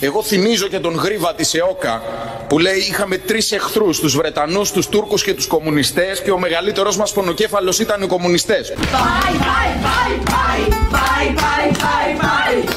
Εγώ θυμίζω και τον γρίβα της ΕΟΚΑ που λέει είχαμε τρεις εχθρούς, τους Βρετανούς, τους Τούρκους και τους κομμουνιστές και ο μεγαλύτερος μας πονοκέφαλος ήταν οι κομμουνιστές. Bye, bye, bye,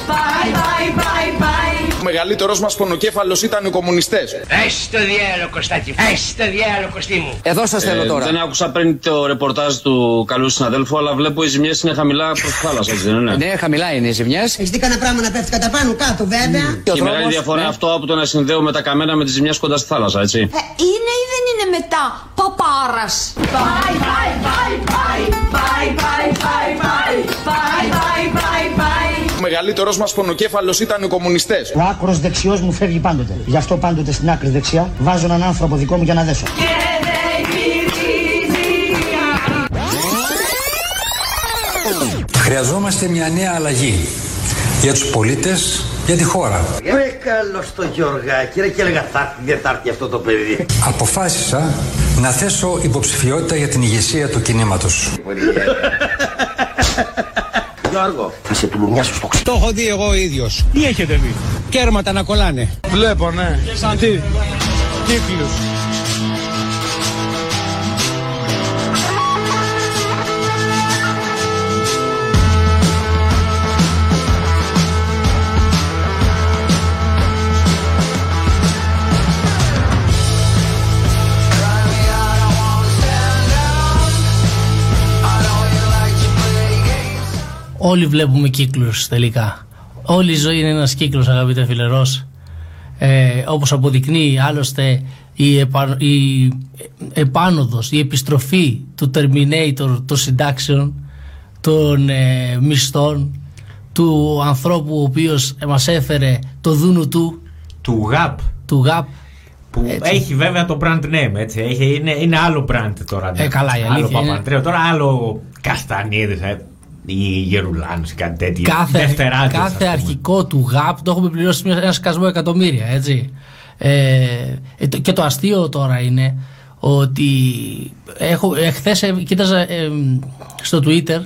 μεγαλύτερό μας πονοκέφαλος ήταν οι κομμουνιστές. Έστω διάλογο, Κωστάκι. Έστω διάλογο, Κωστή μου. Εδώ σας θέλω ε, τώρα. Δεν άκουσα πριν το ρεπορτάζ του καλού συναδέλφου, αλλά βλέπω οι ζημιές είναι χαμηλά προς τη θάλασσα, δεν είναι; Ναι, χαμηλά είναι οι ζημιές. Έχεις δει κανένα πράγμα να πέφτει κατά πάνω κάτω, βέβαια; Και Και μεγάλη διαφορά ναι. αυτό από το να συνδέουμε τα καμένα με τις ζημιές κοντά στη θάλασσα, έτσι. Ε, είναι ή δεν είναι μετά παπάρας; Bye, bye, bye, bye, bye, bye, bye, bye bye. Ο μεγαλύτερος μας πονοκέφαλος ήταν οι κομμουνιστές. Ο άκρος δεξιός μου φεύγει πάντοτε. Γι' αυτό πάντοτε στην άκρη δεξιά βάζω έναν άνθρωπο δικό μου για να δέσω. Χρειαζόμαστε μια νέα αλλαγή για τους πολίτες, για τη χώρα. Ρε καλός στο Γιώργακι, ρε και έλεγα θα έρθει, δεν θα έρθει αυτό το παιδί. Αποφάσισα να θέσω υποψηφιότητα για την ηγεσία του κινήματος. Γιώργο, θα σε τουλουμιάσω στο ξύ. Το έχω δει εγώ ίδιος. Τι έχετε δει; Κέρματα να κολλάνε. Βλέπω, ναι. Σαν τι; Κύκλους. Όλοι βλέπουμε κύκλους τελικά. Όλη η ζωή είναι ένας κύκλος αγαπητέ φιλερός. Ε, όπως αποδεικνύει άλλωστε η, επα, η επάνωδος, η επιστροφή του Terminator των συντάξεων, των ε, μισθών, του ανθρώπου ο οποίος μας έφερε το δούνου του, Του ΓΑΠ. του ΓΑΠ. Που Έτσι. έχει βέβαια το brand name, έτσι. Έχει, είναι, είναι άλλο brand τώρα. ναι. Ε, καλά, η Άλλο αλήθεια είναι- Παπαντρέου, τώρα άλλο Καστανίδης, ε, ή Γερουλάνου ή κάτι τέτοιο. κάθε, Δευτεράτζες, κάθε ας πούμε. αρχικό του ΓΑΠ το έχουμε πληρώσει μια- ένα σκασμό εκατομμύρια, έτσι. Ε, ε, το- και το αστείο τώρα είναι ότι έχω, εχθές ε, κοίταζα ε, στο Twitter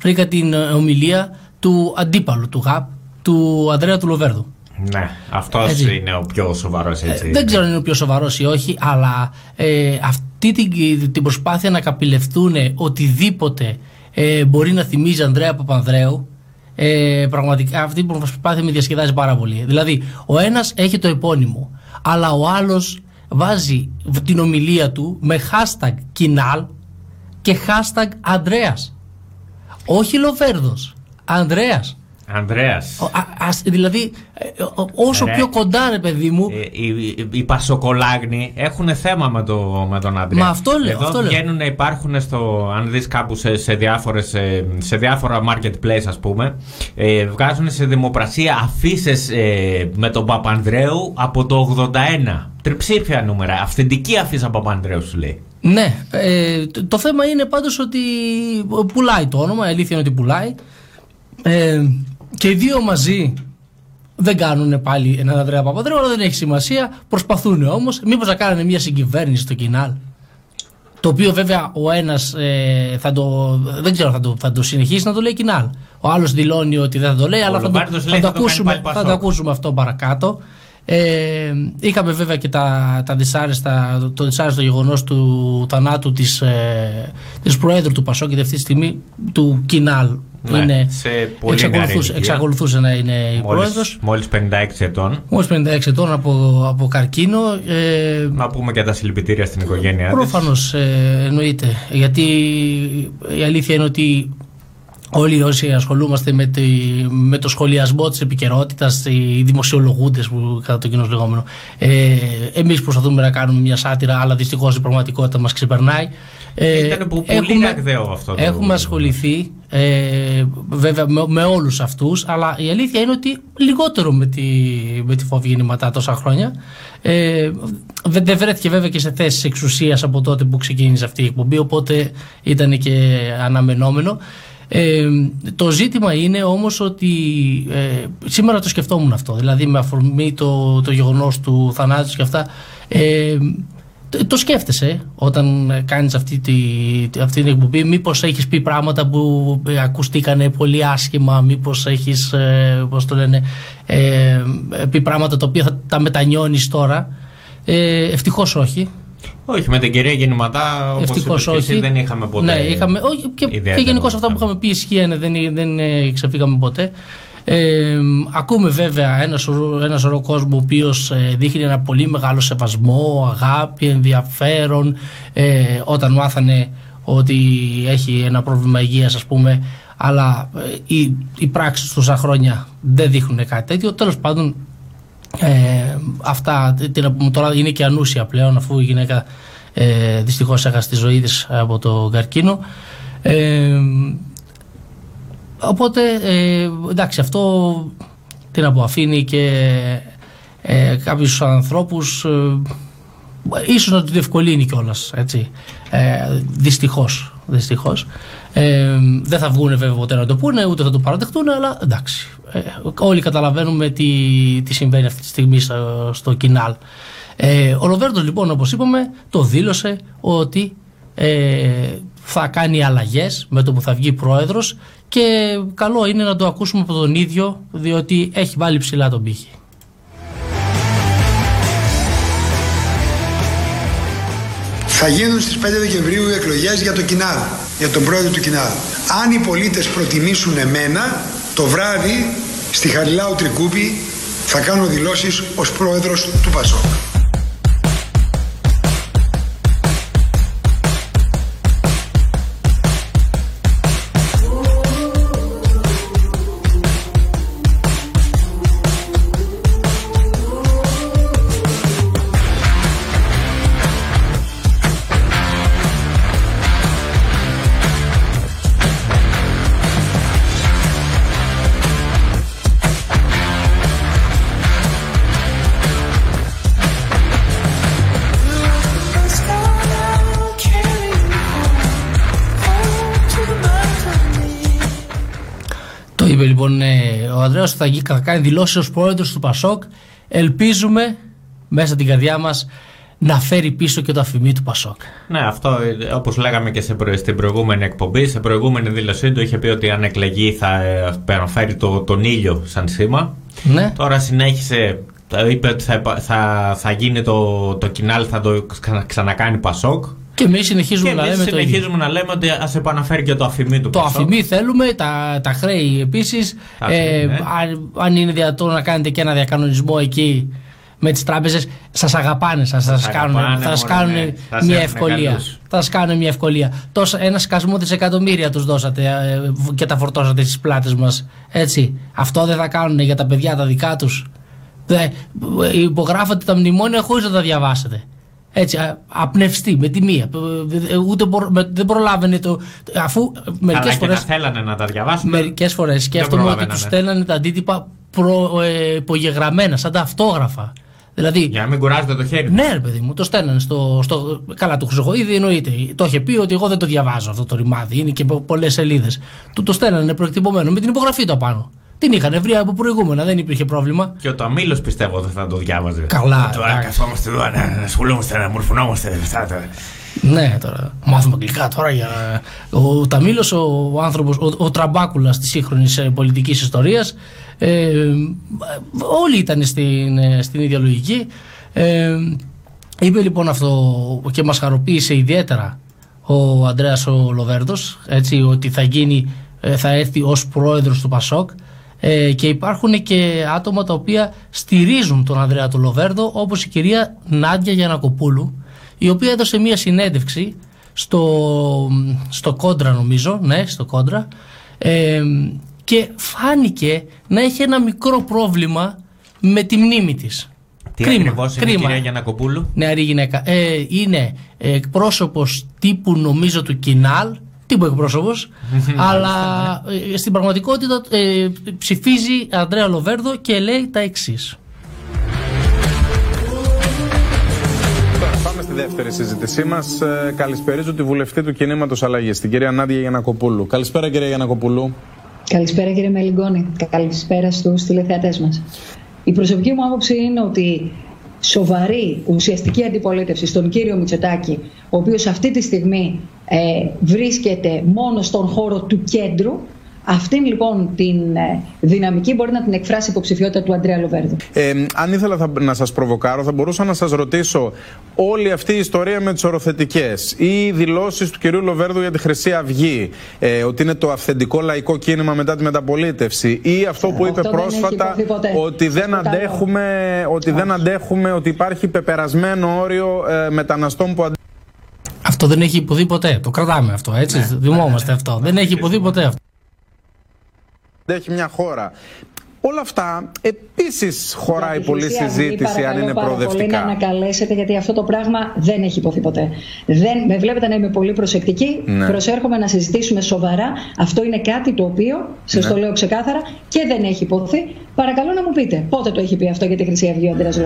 βρήκα την ε, ομιλία του αντίπαλου του ΓΑΠ, του Ανδρέα του Λοβέρδου. Ναι, αυτός Έτσι. είναι ο πιο σοβαρός έτσι. Ε, δεν ξέρω αν είναι ο πιο σοβαρός ή όχι, αλλά ε, αυτή την, την προσπάθεια να καπηλευτούν οτιδήποτε ε, μπορεί να θυμίζει Ανδρέα Παπανδρέου. Ε, πραγματικά αυτή η προσπάθεια με διασκεδάζει πάρα πολύ. Δηλαδή, ο ένας έχει το επώνυμο, αλλά ο άλλος βάζει την ομιλία του με hashtag Κινάλ και hashtag Ανδρέας. Όχι Λοβέρδος, Ανδρέας. Ανδρέας. Ο- α- ας- δηλαδή, ε, ο- όσο Ρε. πιο κοντά, ρε παιδί μου, Ε, οι, οι, οι Πασοκολάγνοι έχουν θέμα με, το, με τον Άντρια. Μα αυτό λέω, Εδώ αυτό λέω. βγαίνουν, υπάρχουν στο, αν δεις κάπου σε, σε, διάφορες, ε, σε διάφορα marketplace ας πούμε, ε, βγάζουν σε δημοπρασία αφήσεις με τον Παπανδρέου από το 81. Τριψήφια νούμερα. Αυθεντική αφίσα Παπανδρέου σου λέει. Ναι, ε, το, το θέμα είναι πάντως ότι πουλάει το όνομα, η αλήθεια είναι ότι πουλάει. Ε, και οι δύο μαζί δεν κάνουν πάλι έναν Ανδρέα Παπαδρέου, αλλά δεν έχει σημασία. Προσπαθούν όμως, μήπως να κάνουν μια συγκυβέρνηση στο κοινάλ. Το οποίο βέβαια ο ένας ε, θα το, δεν ξέρω, θα το, θα το συνεχίσει να το λέει κοινάλ. Ο άλλος δηλώνει ότι δεν θα το λέει, αλλά θα το, Λομπάρντος θα λέει το θα το κάνει ακούσουμε, πάλι θα το Πασόκ. ακούσουμε αυτό παρακάτω. Ε, είχαμε βέβαια και τα, τα δυσάρεστα, το, το δυσάρεστο γεγονός του θανάτου της, ε, της Προέδρου του Πασόκ και αυτή τη στιγμή του Κινάλ. Που Ναι, είναι, σε πολύ νεαρή εξακολουθούσε, ηλικία. εξακολουθούσε να είναι η πρόεδρος. Μόλις, μόλις 56 ετών. Μόλις 56 ετών από, από καρκίνο. Ε, Να πούμε και τα συλληπιτήρια στην οικογένειά της. Προφανώς ε, εννοείται. Γιατί η αλήθεια είναι ότι όλοι όσοι ασχολούμαστε με, τη, με το σχολιασμό της επικαιρότητας, οι δημοσιολογούντες που κατά το κοινός λεγόμενο, ε, εμείς προσπαθούμε να κάνουμε μια σάτυρα, αλλά δυστυχώς η πραγματικότητα μας ξεπερνάει. Ε, Ήταν που πολύ ραγδαίο αυτό το- Έχουμε ασχοληθεί ε, βέβαια με, με όλους αυτούς αλλά η αλήθεια είναι ότι λιγότερο με τη, με τη φόβη γεννηματά τόσα χρόνια. Ε, δεν δεν βρέθηκε βέβαια και σε θέσεις εξουσίας από τότε που ξεκίνησε αυτή η εκπομπή οπότε ήταν και αναμενόμενο ε, το ζήτημα είναι όμως ότι ε, σήμερα το σκεφτόμουν αυτό δηλαδή με αφορμή το, το γεγονός του θανάτου και αυτά ε, το- το σκέφτεσαι όταν ε, κάνεις αυτή, τη, αυτή την εκπομπή. Μήπως έχεις πει πράγματα που ε, ακουστήκανε πολύ άσχημα μήπως έχεις ε, πώς το λένε ε, πει πράγματα τα οποία θα τα μετανιώνεις τώρα. Ε, ευτυχώς όχι Όχι, με την κυρία Γεννηματά, όπως Ευτυχώς όχι. όχι. δεν είχαμε ποτέ. Ναι, είχαμε, όχι, και, και ιδιαίτερο γενικώς αυτά που είχαμε πει ισχύανε, δεν, δεν ε, ξεφύγαμε ποτέ. Ε, ακούμε βέβαια ένας σωρό, ένας σωρό κόσμος ο οποίος δείχνει ένα πολύ μεγάλο σεβασμό, αγάπη, ενδιαφέρον ε, όταν μάθανε ότι έχει ένα πρόβλημα υγείας ας πούμε αλλά ε, οι, οι πράξεις τόσα χρόνια δεν δείχνουν κάτι τέτοιο τέλος πάντων ε, αυτά τι να πούμε τώρα είναι και ανούσια πλέον αφού η γυναίκα ε, δυστυχώς έχασε τη ζωή της από το καρκίνο ε, οπότε ε, εντάξει αυτό τι να πω αφήνει και ε, κάποιους ανθρώπους ε, ίσως να του διευκολύνει κιόλας. έτσι ε, δυστυχώς, δυστυχώς. Ε, δεν θα βγουν βέβαια ποτέ να το πούνε ούτε θα το παραδεχτούν αλλά εντάξει. Ε, όλοι καταλαβαίνουμε τι, τι συμβαίνει αυτή τη στιγμή στο, στο κοινάλ ε, ο Λοβέρντος λοιπόν όπως είπαμε το δήλωσε ότι ε, θα κάνει αλλαγές με το που θα βγει πρόεδρος και καλό είναι να το ακούσουμε από τον ίδιο διότι έχει βάλει ψηλά τον πύχη. Θα γίνουν στις 5 Δεκεμβρίου οι εκλογές για το Κινάλ, για τον πρόεδρο του Κινάλ. Αν οι πολίτες προτιμήσουν εμένα, το βράδυ στη Χαριλάου Τρικούπη θα κάνω δηλώσεις ως πρόεδρος του Πασόκ. Ο Ανδρέας ότι θα, γι- θα κάνει δηλώσεις ως πρόεδρος του Πασόκ. Ελπίζουμε μέσα την καρδιά μας να φέρει πίσω και το αφημί του Πασόκ. Ναι, αυτό όπως λέγαμε και σε προ- στην προηγούμενη εκπομπή, σε προηγούμενη δήλωσή του είχε πει ότι αν εκλεγεί θα ε, αναφέρει το, τον ήλιο σαν σήμα. Ναι. Τώρα συνέχισε, ε, είπε ότι θα, υπα- θα, θα γίνει το, το κοινάλ, θα το ξανα- ξανακάνει Πασόκ. Και εμείς συνεχίζουμε Και να εμείς λέμε το ίδιο. συνεχίζουμε να λέμε ότι ας επαναφέρει και το αφημί του Το Πασόκ. αφημί θέλουμε, τα, τα χρέη επίσης. Τα χρέη, Ε, ναι. αν, αν είναι δυνατόν να κάνετε και ένα διακανονισμό εκεί με τις τράπεζες, σας αγαπάνε, σας, σας κάνουν, αγαπάνε, θα σας μωρέ, κάνουν ναι. Θα σε μια έχουνε ευκολία. καλούς. Θα σας κάνουν μια ευκολία. Τόσο, ένα σκασμό δισεκατομμύρια τους δώσατε ε, και τα φορτώσατε στις πλάτες μας. Έτσι. Αυτό δεν θα κάνουν για τα παιδιά τα δικά τους. Δε, ε, υπογράφατε τα μνημόνια χωρίς να τα διαβάσετε. Έτσι, α- απνευστή με τη μία. Ε, Ούτε μπορώ- με- δεν προλάβαινε το. Αφού μερικές Αλλά και φορέ. να θέλανε να τα διαβάσουν. Μερικές φορές σκέφτομαι ότι τους στέλνανε τα αντίτυπα προ, ε, υπογεγραμμένα, σαν τα αυτόγραφα. Δηλαδή, Για να μην κουράζετε το χέρι. ναι, ρε παιδί μου, το στέλνανε στο. στο καλά, του Χρυσοχοίδη εννοείται. Το είχε πει ότι εγώ δεν το διαβάζω αυτό το ρημάδι. Είναι και πολλές σελίδες. Του το στέλνανε προεκτυπωμένο με την υπογραφή του απάνω. Την είχαν βρει από προηγούμενα, δεν υπήρχε πρόβλημα. Και ο Ταμίλος πιστεύω δεν θα το διάβαζε. Καλά, Τώρα εντάξει. καθόμαστε εδώ να να ασχολούμαστε, να μορφωνόμαστε. αυτά τα- Ναι, τώρα. Μάθουμε αγγλικά τώρα για. Ο Ταμίλος, ο, ο άνθρωπος, ο, ο τραμπάκουλας της σύγχρονης πολιτικής ιστορίας. Ε, όλοι ήταν στην, ε, στην ίδια λογική. Ε, είπε λοιπόν αυτό και μας χαροποίησε ιδιαίτερα ο Ανδρέας ο Λοβέρδος έτσι ότι θα γίνει ε, θα έρθει ως πρόεδρος του Πασόκ ε, και υπάρχουν και άτομα τα οποία στηρίζουν τον Ανδρέα του Λοβέρδο όπως η κυρία Νάντια Γιανακοπούλου η οποία έδωσε μία συνέντευξη στο, στο Κόντρα νομίζω ναι στο Κόντρα ε, και φάνηκε να έχει ένα μικρό πρόβλημα με τη μνήμη της Τι ακριβώς είναι η κυρία Γιανακοπούλου; Νεαρή γυναίκα. Ε, είναι εκπρόσωπος τύπου νομίζω του Κινάλ, τύπου εκπρόσωπο, αλλά ε, στην πραγματικότητα ε, ψηφίζει Ανδρέα Λοβέρδο και λέει τα εξής. Πάμε στη δεύτερη συζήτησή μας. Καλησπέριζω τη βουλευτή του κινήματος Αλλαγής, την κυρία Νάντια Γιανακοπούλου. Καλησπέρα, κυρία Γιανακοπούλου. Καλησπέρα κύριε Μελιγκόνη. Καλησπέρα στους τηλεθεατές μας. Η προσωπική μου άποψη είναι ότι σοβαρή ουσιαστική αντιπολίτευση στον κύριο Μητσοτάκη, ο οποίος αυτή τη στιγμή ε, βρίσκεται μόνο στον χώρο του κέντρου, Αυτήν λοιπόν την ε, δυναμική μπορεί να την εκφράσει η υποψηφιότητα του Αντρέα Λοβέρδου. Ε, αν ήθελα θα, να σας προβοκάρω, θα μπορούσα να σας ρωτήσω όλη αυτή η ιστορία με τις οροθετικές ή οι δηλώσεις του κυρίου Λοβέρδου για τη Χρυσή Αυγή, ε, ότι είναι το αυθεντικό λαϊκό κίνημα μετά τη μεταπολίτευση ή αυτό που είπε πρόσφατα ότι, δεν αντέχουμε, ότι δεν αντέχουμε, ότι υπάρχει πεπερασμένο όριο ε, μεταναστών που Αυτό δεν έχει υποθεί ποτέ. Το κρατάμε αυτό, έτσι. Ναι, Δημόμαστε αυτό. Δεν έχει υποθεί ποτέ αυτό έχει μια χώρα. Όλα αυτά επίσης χωράει πολύ συζήτηση αν είναι προοδευτικά. Πολύ να ανακαλέσετε γιατί αυτό το πράγμα δεν έχει υποθεί ποτέ. Δεν, με βλέπετε να είμαι πολύ προσεκτική. Ναι. Προσέρχομαι να συζητήσουμε σοβαρά. Αυτό είναι κάτι το οποίο, σας ναι. το λέω ξεκάθαρα, και δεν έχει υποθεί. Παρακαλώ να μου πείτε πότε το έχει πει αυτό για τη Χρυσή Αυγή ο Αντρέας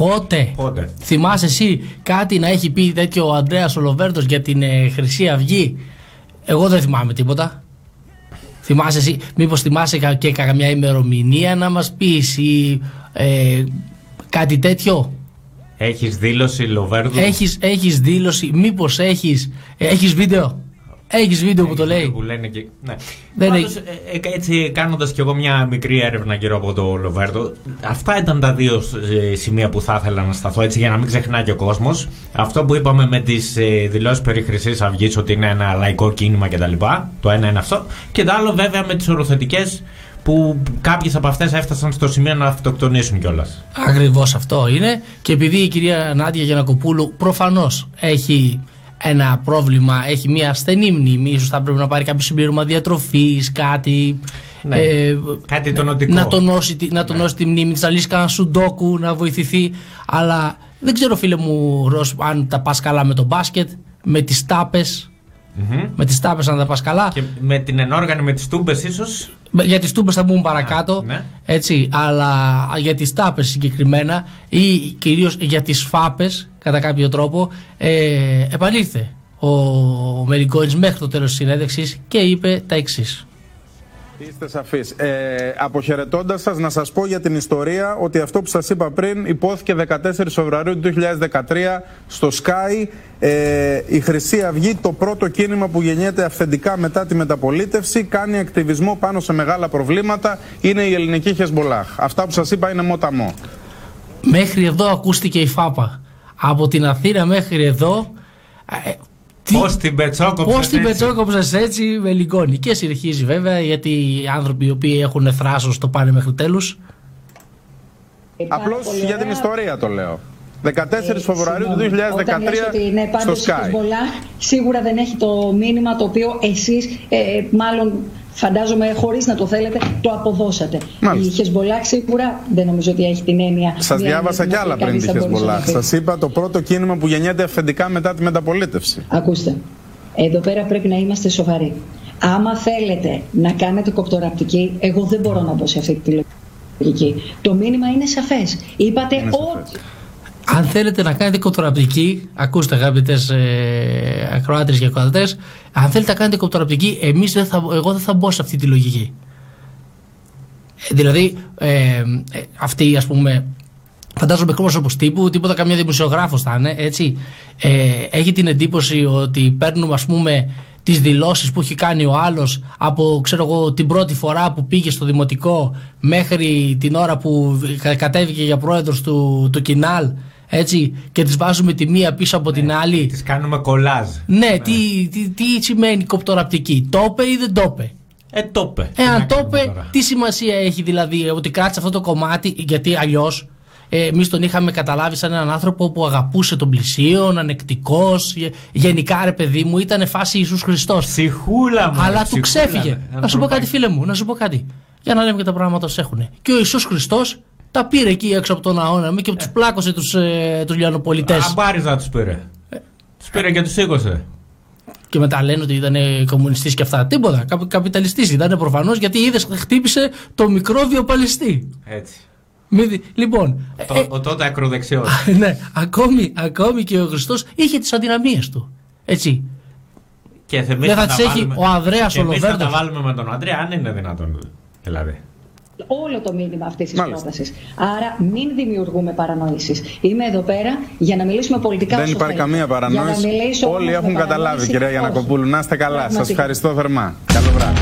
Πότε, πότε. Πότε. Θυμάσαι εσύ κάτι να έχει πει τέτοιο ο Αντρέα Ολοβέρτο για την ε, Χρυσή Αυγή; Εγώ δεν θυμάμαι τίποτα. Θυμάσαι εσύ, μήπως θυμάσαι και καμιά ημερομηνία να μας πεις ή ε, κάτι τέτοιο; Έχεις δήλωση Λοβέρδου; Έχεις, έχεις δήλωση, μήπως έχεις, έχεις βίντεο; Έχεις βίντεο που το λέει; Που λένε και... ναι. Δεν Πάντως, ε, ε, έτσι κάνοντας κι εγώ μια μικρή έρευνα γύρω από το Λοβέρδο, αυτά ήταν τα δύο ε, σημεία που θα ήθελα να σταθώ έτσι για να μην ξεχνάει και ο κόσμος. Αυτό που είπαμε με τις δηλώσεις περί Χρυσής Αυγής ότι είναι ένα λαϊκό κίνημα κτλ. Το ένα είναι αυτό. Και το άλλο βέβαια με τις οροθετικές που κάποιες από αυτές έφτασαν στο σημείο να αυτοκτονήσουν κιόλας. Ακριβώς αυτό είναι. Και επειδή η κυρία Νάντια Γιανακοπούλου προφανώς έχει ένα πρόβλημα, έχει μια ασθενή μνήμη, ίσως θα πρέπει να πάρει κάποιο συμπλήρωμα διατροφής, κάτι... Ναι, ε, κάτι τονωτικό. Να τονώσει, να τονώσει ναι. τη μνήμη της, να λύσει κανένα σουντόκου, να βοηθηθεί. Αλλά δεν ξέρω φίλε μου Ρος, αν τα πας καλά με το μπάσκετ, με τις τάπες, Mm-hmm. Με τις τάπες, αν τα πας καλά. Και με την ενόργανη, με τις τούμπες, ίσως. Για τις τούμπες θα μπούμε παρακάτω. Ναι. Έτσι, αλλά για τις τάπες συγκεκριμένα ή κυρίως για τις φάπες, κατά κάποιο τρόπο, ε, επανήλθε ο Μερικόνη μέχρι το τέλος της συνέντευξης και είπε τα εξής. Είστε σαφείς. Ε, Αποχαιρετώντας σας, να σας πω για την ιστορία ότι αυτό που σας είπα πριν υπόθηκε 14 Φεβρουαρίου του 2013 στο Sky. Ε, η Χρυσή Αυγή, το πρώτο κίνημα που γεννιέται αυθεντικά μετά τη μεταπολίτευση, κάνει ακτιβισμό πάνω σε μεγάλα προβλήματα. Είναι η ελληνική Χεσμολάχ. Αυτά που σας είπα είναι μοταμό. Μέχρι εδώ ακούστηκε η ΦΑΠΑ. Από την Αθήνα μέχρι εδώ ε, Πώς την πετσόκοψες Πώς την πετσόκοψες έτσι με λιγόνι. Και συνεχίζει βέβαια γιατί οι άνθρωποι οι οποίοι έχουν θράσος το πάνε μέχρι τέλους. Απλώς για την ιστορία το λέω. 14 ε, Φεβρουαρίου του 2013 ότι ναι, στο Sky. σίγουρα δεν έχει το μήνυμα το οποίο εσείς ε, μάλλον φαντάζομαι χωρίς να το θέλετε, το αποδώσατε. Μάλιστα. Η Χεσμολάχ σίγουρα δεν νομίζω ότι έχει την έννοια. Σας διάβασα κι άλλα πριν τη Χεσμολάχ. Σας είπα το πρώτο κίνημα που γεννιέται αυθεντικά μετά τη μεταπολίτευση. Ακούστε. Εδώ πέρα πρέπει να είμαστε σοβαροί. Άμα θέλετε να κάνετε κοπτοραπτική, εγώ δεν μπορώ να μπω σε αυτή τη λογική. Το μήνυμα είναι σαφές. Είπατε ότι αν θέλετε να κάνετε κοπτοραπτική, ακούστε αγαπητές ε, ακροάτρε και ακροατές, αν θέλετε να κάνετε κοπτοραπτική, εμείς δεν θα, εγώ δεν θα μπω σε αυτή τη λογική. Ε, δηλαδή, ε, ε, αυτή ας πούμε, φαντάζομαι εκπρόσωπος τύπου, τίποτα καμία δημοσιογράφος θα είναι, έτσι. Ε, έχει την εντύπωση ότι παίρνουμε, ας πούμε, τις δηλώσεις που έχει κάνει ο άλλος από ξέρω εγώ, την πρώτη φορά που πήγε στο δημοτικό μέχρι την ώρα που κατέβηκε για πρόεδρος του, του Κινάλ έτσι, και τις βάζουμε τη μία πίσω από την ναι, άλλη. Τις κάνουμε κολάζ. Ναι, ναι. Τι, τι, τι σημαίνει κοπτοραπτική; Το είπε ή δεν το είπε. Ε, το είπε. Ε, αν το είπε, τι σημασία έχει δηλαδή ότι κράτησε αυτό το κομμάτι, γιατί αλλιώς ε, εμείς τον είχαμε καταλάβει σαν έναν άνθρωπο που αγαπούσε τον πλησίον, ανεκτικός. Γενικά, ρε παιδί μου, ήταν φάση Ιησούς Χριστός. Ψυχούλα μου. Αλλά του ξέφυγε. Να σου πω κάτι, φίλε μου, να σου πω κάτι. Για να λέμε και τα πράγματα όσο έχουν. Και ο Ιησούς Χριστός τα πήρε εκεί έξω από τον αόνα και τους ε. πλάκωσε τους ε, τους λιανοπολιτές. Αμπάριζα τους πήρε. Ε. Τους πήρε και τους σήκωσε. Και μετά λένε ότι ήταν κομμουνιστής και αυτά. Τίποτα. Καπιταλιστής ήταν προφανώς γιατί είδες χτύπησε το μικρόβιο Παλαιστή. Έτσι. Μη δι- Λοιπόν, Το- Ο τότε ακροδεξιός. ναι, ακόμη, ακόμη και ο Χριστός είχε τις αδυναμίες του. Έτσι. Και εμείς Δεν θα τα τις έχει βάλουμε- ο Ανδρέας και ο εμείς θα τα Λοβέρδος. βάλουμε με τον Ανδρέα, αν είναι δυνατόν. Δηλαδή. Όλο το μήνυμα αυτής της Μάλιστα. πρότασης. Άρα μην δημιουργούμε παρανοήσεις. Είμαι εδώ πέρα για να μιλήσουμε πολιτικά Δεν όσο υπάρχει θέλετε. καμία παρανόηση. Για να μιλήσω Όλοι όμως έχουν με καταλάβει, παρανόηση, κυρία όχι. Γιανακοπούλου. Να είστε καλά. Σας Πραγματικά. ευχαριστώ θερμά. Καλό βράδυ.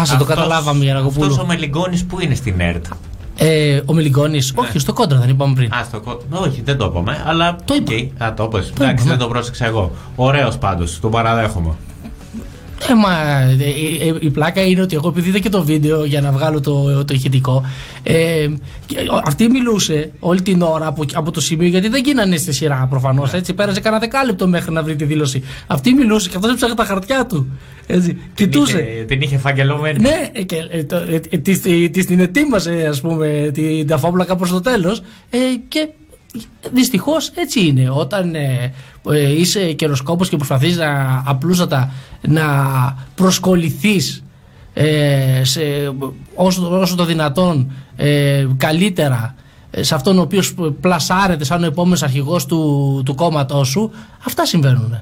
Άσε, το καταλάβαμε για να Αυτός ο κοπούλου. Μελιγκόνη που είναι στην ΕΡΤ; Ε, ο Μιλιγκόνη, όχι, στο κόντρα δεν είπαμε πριν. Α, στο κο... Όχι, δεν το είπαμε, αλλά. Το είπα. οκ. Α, το είπες. Το Εντάξει, είπαμε. δεν το πρόσεξα εγώ. Ωραίος πάντως, τον παραδέχομαι. Ε, μα, ε, ε, ε, η πλάκα είναι ότι εγώ επειδή είδα και το βίντεο για να βγάλω το, το ηχητικό ε, και ο- αυτή μιλούσε όλη την ώρα από, από το σημείο γιατί δεν γίνανε στη σειρά προφανώς. Έτσι πέρασε κανένα δεκάλεπτο μέχρι να βρει τη δήλωση. Αυτή μιλούσε και αυτός έψαχνε τα χαρτιά του. Έτσι, κοιτούσε. Την είχε, την είχε φαγγελωμένη. Ναι, ε, και, ε, το, ε, ε, της, ε, της την ετοίμασε ας πούμε την ταφόπλακα προς το τέλος ε, και δυστυχώς έτσι είναι όταν ε, ε, είσαι καιροσκόπος και προσπαθείς να απλούστατα να προσκοληθείς ε, σε, όσο, όσο το δυνατόν ε, καλύτερα ε, σε αυτόν ο οποίος πλασάρεται σαν ο επόμενος αρχηγός του, του κόμματός σου αυτά συμβαίνουν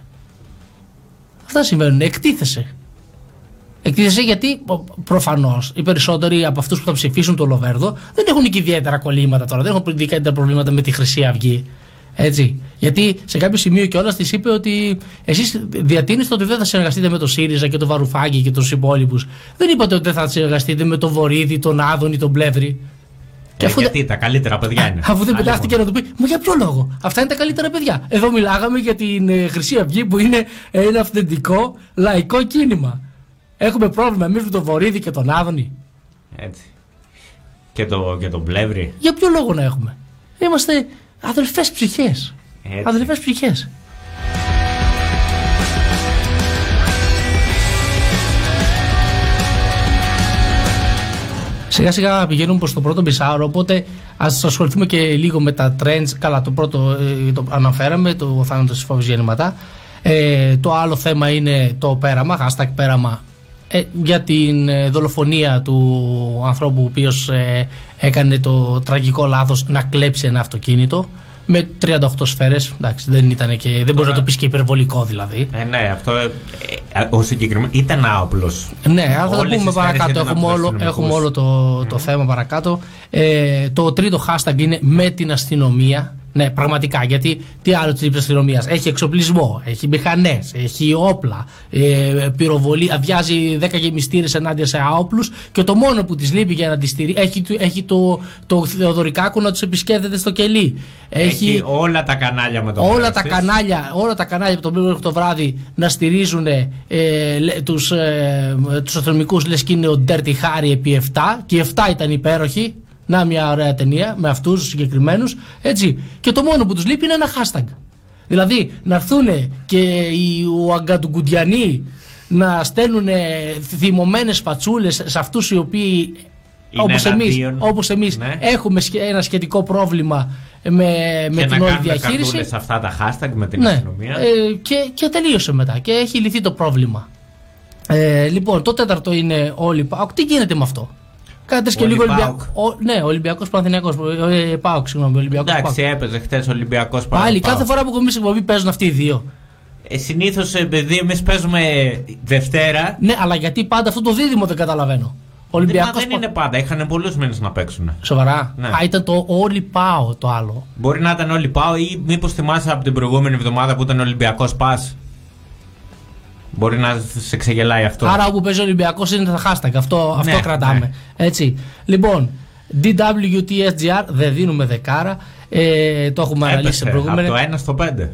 αυτά συμβαίνουν, εκτίθεσαι Εκτίθεσαι γιατί προφανώς οι περισσότεροι από αυτούς που θα ψηφίσουν το Λοβέρδο δεν έχουν και ιδιαίτερα κολλήματα τώρα. Δεν έχουν ιδιαίτερα προβλήματα με τη Χρυσή Αυγή. Έτσι. Γιατί σε κάποιο σημείο κιόλας της είπε ότι εσείς διατείνεστε ότι δεν θα συνεργαστείτε με τον ΣΥΡΙΖΑ και τον Βαρουφάκη και τους υπόλοιπους. Δεν είπατε ότι δεν θα συνεργαστείτε με τον Βορύδη, τον Άδωνη, τον Πλεύρη. Ε, γιατί τα καλύτερα παιδιά είναι. Αφού δεν Άλλη πετάχτηκε να του πει, Μα για ποιο λόγο; Αυτά είναι τα καλύτερα παιδιά. Εδώ μιλάγαμε για την ε, Χρυσή Αυγή που είναι ένα αυθεντικό λαϊκό κίνημα. Έχουμε πρόβλημα εμείς με τον Βορύδη και τον Άδωνη. Έτσι. Και, το, και τον πλεύρη. Για ποιο λόγο να έχουμε; Είμαστε αδελφές ψυχές. Έτσι. Αδελφές ψυχές. Σιγά σιγά πηγαίνουμε προς το πρώτο μισάωρο, οπότε ας ασχοληθούμε και λίγο με τα trends. Καλά, το πρώτο ε, το αναφέραμε, το θάνατος της φόβης γεννηματά. Ε, το άλλο θέμα είναι το πέραμα, hashtag πέραμα, ε, για την ε, δολοφονία του ανθρώπου ο οποίος ε, έκανε το τραγικό λάθος να κλέψει ένα αυτοκίνητο με 38 σφαίρες, εντάξει δεν ήταν και, δεν μπορείς να το πεις και υπερβολικό δηλαδή. Ε, ναι, αυτό. ε, ε, ο συγκεκριμένο ήταν άοπλος. Ναι, αν θα το Όλες πούμε οι σφαίρες παρακάτω. ήταν Έχουμε από τους όλο, αστυνομικούς. έχουμε όλο το, το θέμα παρακάτω. Ε, το τρίτο hashtag είναι με την αστυνομία. Ναι, πραγματικά. Γιατί τι άλλο της αστυνομίας; Έχει εξοπλισμό, έχει μηχανές, έχει όπλα, ε, πυροβολή, αδειάζει 10 γεμιστήρες ενάντια σε άοπλους και το μόνο που της λείπει για να τη στηρεί έχει, το- έχει το, το Θεοδωρικάκο να τους επισκέπτεται στο κελί. Έχει, όλα τα κανάλια με τον όλα τα Πρέστη. κανάλια, όλα τα κανάλια από το πρωί μέχρι το βράδυ να στηρίζουν ε, λέ- τους, ε, τους αστυνομικούς λες και είναι ο Dirty Harry επί 7 και οι 7 ήταν υπέροχοι να μια ωραία ταινία με αυτούς τους συγκεκριμένους έτσι και το μόνο που τους λείπει είναι ένα hashtag δηλαδή να έρθουν και οι Ουαγκαντουγκουντιανοί να στέλνουν θυμωμένες φατσούλες σε αυτούς οι οποίοι Είναι όπως εμείς, εναντίον. όπως εμείς Ναι. έχουμε σχε- ένα σχετικό πρόβλημα με, με και την να όλη κάνουν διαχείριση. καρτούλες αυτά τα hashtag με την Ναι, αστυνομία. ε, και, και τελείωσε μετά και έχει λυθεί το πρόβλημα. Ε, λοιπόν, το τέταρτο είναι όλοι Πάοκ. Τι γίνεται με αυτό; Κάτσε και Όλοι λίγο ΠΑΟΚ. Ολυμπιακό. Ναι, Ολυμπιακός Παναθυνιακό. Ε, Πάοκ, συγγνώμη. Ολυμπιακός Εντάξει, έπαιζε χθες Ολυμπιακός Πάλι, κάθε φορά που έχουμε εμεί εκπομπή παίζουν αυτοί οι δύο. Ε, Συνήθως επειδή εμείς παίζουμε Δευτέρα. Ναι, αλλά γιατί πάντα αυτό το δίδυμο δεν καταλαβαίνω. Μα Ολυμπιακός. δεν είναι πάντα, είχαν πολλούς μήνες να παίξουν. Σοβαρά. Ναι. Α, ήταν το Όλοι Πάω το άλλο. Μπορεί να ήταν όλοι πάω ή μήπως θυμάσαι από την προηγούμενη εβδομάδα που ήταν Ολυμπιακός Πας; Μπορεί να σε ξεγελάει αυτό. Άρα όπου παίζει ο Ολυμπιακός είναι τα hashtag. Αυτό, αυτό Ναι, κρατάμε. ναι. Έτσι. Λοιπόν, DWTSGR δεν δίνουμε δεκάρα. Ε, το έχουμε αναλύσει σε Έπεσε από προηγούμενη. το 1 στο 5.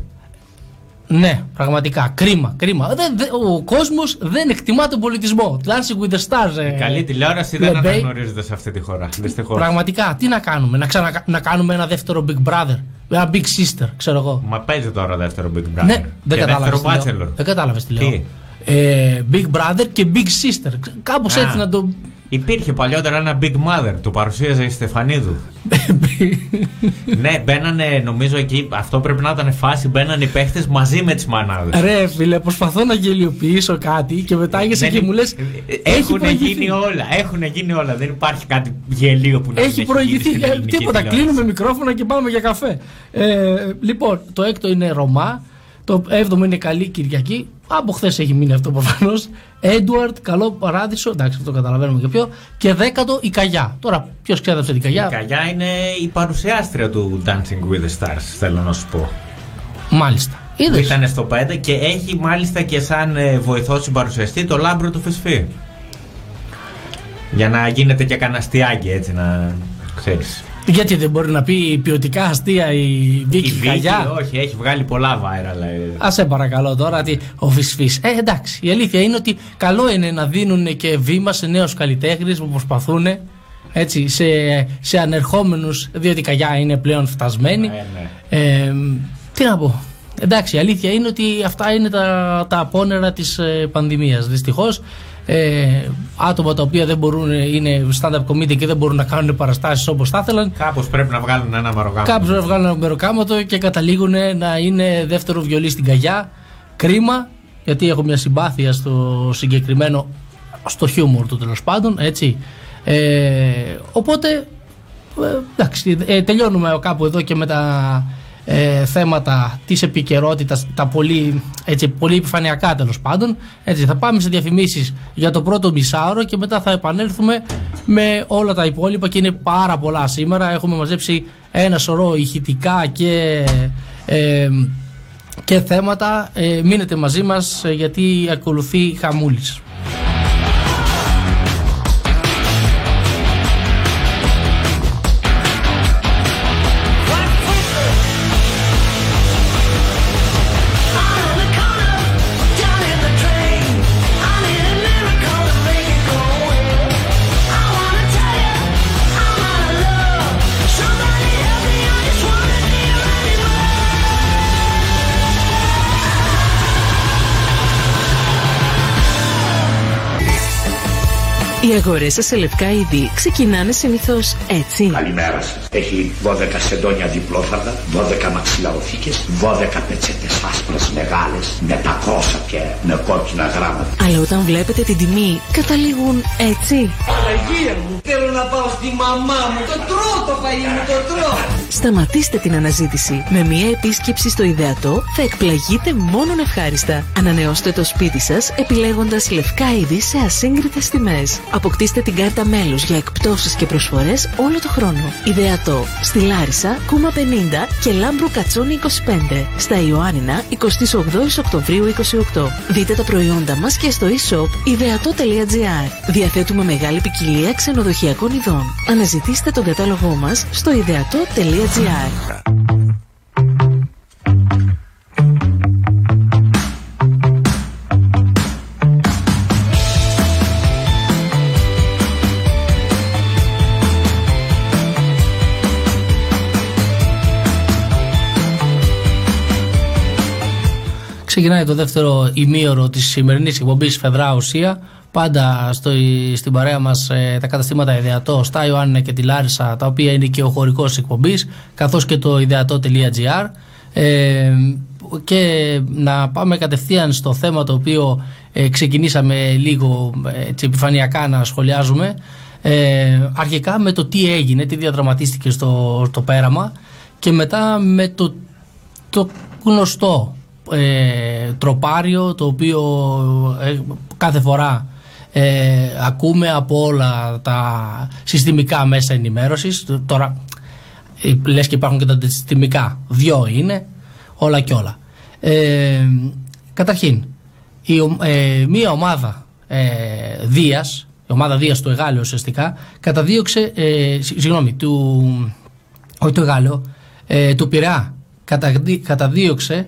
Ναι, πραγματικά. Κρίμα. κρίμα. Δεν, δεν- ο κόσμος δεν εκτιμά τον πολιτισμό. Dancing with the Stars. ε, Καλή τηλεόραση δεν Λεμπέι. αναγνωρίζεται σε αυτή τη χώρα. Δυστυχώς. Πραγματικά, τι να κάνουμε, να, ξανα, να κάνουμε ένα δεύτερο Big Brother. Ένα Big Sister, ξέρω εγώ. Μα παίζει τώρα δεύτερο Big Brother. Ναι, δεν και κατάλαβες. δεύτερο Bachelor. Δεν κατάλαβες τι λέω. Τι; Ε, Big Brother και Big Sister. Κάπως Α. έτσι να το. Υπήρχε παλιότερα ένα Big Mother, το παρουσίαζε η Στεφανίδου. ναι, μπαίνανε, νομίζω εκεί, αυτό πρέπει να ήταν φάση, μπαίνανε οι παίχτες μαζί με τις μανάδε. Ρε φίλε, προσπαθώ να γελιοποιήσω κάτι και μετά έγεσαι Δεν και είναι- μου λες. Έχουν γίνει όλα, έχουν γίνει όλα. Δεν υπάρχει κάτι γελίο που να μην Έχει γίνει προηγηθεί. στην ε, ελληνική τίποτα. τηλεόραση. Κλείνουμε μικρόφωνα και πάμε για καφέ. Ε, λοιπόν, το έκτο είναι Ρωμά. Το έβδομο είναι Καλή Κυριακή. Από χθες έχει μείνει αυτό προφανώς. Έντουαρτ, Καλό Παράδεισο. Εντάξει, αυτό καταλαβαίνουμε και ποιο. Και δέκατο η Καγιά. Τώρα, ποιος ξέδεψε την Καγιά; Η Καγιά είναι η παρουσιάστρια του Dancing with the Stars, θέλω να σου πω. Μάλιστα. Που Είδες; Ήταν στο 5 και έχει μάλιστα και σαν ε, βοηθό συμπαρουσιαστή το λάμπρο του Φυσφή. Για να γίνεται και κανένα αστιάκι έτσι να ξέρεις. Γιατί δεν μπορεί να πει ποιοτικά αστεία η Η Βίκη Βίκη, Καγιά. όχι, έχει βγάλει πολλά viral. ε. Α σε παρακαλώ τώρα, ότι ο Φυσφή. Ε, εντάξει. Η αλήθεια είναι ότι καλό είναι να δίνουν και βήμα σε νέους καλλιτέχνες που προσπαθούν έτσι, σε, σε ανερχόμενους, διότι η καγιά είναι πλέον φτασμένη. Ε, ναι. Ε, τι να πω. Εντάξει, η αλήθεια είναι ότι αυτά είναι τα, τα απόνερα της ε, πανδημίας. Δυστυχώς, ε, άτομα τα οποία δεν μπορούν, είναι stand-up comedy και δεν μπορούν να κάνουν παραστάσεις όπως θα ήθελαν, Κάπως πρέπει να βγάλουν ένα μαρογάμο. Κάποιοι να βγάλουν ένα μεροκάματο και καταλήγουν να είναι δεύτερο βιολί στην καγιά. Κρίμα, γιατί έχω μια συμπάθεια στο συγκεκριμένο, στο χιούμορ του τέλος πάντων, έτσι. Ε, οπότε, ε, εντάξει, ε, τελειώνουμε κάπου εδώ και με τα ε, θέματα της επικαιρότητας, τα πολύ, έτσι, πολύ επιφανειακά τέλος πάντων. Έτσι, θα πάμε σε διαφημίσεις για το πρώτο μισάωρο και μετά θα επανέλθουμε με όλα τα υπόλοιπα και είναι πάρα πολλά σήμερα. Έχουμε μαζέψει ένα σωρό ηχητικά και, ε, και θέματα. Ε, μείνετε μαζί μας ε, γιατί ακολουθεί χαμούλης. Οι αγορές σας σε λευκά είδη ξεκινάνε συνήθως έτσι. Καλημέρα σας. Έχει 12 σεντόνια διπλόφαρδα, 12 μαξιλαροθήκε, 12 πετσέτες άσπρες μεγάλες, με τα κόσα και με κόκκινα γράμματα. Αλλά όταν βλέπετε την τιμή, καταλήγουν έτσι. Παναγία μου, θέλω να πάω στη μαμά μου. Το τρώω το φαΐ μου, το τρώω. Σταματήστε την αναζήτηση. Με μία επίσκεψη στο ιδεατό θα εκπλαγείτε μόνον ευχάριστα. Ανανεώστε το σπίτι σας επιλέγοντας λευκά είδη σε ασύγκριτες τιμές. Αποκτήστε την κάρτα μέλους για εκπτώσεις και προσφορές όλο το χρόνο. Ιδεατό στη Λάρισα, Κούμα 50 και Λάμπρου Κατσόνη 25. Στα Ιωάννινα 28 Οκτωβρίου 28. Δείτε τα προϊόντα μας και στο e-shop ιδεατό.gr. Διαθέτουμε μεγάλη ποικιλία ξενοδοχειακών ειδών. Αναζητήστε τον κατάλογό μας στο ιδεατό.gr. Ξεκινάει το δεύτερο ημίωρο της σημερινής εκπομπής Φεδρά Ουσία. Πάντα στο, στην παρέα μας ε, τα καταστήματα Ιδεατό στα Ιωάννη και τη Λάρισα, τα οποία είναι και ο χωρικός εκπομπής, καθώς και το ιδεατό.gr. Ε, και να πάμε κατευθείαν στο θέμα το οποίο ε, ξεκινήσαμε λίγο ε, έτσι, επιφανειακά να σχολιάζουμε. Ε, αρχικά με το τι έγινε, τι διαδραματίστηκε στο, στο πέραμα και μετά με το, το γνωστό ε, τροπάριο το οποίο ε, κάθε φορά ε, ακούμε από όλα τα συστημικά μέσα ενημέρωσης. Τώρα ε, λες και υπάρχουν και τα συστημικά δυο είναι όλα και όλα. Ε, καταρχήν η, ο- ε, μία ομάδα ε, Δίας η ομάδα Δίας του Εγάλεου ουσιαστικά καταδίωξε ε, συγ- συγγνώμη του, όχι του Εγάλεου ε, του Πειραιά καταδί- καταδίωξε ε,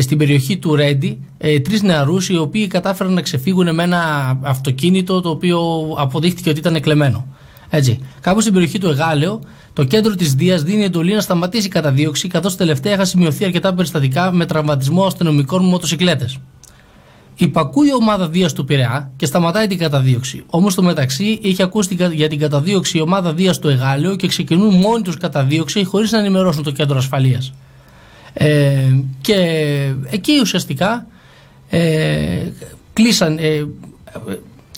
στην περιοχή του Ρέντι ε, τρεις νεαρούς οι οποίοι κατάφεραν να ξεφύγουν με ένα αυτοκίνητο το οποίο αποδείχτηκε ότι ήταν κλεμμένο. Έτσι. Κάπου στην περιοχή του Εγάλεο, το κέντρο της Δίας δίνει εντολή να σταματήσει η καταδίωξη, καθώς τελευταία είχαν σημειωθεί αρκετά περιστατικά με τραυματισμό αστυνομικών μοτοσυκλέτες. Υπακούει η ομάδα Δίας του Πειραιά και σταματάει την καταδίωξη. Όμως στο μεταξύ είχε ακούσει την κα- για την καταδίωξη η ομάδα Δίας του Εγάλεο και ξεκινούν μόνοι τους καταδίωξη χωρίς να ενημερώσουν το κέντρο ασφαλείας. Ε, και εκεί ουσιαστικά ε, κλείσαν. Ε, ε,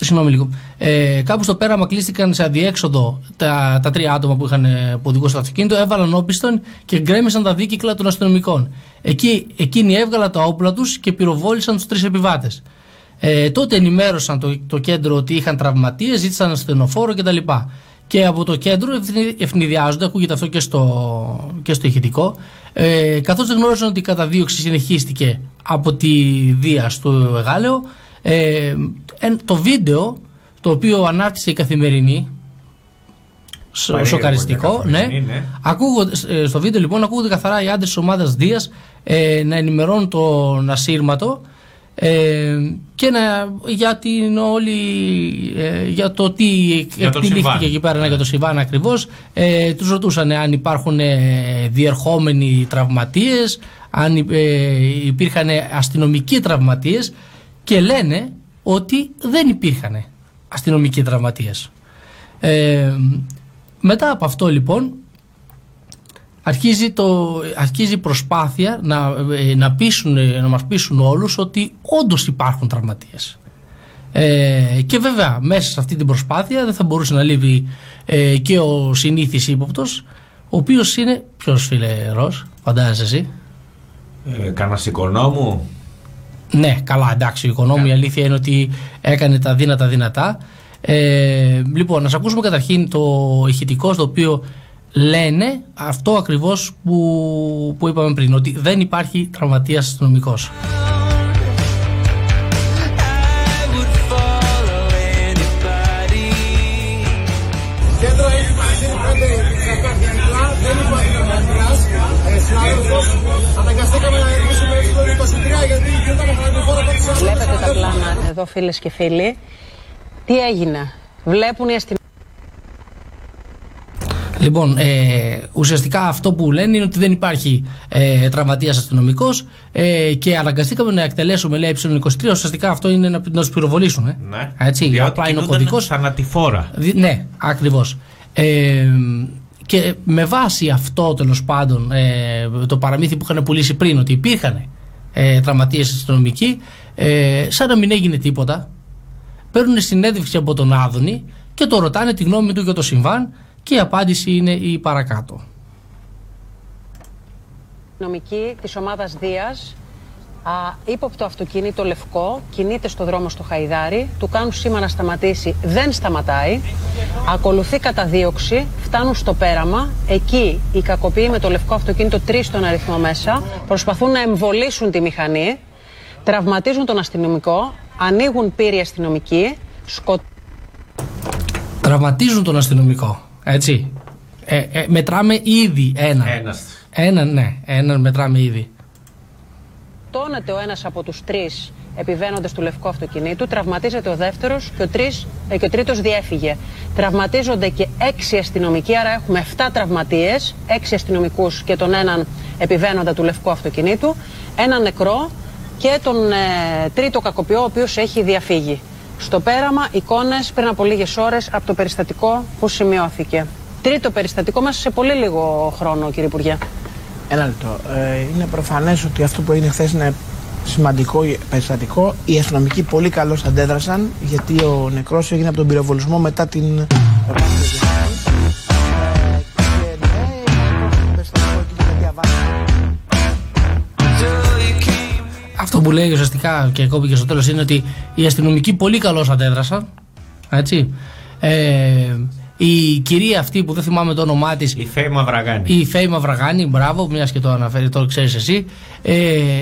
Συγγνώμη λίγο. Ε, κάπου στο πέραμα κλείστηκαν σε αδιέξοδο τα, τα τρία άτομα που, είχαν, ε, που οδηγούσαν το αυτοκίνητο, έβαλαν όπιστον και γκρέμισαν τα δίκυκλα των αστυνομικών. Εκεί, εκείνοι έβγαλαν τα όπλα τους και πυροβόλησαν τους τρεις επιβάτες. Ε, τότε ενημέρωσαν το, το κέντρο ότι είχαν τραυματίες, ζήτησαν ασθενοφόρο κτλ. Και από το κέντρο ευθυ- ευνηδιάζονται, ακούγεται αυτό και στο, και στο ηχητικό, ε, καθώς δεν γνώριζαν ότι η καταδίωξη συνεχίστηκε από τη Δία στο Εγάλεο, ε, εν- το βίντεο το οποίο ανάρτησε η Καθημερινή, σο- Περίεργο σοκαριστικό, για ναι, Καθημερινή, ναι. Ακούγονται, ε, στο βίντεο λοιπόν ακούγονται καθαρά οι άντρες της ομάδας Δίας ε, να ενημερώνουν τον ασύρματο ε, και να, για την όλη. Ε, για το τι Για το εκτελήχθηκε συμβάν. εκεί πέρα, ναι, για το συμβάν ακριβώς. Ε, Τους ρωτούσαν αν υπάρχουν ε, διερχόμενοι τραυματίες, αν ε, υπήρχαν αστυνομικοί τραυματίες και λένε ότι δεν υπήρχαν αστυνομικοί τραυματίες. Ε, μετά από αυτό λοιπόν αρχίζει, το, αρχίζει η προσπάθεια να, ε, να, πείσουν, ε, να μας πείσουν όλους ότι όντως υπάρχουν τραυματίες. Ε, και βέβαια μέσα σε αυτή την προσπάθεια δεν θα μπορούσε να λείπει ε, και ο συνήθις ύποπτος ο οποίος είναι, ποιος φίλε Ρος, φαντάζεσαι εσύ; Ε, Κάνα οικονόμου; Ναι, καλά, εντάξει. Ο οικονόμου η αλήθεια είναι ότι έκανε τα δύνατα δυνατά. Ε, λοιπόν, να σας ακούσουμε καταρχήν το ηχητικό στο οποίο λένε αυτό ακριβώς που, που είπαμε πριν, ότι δεν υπάρχει τραυματίας αστυνομικός. Κέντρο έχει παρασύρει πέντε ξαφνικά, δεν υπάρχει τραυματίας. Ε, συνάδελφος, αναγκαστήκαμε να ερμήσουμε έξω το 23 γιατί γινόταν χαρακτηφόρα από τις άλλες. Βλέπετε τα πλάνα εδώ φίλες και φίλοι. Τι έγινε; Βλέπουν οι αστυνομικοί. Λοιπόν, ε, ουσιαστικά αυτό που λένε είναι ότι δεν υπάρχει ε, τραυματίας αστυνομικός ε, και αναγκαστήκαμε να εκτελέσουμε, λέει, ε23. Ουσιαστικά αυτό είναι να, να τους πυροβολήσουν. Ε. Ναι. Έτσι, Διότι απλά είναι ο κινούνταν κωδικός. θανατηφόρα. Δι- Ναι, ακριβώς. Ε, και με βάση αυτό τέλος πάντων ε, το παραμύθι που είχαν πουλήσει πριν ότι υπήρχαν ε, τραυματίες αστυνομικοί, ε, σαν να μην έγινε τίποτα, παίρνουν συνέντευξη από τον Άδωνη και το ρωτάνε τη γνώμη του για το συμβάν και η απάντηση είναι η παρακάτω. αστυνομικοί της ομάδας Δίας α, ύποπτο αυτοκίνητο λευκό κινείται στο δρόμο στο Χαϊδάρι του κάνουν σήμα να σταματήσει δεν σταματάει ακολουθεί καταδίωξη φτάνουν στο πέραμα εκεί οι κακοποιοί με το λευκό αυτοκίνητο τρεις στον αριθμό μέσα προσπαθούν να εμβολήσουν τη μηχανή τραυματίζουν τον αστυνομικό ανοίγουν πύροι αστυνομικοί σκοτ... Τραυματίζουν τον αστυνομικό. Έτσι. Ε, ε, μετράμε ήδη έναν. Ένας. Έναν, ναι. Έναν μετράμε ήδη. Τόνεται ο ένας από τους τρεις επιβαίνοντες του λευκού αυτοκινήτου, τραυματίζεται ο δεύτερος και ο, τρεις, ε, και ο τρίτος διέφυγε. Τραυματίζονται και έξι αστυνομικοί, άρα έχουμε 7 τραυματίες, έξι αστυνομικούς και τον έναν επιβαίνοντα του λευκού αυτοκινήτου, έναν νεκρό και τον ε, τρίτο κακοποιό, ο οποίος έχει διαφύγει. Στο πέραμα εικόνες πριν από λίγες ώρες από το περιστατικό που σημειώθηκε. Τρίτο περιστατικό μέσα σε πολύ λίγο χρόνο, κύριε Υπουργέ. Ένα λεπτό. Ε, είναι προφανές ότι αυτό που έγινε χθες είναι σημαντικό περιστατικό. Οι αστυνομικοί πολύ καλώς αντέδρασαν γιατί ο νεκρός έγινε από τον πυροβολισμό μετά την. Που λέει ουσιαστικά και ακόμη και στο τέλος είναι ότι οι αστυνομικοί πολύ καλώς αντέδρασαν. Έτσι. Ε, η κυρία αυτή που δεν θυμάμαι το όνομά τη. Η Φέη Μαυραγάνη. Η Φέη Μαυραγάνη, μπράβο, μιας και το αναφέρει, το ξέρεις εσύ. Ε,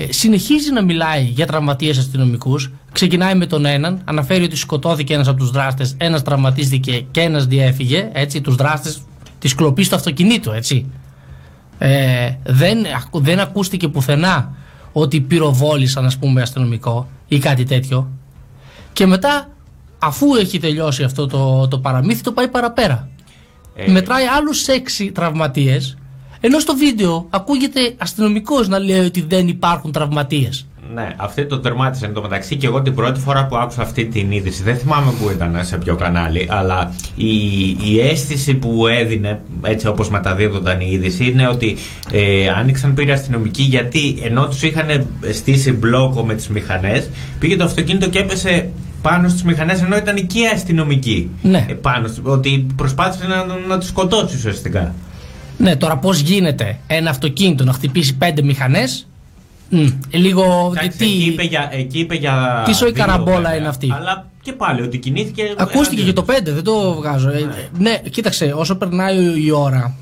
συνεχίζει να μιλάει για τραυματίες αστυνομικούς. Ξεκινάει με τον έναν, αναφέρει ότι σκοτώθηκε ένας από τους δράστες, ένας τραυματίστηκε και ένας διέφυγε. Έτσι, τους δράστες της κλοπής του αυτοκινήτου, έτσι. Ε, δεν, ακου- δεν ακούστηκε πουθενά ότι πυροβόλησαν, ας πούμε, αστυνομικό ή κάτι τέτοιο. Και μετά, αφού έχει τελειώσει αυτό το, το παραμύθι, το πάει παραπέρα. Ε. Μετράει άλλους έξι τραυματίες, ενώ στο βίντεο ακούγεται αστυνομικός να λέει ότι δεν υπάρχουν τραυματίες. Ναι, αυτή το τερμάτισε εν τω μεταξύ και εγώ την πρώτη φορά που άκουσα αυτή την είδηση. Δεν θυμάμαι που ήταν, σε ποιο κανάλι, αλλά η, η αίσθηση που έδινε, έτσι όπως μεταδίδονταν η είδηση, είναι ότι ε, άνοιξαν πήρε αστυνομικοί γιατί ενώ τους είχαν στήσει μπλόκο με τις μηχανές, πήγε το αυτοκίνητο και έπεσε πάνω στις μηχανές ενώ ήταν εκεί οι αστυνομικοί. Ναι. Ε, πάνω, σ- ότι προσπάθησε να, να του σκοτώσει ουσιαστικά. Ναι, τώρα πώς γίνεται ένα αυτοκίνητο να χτυπήσει πέντε μηχανές. Λίγο. Εντάξει, τι, εκεί, είπε για, εκεί είπε για. τι σοϊ δύο, καραμπόλα βέβαια. είναι αυτή. Αλλά και πάλι ότι κινήθηκε. Ακούστηκε και το 5, δεν το βγάζω. Ε, Ναι, κοίταξε, όσο περνάει η ώρα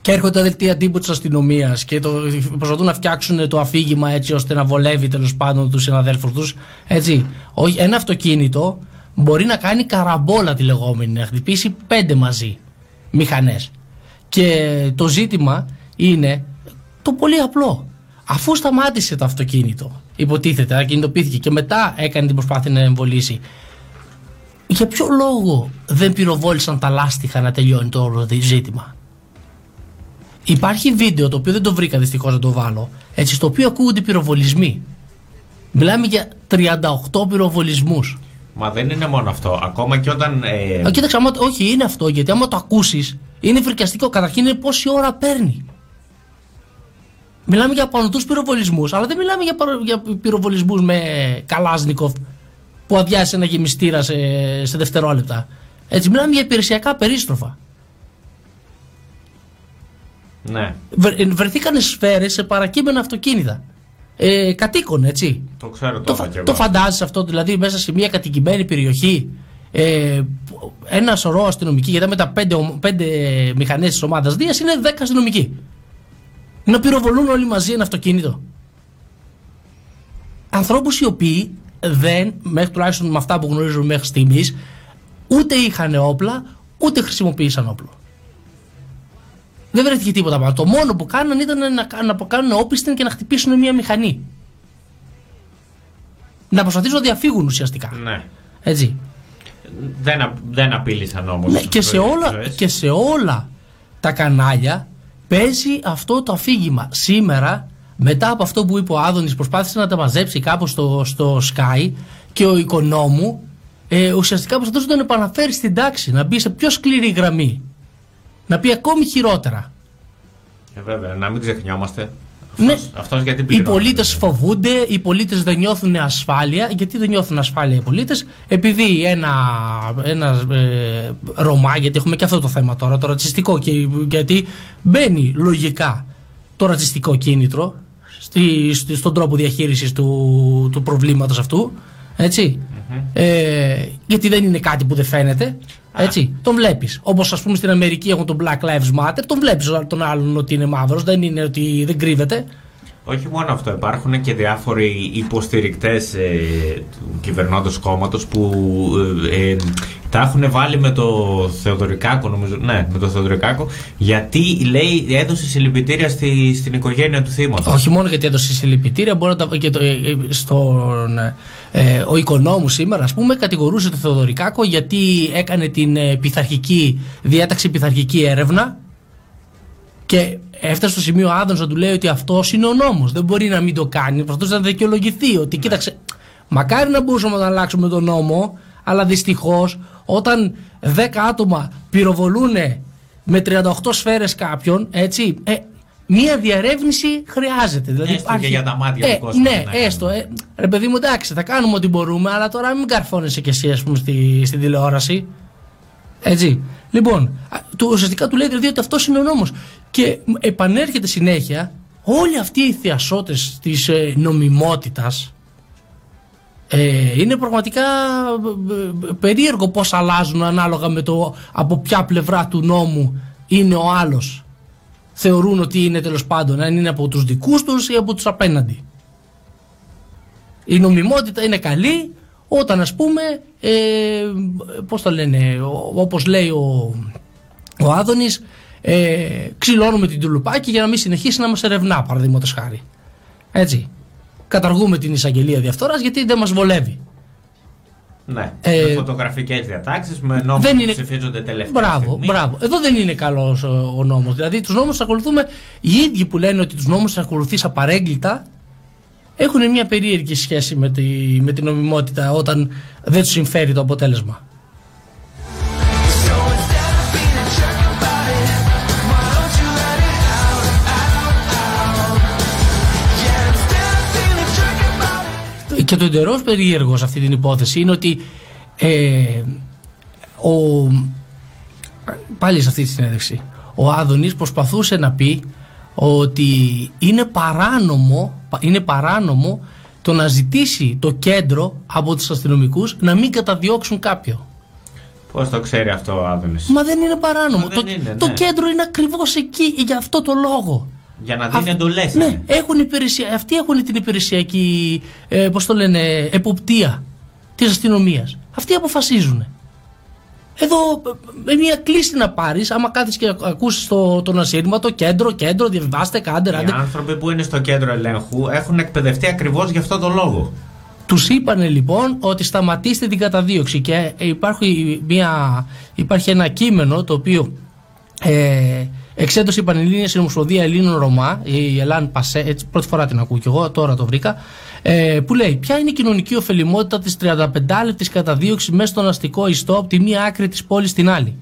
και έρχονται τα δελτία τύπου της αστυνομίας και το, προσπαθούν να φτιάξουν το αφήγημα έτσι ώστε να βολεύει τέλος πάντων τους συναδέλφους τους. Έτσι. Όχι, ένα αυτοκίνητο μπορεί να κάνει καραμπόλα τη λεγόμενη, να χτυπήσει πέντε μαζί μηχανές. Και το ζήτημα είναι το πολύ απλό. Αφού σταμάτησε το αυτοκίνητο, υποτίθεται, ακινητοποιήθηκε και μετά έκανε την προσπάθεια να εμβολήσει, για ποιο λόγο δεν πυροβόλησαν τα λάστιχα να τελειώνει το όλο το ζήτημα; Υπάρχει βίντεο το οποίο δεν το βρήκα δυστυχώς να το βάλω, έτσι, στο οποίο ακούγονται πυροβολισμοί. Μιλάμε για 38 πυροβολισμούς. Μα δεν είναι μόνο αυτό. Ακόμα και όταν. Ε, Α, κοίταξε, άμα, όχι, είναι αυτό, γιατί άμα το ακούσεις, είναι φρικιαστικό. Καταρχήν είναι πόση ώρα παίρνει. Μιλάμε για πανωτού πυροβολισμούς, αλλά δεν μιλάμε για, παρο- για πυροβολισμούς με καλάζνικοφ που αδειάσει ένα γεμιστήρα σε, σε δευτερόλεπτα. Έτσι, μιλάμε για υπηρεσιακά περίστροφα. ναι, Βρε, βρεθήκανε σφαίρες σε παρακείμενα αυτοκίνητα. Ε, κατοίκων, έτσι. το ξέρω Το, τώρα κι εγώ. το φαντάζεσαι αυτό, δηλαδή μέσα σε μια κατοικημένη περιοχή, ε, που- ένα σωρό αστυνομικοί, γιατί με τα πέντε, ομ- πέντε μηχανές της ομάδας Δίας είναι δέκα αστυνομικοί. Να πυροβολούν όλοι μαζί ένα αυτοκίνητο. Ανθρώπους οι οποίοι δεν, μέχρι τουλάχιστον με αυτά που γνωρίζουμε μέχρι στιγμής, ούτε είχαν όπλα, ούτε χρησιμοποίησαν όπλο. Δεν βρέθηκε τίποτα πάνω. Το μόνο που κάναν ήταν να, κα- να κάνουν όπισθεν και να χτυπήσουν μια μηχανή. Να προσπαθήσουν να διαφύγουν ουσιαστικά. Ναι. Έτσι. Δεν, α- δεν απείλησαν όμως. Ναι, και, σε όλα, και σε όλα τα κανάλια παίζει αυτό το αφήγημα. Σήμερα, μετά από αυτό που είπε ο Άδωνης, προσπάθησε να τα μαζέψει κάπως στο, στο Sky και ο οικονόμου ε, ουσιαστικά προσπαθούσε να τον επαναφέρει στην τάξη, να μπει σε πιο σκληρή γραμμή. Να πει ακόμη χειρότερα. Ε, βέβαια, να μην ξεχνιόμαστε. Ναι. Αυτός, αυτός γιατί Οι πληρώνει. πολίτες φοβούνται, οι πολίτες δεν νιώθουν ασφάλεια. Γιατί δεν νιώθουν ασφάλεια οι πολίτες, επειδή ένα, ένα ε, Ρωμά, γιατί έχουμε και αυτό το θέμα τώρα, το ρατσιστικό, και, γιατί μπαίνει λογικά το ρατσιστικό κίνητρο στη, στη- στον τρόπο διαχείρισης του, του προβλήματος αυτού. Έτσι. Ε, γιατί δεν είναι κάτι που δεν φαίνεται. Έτσι. Τον βλέπεις. Όπως ας πούμε στην Αμερική έχουν τον Black Lives Matter, τον βλέπεις τον άλλον ότι είναι μαύρος, δεν είναι ότι δεν κρύβεται. Όχι μόνο αυτό, υπάρχουν και διάφοροι υποστηρικτές ε, του κυβερνώντος κόμματος που ε, ε, τα έχουν βάλει με το Θεοδωρικάκο, νομίζω. Ναι, με το Θεοδωρικάκο, γιατί λέει έδωσε συλληπιτήρια στη, στην οικογένεια του θύματο. Όχι μόνο γιατί έδωσε συλληπιτήρια, μπορεί να τα, και το, ε, ε, στον, ε, ο οικονόμου σήμερα, ας πούμε, κατηγορούσε τον Θεοδωρικάκο γιατί έκανε την ε, πειθαρχική, διέταξη πειθαρχική έρευνα και έφτασε στο σημείο ο Άδωνος να του λέει ότι αυτός είναι ο νόμος, δεν μπορεί να μην το κάνει, προσπαθούσε να δικαιολογηθεί ότι κοίταξε, μακάρι να μπορούσαμε να αλλάξουμε τον νόμο, αλλά δυστυχώς όταν 10 άτομα πυροβολούν με 38 σφαίρες κάποιον, έτσι, ε, μία διαρεύνηση χρειάζεται. Δηλαδή Έστω και για τα μάτια ε, του κόσμου, Ναι, να έστω. Ε, ρε παιδί μου, εντάξει, θα κάνουμε ό,τι μπορούμε, αλλά τώρα μην καρφώνεσαι κι εσύ, ας πούμε, στη, στην τηλεόραση. Έτσι. Λοιπόν, α, του, ουσιαστικά του λέει δηλαδή ότι αυτός είναι ο νόμος. Και μ, επανέρχεται συνέχεια όλοι αυτοί οι θειασότες της ε, νομιμότητας ε, είναι πραγματικά ε, ε, περίεργο πώς αλλάζουν ανάλογα με το από ποια πλευρά του νόμου είναι ο άλλος. Θεωρούν ότι είναι τέλος πάντων, αν είναι από τους δικούς τους ή από τους απέναντι. Η νομιμότητα είναι καλή όταν ας πούμε, ε, πώς το λένε, ο- όπως λέει ο, ο Άδωνης, ε, ξυλώνουμε την τουλουπάκη για να μην συνεχίσει να μας ερευνά, παραδείγματος χάρη. Έτσι. Καταργούμε την εισαγγελία διαφθοράς γιατί δεν μας βολεύει. Ναι. Ε, με φωτογραφικές διατάξεις, με νόμους δεν που είναι- ψηφίζονται τελευταία Μπράβο, στιγμή. μπράβο. Εδώ δεν είναι καλός ο, ο νόμος. Δηλαδή, τους νόμους τους ακολουθούμε οι ίδιοι που λένε ότι τους νόμους τους ακολουθείς απαρέγκλητα. έχουν μια περίεργη σχέση με, τη, με την νομιμότητα όταν δεν τους συμφέρει το αποτέλεσμα. Και το εντελώ περίεργο σε αυτή την υπόθεση είναι ότι ε, ο, πάλι σε αυτή τη συνέντευξη ο Άδωνης προσπαθούσε να πει ότι είναι παράνομο, είναι παράνομο το να ζητήσει το κέντρο από τους αστυνομικούς να μην καταδιώξουν κάποιον. Πώς το ξέρει αυτό ο Άδωνης; Μα δεν είναι παράνομο. Μα το, δεν είναι, το ναι. κέντρο είναι ακριβώς εκεί για αυτό το λόγο. Για να δίνει εντολές. Ναι, έχουν υπηρεσία, αυτοί έχουν την υπηρεσιακή, ε, πώς το λένε, εποπτεία της αστυνομίας. Αυτοί αποφασίζουν. Εδώ με μια κλίση να πάρεις, άμα κάθεις και ακούσεις το, το ασύρμα, το κέντρο, κέντρο, διαβιβάστε, κάντε, Οι ράντε. άνθρωποι που είναι στο κέντρο ελέγχου έχουν εκπαιδευτεί ακριβώς γι' αυτό το λόγο. Τους είπανε λοιπόν ότι σταματήστε την καταδίωξη και υπάρχει, μια, υπάρχει ένα κείμενο το οποίο ε, εξέδωσε η Πανελλήνια Συνομοσπονδία Ελλήνων Ρωμά, η Ελάν Πασέ, έτσι πρώτη φορά την ακούω και εγώ, τώρα το βρήκα, ε, που λέει ποια είναι η κοινωνική ωφελημότητα της 35 λεπτής καταδίωξης μέσα στον αστικό ιστό από τη μία άκρη της πόλης στην άλλη;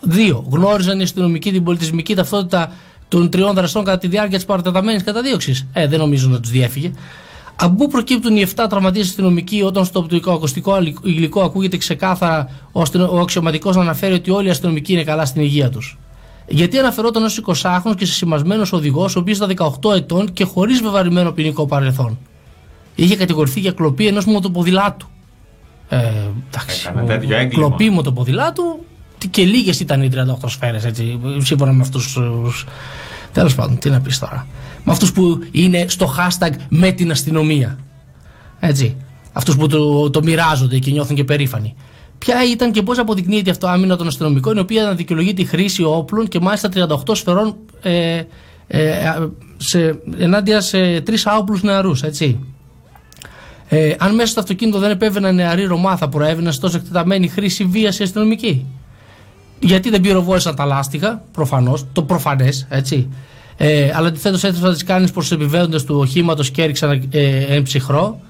Δύο, γνώριζαν οι αστυνομικοί την πολιτισμική ταυτότητα των τριών δραστών κατά τη διάρκεια της παρατεταμένης καταδίωξης; Ε, δεν νομίζω να τους διέφυγε. Από πού προκύπτουν οι 7 τραυματίες αστυνομικοί όταν στο οπτικοακουστικό υλικό ακούγεται ξεκάθαρα ο, αστυνο- ο αξιωματικός να αναφέρει ότι όλοι οι αστυνομικοί είναι καλά στην υγεία τους; Γιατί αναφερόταν ως 20χρονο και συσημασμένο οδηγός, ο οποίος ήταν 18 ετών και χωρίς βεβαρημένο ποινικό παρελθόν. Είχε κατηγορηθεί για κλοπή ενός μοτοποδηλάτου. Ε, εντάξει. Έκανε τέτοιο έγκλημα. Κλοπή μοτοποδηλάτου τι- και λίγες ήταν οι 38 σφαίρες, έτσι, σύμφωνα με αυτούς του. Τέλος πάντων, τι να πεις τώρα. Με αυτούς που είναι στο hashtag με την αστυνομία. Έτσι. Αυτούς που το, το μοιράζονται και νιώθουν και περήφανοι. Ποια ήταν και πώς αποδεικνύεται αυτό άμυνα των αστυνομικών, η οποία δικαιολογεί τη χρήση όπλων και μάλιστα 38 σφαιρών ε, ε, σε, ενάντια σε τρεις άοπλους νεαρούς. Έτσι. Ε, αν μέσα στο αυτοκίνητο δεν επέβαιναν νεαροί Ρωμά, θα προέβαιναν σε τόσο εκτεταμένη χρήση βίας οι αστυνομικοί. Γιατί δεν πυροβόλησαν τα λάστιχα, προφανώς, το προφανές, έτσι. Ε, αλλά αντιθέτως έθεσαν τις κάνεις προς τους επιβαίνοντε του οχήματος και έριξαν ε, εν ψυχρό.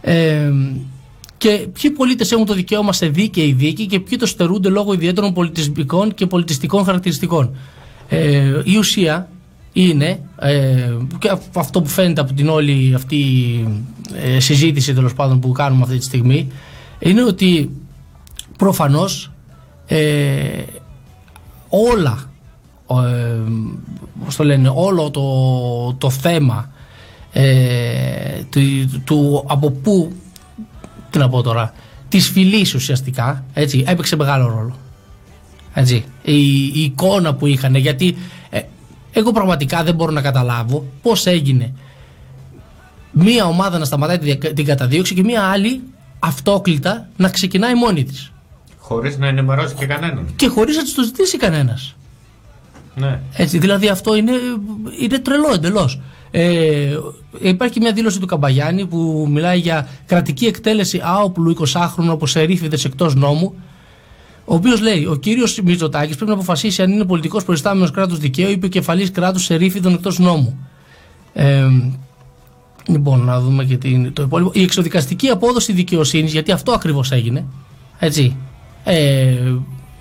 Ε, και ποιοι πολίτες έχουν το δικαίωμα σε δίκαιη δίκη και ποιοι το στερούνται λόγω ιδιαίτερων πολιτισμικών και πολιτιστικών χαρακτηριστικών. Ε, η ουσία είναι, ε, και αυ- αυτό που φαίνεται από την όλη αυτή ε, συζήτηση τέλος πάντων που κάνουμε αυτή τη στιγμή, είναι ότι προφανώς ε, όλα ε, πώς το λένε, όλο το, το θέμα ε, του, του από πού τι να πω τώρα της φυλής ουσιαστικά έτσι, έπαιξε μεγάλο ρόλο έτσι, η, η εικόνα που είχαν γιατί ε, εγώ πραγματικά δεν μπορώ να καταλάβω πώς έγινε μία ομάδα να σταματάει τη δια- την καταδίωξη και μία άλλη αυτόκλητα να ξεκινάει μόνη της Χωρίς να ενημερώσει και κανέναν. και χωρίς να της το ζητήσει κανένας Ναι. έτσι, δηλαδή αυτό είναι, είναι τρελό εντελώς. Ε, υπάρχει και μια δήλωση του Καμπαγιάννη που μιλάει για κρατική εκτέλεση άοπλου 20χρονου από σερίφιδε εκτός νόμου. Ο οποίος λέει: Ο κύριος Μητσοτάκης πρέπει να αποφασίσει αν είναι πολιτικός προϊστάμενος κράτους δικαίου ή επικεφαλής κράτους σερίφιδων εκτός νόμου. Ε, λοιπόν, να δούμε και τι, το υπόλοιπο. Η εξοδικαστική απόδοση δικαιοσύνης, γιατί αυτό ακριβώς έγινε. Έτσι. Ε,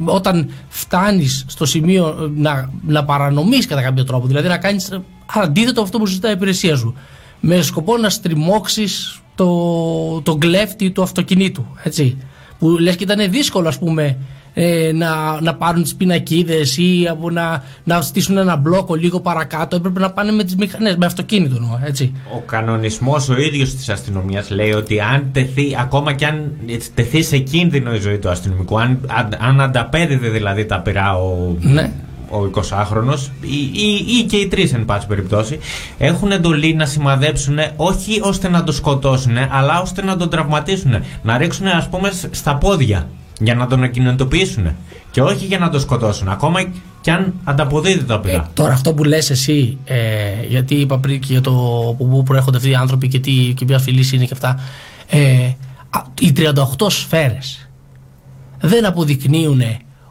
όταν φτάνεις στο σημείο ε, να, να παρανομείς κατά κάποιο τρόπο, δηλαδή να κάνεις αντίθετο από αυτό που ζητάει η υπηρεσία σου, με σκοπό να στριμώξεις το, το κλέφτη του αυτοκινήτου. Έτσι. Που λες και ήταν δύσκολο, ας πούμε, ε, να, να πάρουν τις πινακίδες ή από να, να στήσουν ένα μπλόκο λίγο παρακάτω. Έπρεπε να πάνε με τις μηχανέ, με αυτοκίνητο εννοώ, έτσι. Ο κανονισμός ο ίδιος της αστυνομίας λέει ότι αν τεθεί, ακόμα και αν τεθεί σε κίνδυνο η ζωή του αστυνομικού, αν, αν, αν ανταπέδιδε δηλαδή τα πειρά ο, Ναι. ο 20χρονο ή, ή, ή και οι τρεις, εν πάση περιπτώσει, έχουν εντολή να σημαδέψουν όχι ώστε να τον σκοτώσουν, αλλά ώστε να τον τραυματίσουν. Να ρίξουν, ας πούμε, σ- στα πόδια για να τον ακινητοποιήσουν. Και όχι για να τον σκοτώσουν, ακόμα και αν ανταποδίδει τα πειρά. Τώρα αυτό που λες εσύ, ε, γιατί είπα πριν και για το από πού προέρχονται αυτοί οι άνθρωποι και, τι, και ποια φυλής είναι και αυτά. Ε, α, οι 38 σφαίρες δεν αποδεικνύουν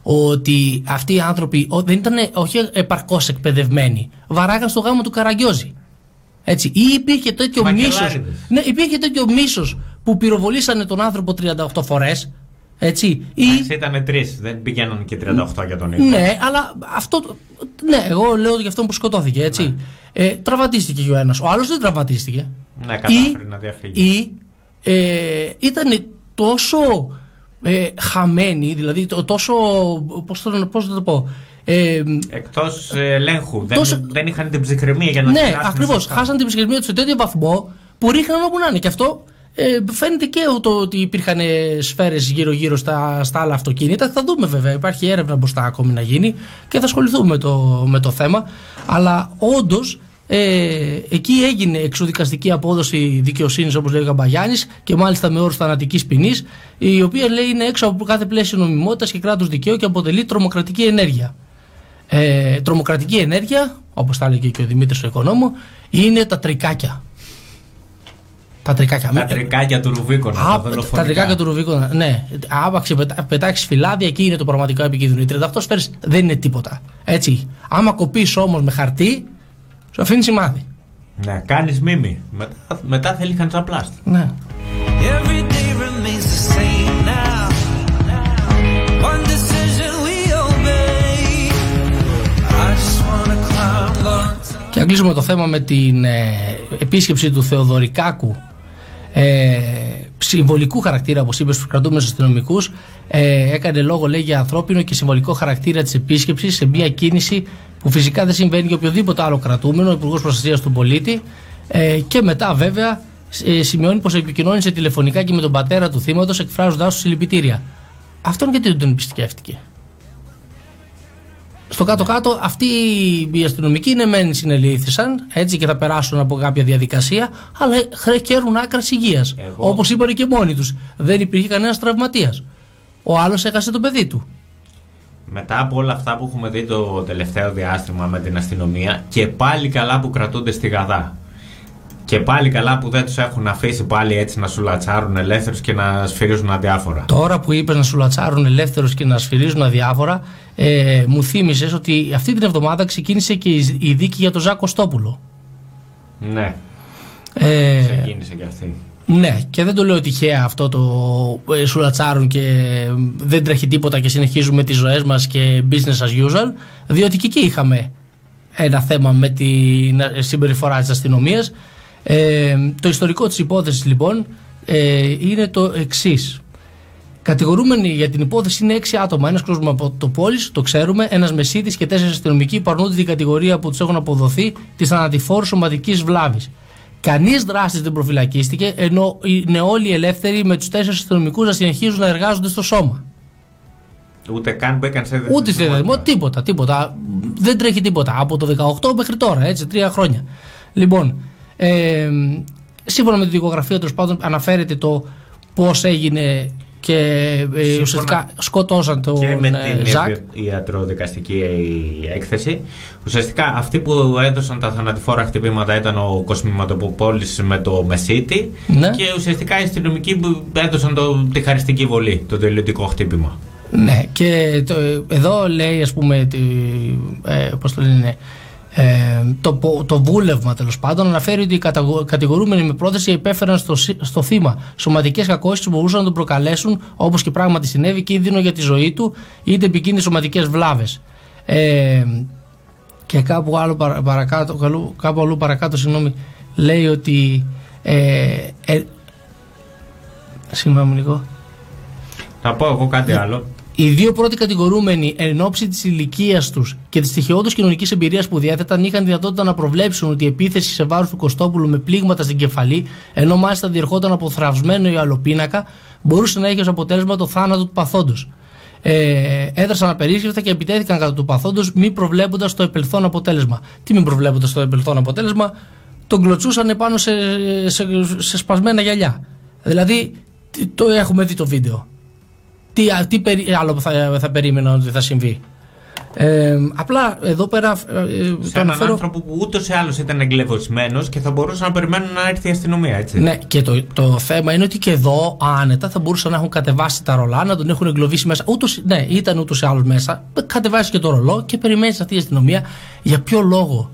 ότι αυτοί οι άνθρωποι ο- δεν ήταν όχι επαρκώς εκπαιδευμένοι. Βαράγαν στο γάμο του Καραγκιόζη. Έτσι. Ή υπήρχε τέτοιο Μακελάριδες. μίσο. Ναι, υπήρχε τέτοιο μίσος που πυροβολήσανε τον άνθρωπο 38 φορές. Έτσι. Ή, Ήταν τρεις, δεν πηγαίνουν και 38 για τον ίδιο. ναι, αλλά αυτό. Ναι, εγώ λέω για αυτόν που σκοτώθηκε, έτσι. Ε, τραυματίστηκε και ο ένας. Ο άλλος δεν τραυματίστηκε. Ναι, κατάφερε να διαφύγει. Ή ε, ήταν τόσο ε, χαμένοι, δηλαδή το- τόσο. Πώς, το, πώς θα το πω. Ε, Εκτός ελέγχου. Δεν, Τόσο- δεν είχαν την ψυχραιμία για να ναι, αντιδράσουν ακριβώς. σωστά. Χάσαν την ψυχραιμία τους σε τέτοιο βαθμό που ρίχναν όπου να είναι. Και αυτό ε, φαίνεται και το ότι υπήρχαν σφαίρες γύρω-γύρω στα, στα άλλα αυτοκίνητα. Θα δούμε βέβαια. Υπάρχει έρευνα μπροστά ακόμη να γίνει και θα ασχοληθούμε με το, με το θέμα. Αλλά όντως ε, εκεί έγινε εξοδικαστική απόδοση δικαιοσύνης, όπως λέει ο Καμπαγιάννης, και μάλιστα με όρους θανατικής ποινής, η οποία λέει είναι έξω από κάθε πλαίσιο νομιμότητας και κράτους δικαίου και αποτελεί τρομοκρατική ενέργεια. Ε, τρομοκρατική ενέργεια, όπως τα έλεγε και ο Δημήτρης ο Οικονόμου, είναι τα τρικάκια. Τα τρικάκια. Τα τρικάκια του Ρουβίκονα. Α, τα τα δολοφονικά. τρικάκια του Ρουβίκονα, ναι. Άπαξε πετά, πετάξεις φυλάδια, εκεί είναι το πραγματικό επικίνδυνο. Οι 38 σφαίρες δεν είναι τίποτα. Έτσι. Άμα κοπείς όμως με χαρτί, σου αφήνει σημάδι. Ναι, κάνεις μίμη. Μετά, μετά θέλει χαντζαπλάστ. Ναι. Every day remains the same now. One decision we obey. I just wanna climb on Και να κλείσουμε το θέμα με την ε, επίσκεψη του Θεοδωρικάκου ε, συμβολικού χαρακτήρα, όπως είπες στους κρατούμενους αστυνομικούς, ε, έκανε λόγο λέει για ανθρώπινο και συμβολικό χαρακτήρα της επίσκεψης σε μια κίνηση που φυσικά δεν συμβαίνει για οποιοδήποτε άλλο κρατούμενο, ο Υπουργός Προστασίας του Πολίτη ε, και μετά βέβαια ε, σημειώνει πως επικοινώνησε τηλεφωνικά και με τον πατέρα του θύματος εκφράζοντάς του συλληπιτήρια. Αυτόν γιατί δεν τον επισκέφτηκε; Στο κάτω-κάτω αυτοί οι αστυνομικοί είναι μεν συνελήφθησαν έτσι και θα περάσουν από κάποια διαδικασία, αλλά χαίρουν άκρας υγείας. Όπως είπαν και μόνοι τους. Δεν υπήρχε κανένας τραυματίας. Ο άλλος έχασε το παιδί του. Μετά από όλα αυτά που έχουμε δει το τελευταίο διάστημα με την αστυνομία και πάλι καλά που κρατούνται στη Γαδά. Και πάλι καλά που δεν τους έχουν αφήσει πάλι έτσι να σουλατσάρουν ελεύθερους και να σφυρίζουν αδιάφορα. Τώρα που είπες να σου λατσάρουν ελεύθερους και να σφυρίζουν αδιάφορα, ε, μου θύμισες ότι αυτή την εβδομάδα ξεκίνησε και η η δίκη για τον Ζάκο Στόπουλο. Ναι, Ε, ξεκίνησε και αυτή. Ναι, και δεν το λέω τυχαία αυτό το ε, σουλατσάρουν και ε, δεν τρέχει τίποτα και συνεχίζουμε τις ζωές μας και business as usual, διότι και εκεί είχαμε ένα θέμα με την ε, συμπεριφορά της αστυνομίας. Ε, το ιστορικό της υπόθεσης λοιπόν ε, είναι το εξής. Κατηγορούμενοι για την υπόθεση είναι έξι άτομα. Ένας κόσμος από το πόλης, το ξέρουμε, ένας μεσίτης και τέσσερις αστυνομικοί που αρνούνται την κατηγορία που τους έχουν αποδοθεί της θανατηφόρου σωματικής βλάβης. Κανείς δράστης δεν προφυλακίστηκε, ενώ είναι όλοι ελεύθεροι με τους τέσσερις αστυνομικούς να συνεχίζουν να εργάζονται στο σώμα. Ούτε καν μπήκαν σε Ούτε στη δεδομό, τίποτα, τίποτα. Δεν τρέχει τίποτα. Από το 18 μέχρι τώρα, έτσι, τρία χρόνια. Λοιπόν, ε, σύμφωνα με τη δικογραφία τέλος πάντων αναφέρεται το πώς έγινε και ε, ουσιαστικά σκοτώσαν τον και με ε, την Ζακ. ιδιο- ιατροδικαστική έκθεση. Ουσιαστικά αυτοί που έδωσαν τα θανατηφόρα χτυπήματα ήταν ο Κοσμηματοπολης με το Μεσίτη Ναι. και ουσιαστικά οι αστυνομικοί που έδωσαν το, τη χαριστική βολή, το τελειωτικό χτύπημα. Ναι, και το, εδώ λέει, ας πούμε, τη, ε, πώς το λένε, ε, το, πο- το βούλευμα τέλος πάντων αναφέρει ότι οι καταγο- κατηγορούμενοι με πρόθεση υπέφεραν στο, σύ- στο θύμα σωματικές κακώσεις που μπορούσαν να τον προκαλέσουν, όπως και πράγματι συνέβη, κίνδυνο για τη ζωή του είτε επικίνδυνες σωματικές βλάβες. Ε, και κάπου, άλλο παρα- παρακάτω, καλού- κάπου αλλού παρακάτω, συγγνώμη, λέει ότι. Ε, ε, συγγνώμη λίγο. Θα πω εγώ κάτι άλλο. Οι δύο πρώτοι κατηγορούμενοι, εν ώψη της ηλικίας τους και της τυχεώδου κοινωνικής εμπειρίας που διέθεταν, είχαν δυνατότητα να προβλέψουν ότι η επίθεση σε βάρος του Κωστόπουλου με πλήγματα στην κεφαλή, ενώ μάλιστα διερχόταν από θραυσμένο ή αλλοπίνακα, μπορούσε να έχει ως αποτέλεσμα το θάνατο του παθόντος. Ε, έδρασαν απερίσκεπτα και επιτέθηκαν κατά του παθόντος, μη προβλέποντας το επελθόν αποτέλεσμα. Τι μη προβλέποντας το επελθόν αποτέλεσμα, τον κλωτσούσαν πάνω σε, σε, σε σπασμένα γυαλιά. Δηλαδή, τι- το έχουμε δει το βίντεο. Τι, α- τι περί- άλλο θα, θα περίμενα ότι θα συμβεί. Ε, απλά εδώ πέρα ε, ε, Σε το έναν αναφέρω. άνθρωπο που ούτως ή άλλως ήταν εγκλεβωσμένος και θα μπορούσαν να περιμένουν να έρθει η αστυνομία, έτσι. Ναι, και το, το θέμα είναι ότι και εδώ άνετα θα μπορούσαν να έχουν κατεβάσει τα ρολά, να τον έχουν εγκλωβίσει μέσα. Ούτως, ναι, ήταν ούτως ή άλλως μέσα. Κατεβάσει και το ρολό και περιμένεις αυτή η αστυνομία. Για ποιο λόγο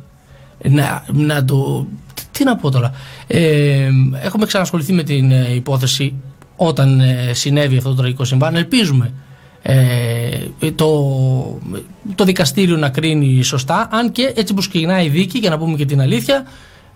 να, να το. Τι να πω τώρα. Ε, έχουμε ξανασχοληθεί με την ε, υπόθεση όταν ε, συνέβη αυτό το τραγικό συμβάν. Ελπίζουμε ε, το, το δικαστήριο να κρίνει σωστά. Αν και έτσι που ξεκινάει η δίκη, για να πούμε και την αλήθεια,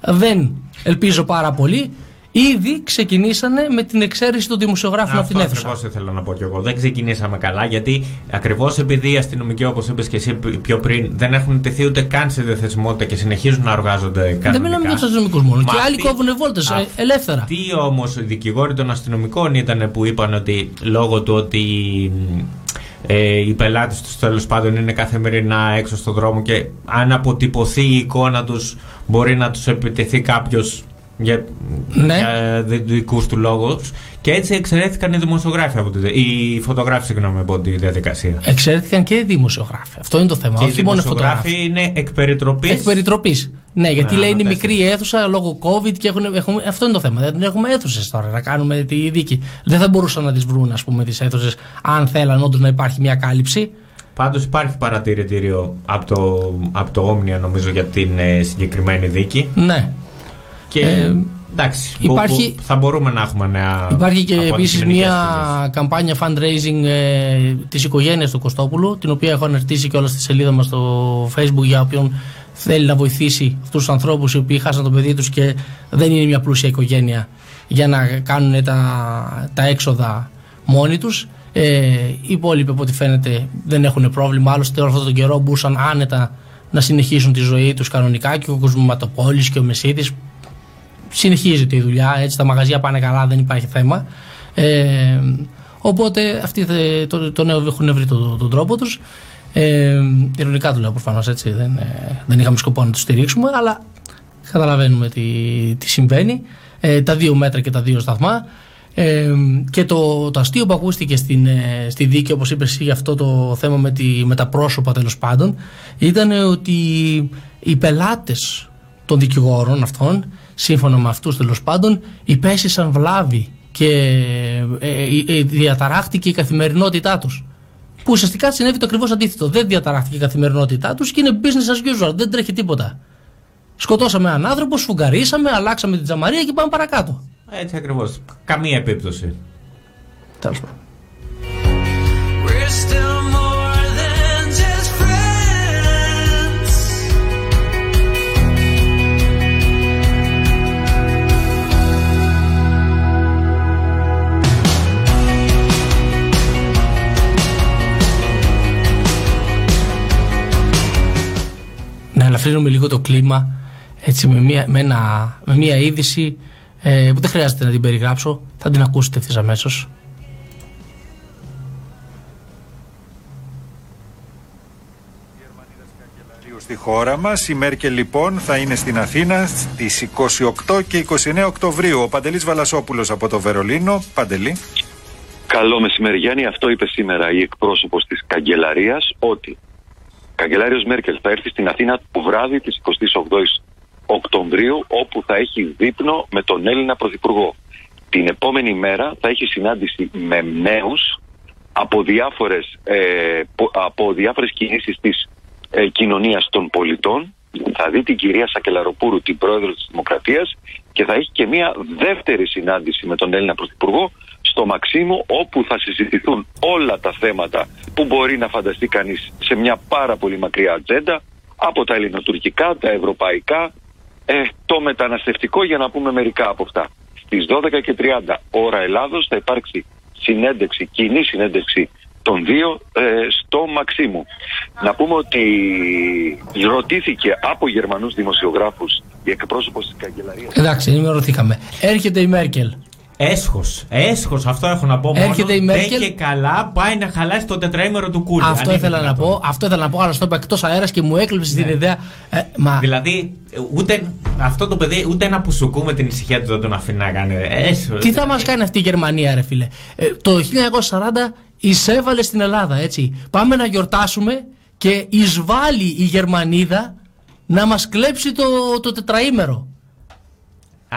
δεν ελπίζω πάρα πολύ. Ήδη ξεκινήσανε με την εξαίρεση των δημοσιογράφων από την Αυτό αίθουσα. ακριβώς ήθελα να πω κι εγώ. Δεν ξεκινήσαμε καλά γιατί ακριβώς επειδή οι αστυνομικοί, όπως είπες και εσύ πιο πριν, δεν έχουν τεθεί ούτε καν σε διαθεσιμότητα και συνεχίζουν να εργάζονται κανονικά. Δεν μιλάμε για τους αστυνομικούς μόνο. Μα Και άλλοι αυτοί- κόβουν βόλτες ελεύθερα. Τι όμως οι δικηγόροι των αστυνομικών ήταν που είπαν ότι λόγω του ότι ε, οι πελάτες τους τέλος πάντων είναι καθημερινά έξω στον δρόμο και αν αποτυπωθεί η εικόνα τους μπορεί να τους επιτεθεί κάποιος για, Ναι. για δικούς του λόγους. Και έτσι εξαιρέθηκαν οι δημοσιογράφοι από τη, δι- οι φωτογράφοι συγγνώμη, από τη διαδικασία. Εξαιρέθηκαν και οι δημοσιογράφοι. Αυτό είναι το θέμα. Και οι όχι μόνο οι δημοσιογράφοι φωτογράφοι. είναι εκ περιτροπής. Εκ περιτροπής. Ναι, γιατί Α, λέει είναι τέσσερα. μικρή η αίθουσα λόγω COVID και έχουν, έχουμε, αυτό είναι το θέμα. Δεν έχουμε αίθουσες τώρα να κάνουμε τη δίκη. Δεν θα μπορούσαν να τις βρουν, ας πούμε, τις αίθουσες, αν θέλαν όντως να υπάρχει μια κάλυψη. Πάντως υπάρχει παρατηρητήριο από το, από το Όμνια νομίζω για την ε, συγκεκριμένη δίκη. Ναι. Και Ε, εντάξει, υπάρχει- που- που θα μπορούμε να έχουμε νέα. Υπάρχει και από επίσης αντικειμενικές μια καμπάνια fundraising ε, της οικογένειας του Κωστόπουλου, την οποία έχω αναρτήσει και όλα στη σελίδα μας στο Facebook για όποιον θέλει να βοηθήσει αυτούς τους ανθρώπους οι οποίοι χάσαν το παιδί τους και δεν είναι μια πλούσια οικογένεια για να κάνουν τα, τα έξοδα μόνοι τους. Ε, οι υπόλοιποι, από ό,τι φαίνεται, δεν έχουν πρόβλημα. Άλλωστε, όλο αυτόν τον καιρό μπορούσαν άνετα να συνεχίσουν τη ζωή τους κανονικά και ο Κοσμηματοπόλης και ο Μεσίδης συνεχίζεται η δουλειά, έτσι τα μαγαζιά πάνε καλά, δεν υπάρχει θέμα. Ε, οπότε αυτοί θε- το, το νέο έχουν βρει τον τον τρόπο τους. Ε, ειρωνικά το λέω προφανώς έτσι, δεν, ε, δεν είχαμε σκοπό να τους στηρίξουμε, αλλά καταλαβαίνουμε τι, τι συμβαίνει. Ε, τα δύο μέτρα και τα δύο σταθμά. Ε, και το, το αστείο που ακούστηκε στην, ε, στη δίκη, όπως είπες εσύ, για αυτό το θέμα με, τη, με τα πρόσωπα τέλος πάντων, ήταν ότι οι πελάτες των δικηγόρων αυτών, σύμφωνα με αυτούς τέλος πάντων, υπέστησαν βλάβη και ε, ε, ε, διαταράχτηκε η καθημερινότητά τους. Που ουσιαστικά συνέβη το ακριβώς αντίθετο. Δεν διαταράχτηκε η καθημερινότητά τους και είναι business as usual. Δεν τρέχει τίποτα. Σκοτώσαμε έναν άνθρωπο, σφουγγαρίσαμε, αλλάξαμε την τζαμαρία και πάμε παρακάτω. Έτσι ακριβώς. Καμία επίπτωση. Τέλος πάντων. Ελαφρύνουμε λίγο το κλίμα έτσι με μια, με ένα, με μια είδηση ε, που δεν χρειάζεται να την περιγράψω. Θα την ακούσετε ευθύ αμέσως. στη χώρα μας. Η Μέρκελ λοιπόν θα είναι στην Αθήνα στις 28 και 29 Οκτωβρίου. Ο Παντελής Βαλασόπουλος από το Βερολίνο. Παντελή. Καλό μεσημέρι Γιάννη. Αυτό είπε σήμερα η εκπρόσωπος της καγκελαρίας ότι η καγκελάριος Μέρκελ θα έρθει στην Αθήνα το βράδυ της 28ης Οκτωβρίου όπου θα έχει δείπνο με τον Έλληνα Πρωθυπουργό. Την επόμενη μέρα θα έχει συνάντηση με νέους από διάφορες, ε, πο- από διάφορες κινήσεις της ε, κοινωνίας των πολιτών. Θα δει την κυρία Σακελαροπούρου, την πρόεδρο της Δημοκρατίας και θα έχει και μια δεύτερη συνάντηση με τον Έλληνα Πρωθυπουργό στο Μαξίμου όπου θα συζητηθούν όλα τα θέματα που μπορεί να φανταστεί κανείς σε μια πάρα πολύ μακριά ατζέντα από τα ελληνοτουρκικά, τα ευρωπαϊκά, ε, το μεταναστευτικό για να πούμε μερικά από αυτά. Στις 12.30 ώρα Ελλάδος θα υπάρξει συνέντευξη, κοινή συνέντευξη των δύο ε, στο Μαξίμου. Να πούμε ότι ρωτήθηκε από Γερμανούς δημοσιογράφους η εκπρόσωπος της Καγκελαρίας Εντάξει, ενημερωθήκαμε. Έρχεται η Μέρκελ. Έσχος. Έσχος, αυτό έχω να πω μόνο. Έρχεται η Μέρκελ. Δεν και καλά πάει να χαλάσει το τετραήμερο του κούλου. Αυτό Αν ήθελα είναι να δυνατόν. πω, αυτό ήθελα να πω, αλλά στο είπα εκτός αέρας και μου έκλειψε την ιδέα. Ε, μα Δηλαδή, ούτε αυτό το παιδί, ούτε ένα πουσουκού με την ησυχία του δεν τον αφήνει να κάνει. Έσχος. τι θα μας κάνει αυτή η Γερμανία, ρε φίλε; Ε, το 1940 εισέβαλε στην Ελλάδα, έτσι. Πάμε να γιορτάσουμε και εισβάλλει η Γερμανίδα να μας κλέψει το, το τετραήμερο.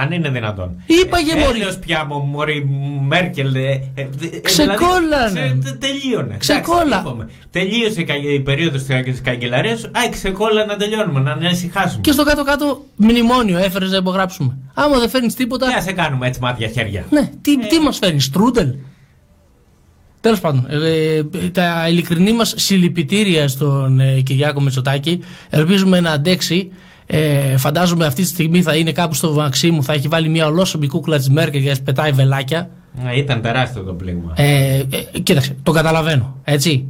Αν είναι δυνατόν. Είπαγε, μωρή. Έλεος πια μου, μωρή Μέρκελ. ε, ε, ε, Ξεκόλλανε. δηλαδή, ξε- τε- τελείωνε. Ξεκόλλα. Εντάξει, είπαμε. Τελείωσε η κα- η περίοδος της καγκελαρίας. Α, ξεκόλλα να τελειώνουμε, να να ησυχάσουμε. Και στο κάτω-κάτω μνημόνιο έφερες να υπογράψουμε. Άμα δεν φέρνεις τίποτα. Τι να σε κάνουμε έτσι μάτια χέρια. Ναι, τι, τι μας φέρνεις, στρούντελ; Τέλος πάντων, ε, ε, τα ειλικρινή μας συλληπιτήρια στον ε, Κυριάκο Μητσοτάκη. Ελπίζουμε να αντέξει. Ε, φαντάζομαι αυτή τη στιγμή θα είναι κάπου στο Μαξίμου, θα έχει βάλει μια ολόσωμη κούκλα της Μέρκελ και θα πετάει βελάκια. Ε, Ήταν τεράστιο το πλήγμα. Ε, ε, κοίταξε, το καταλαβαίνω. Έτσι.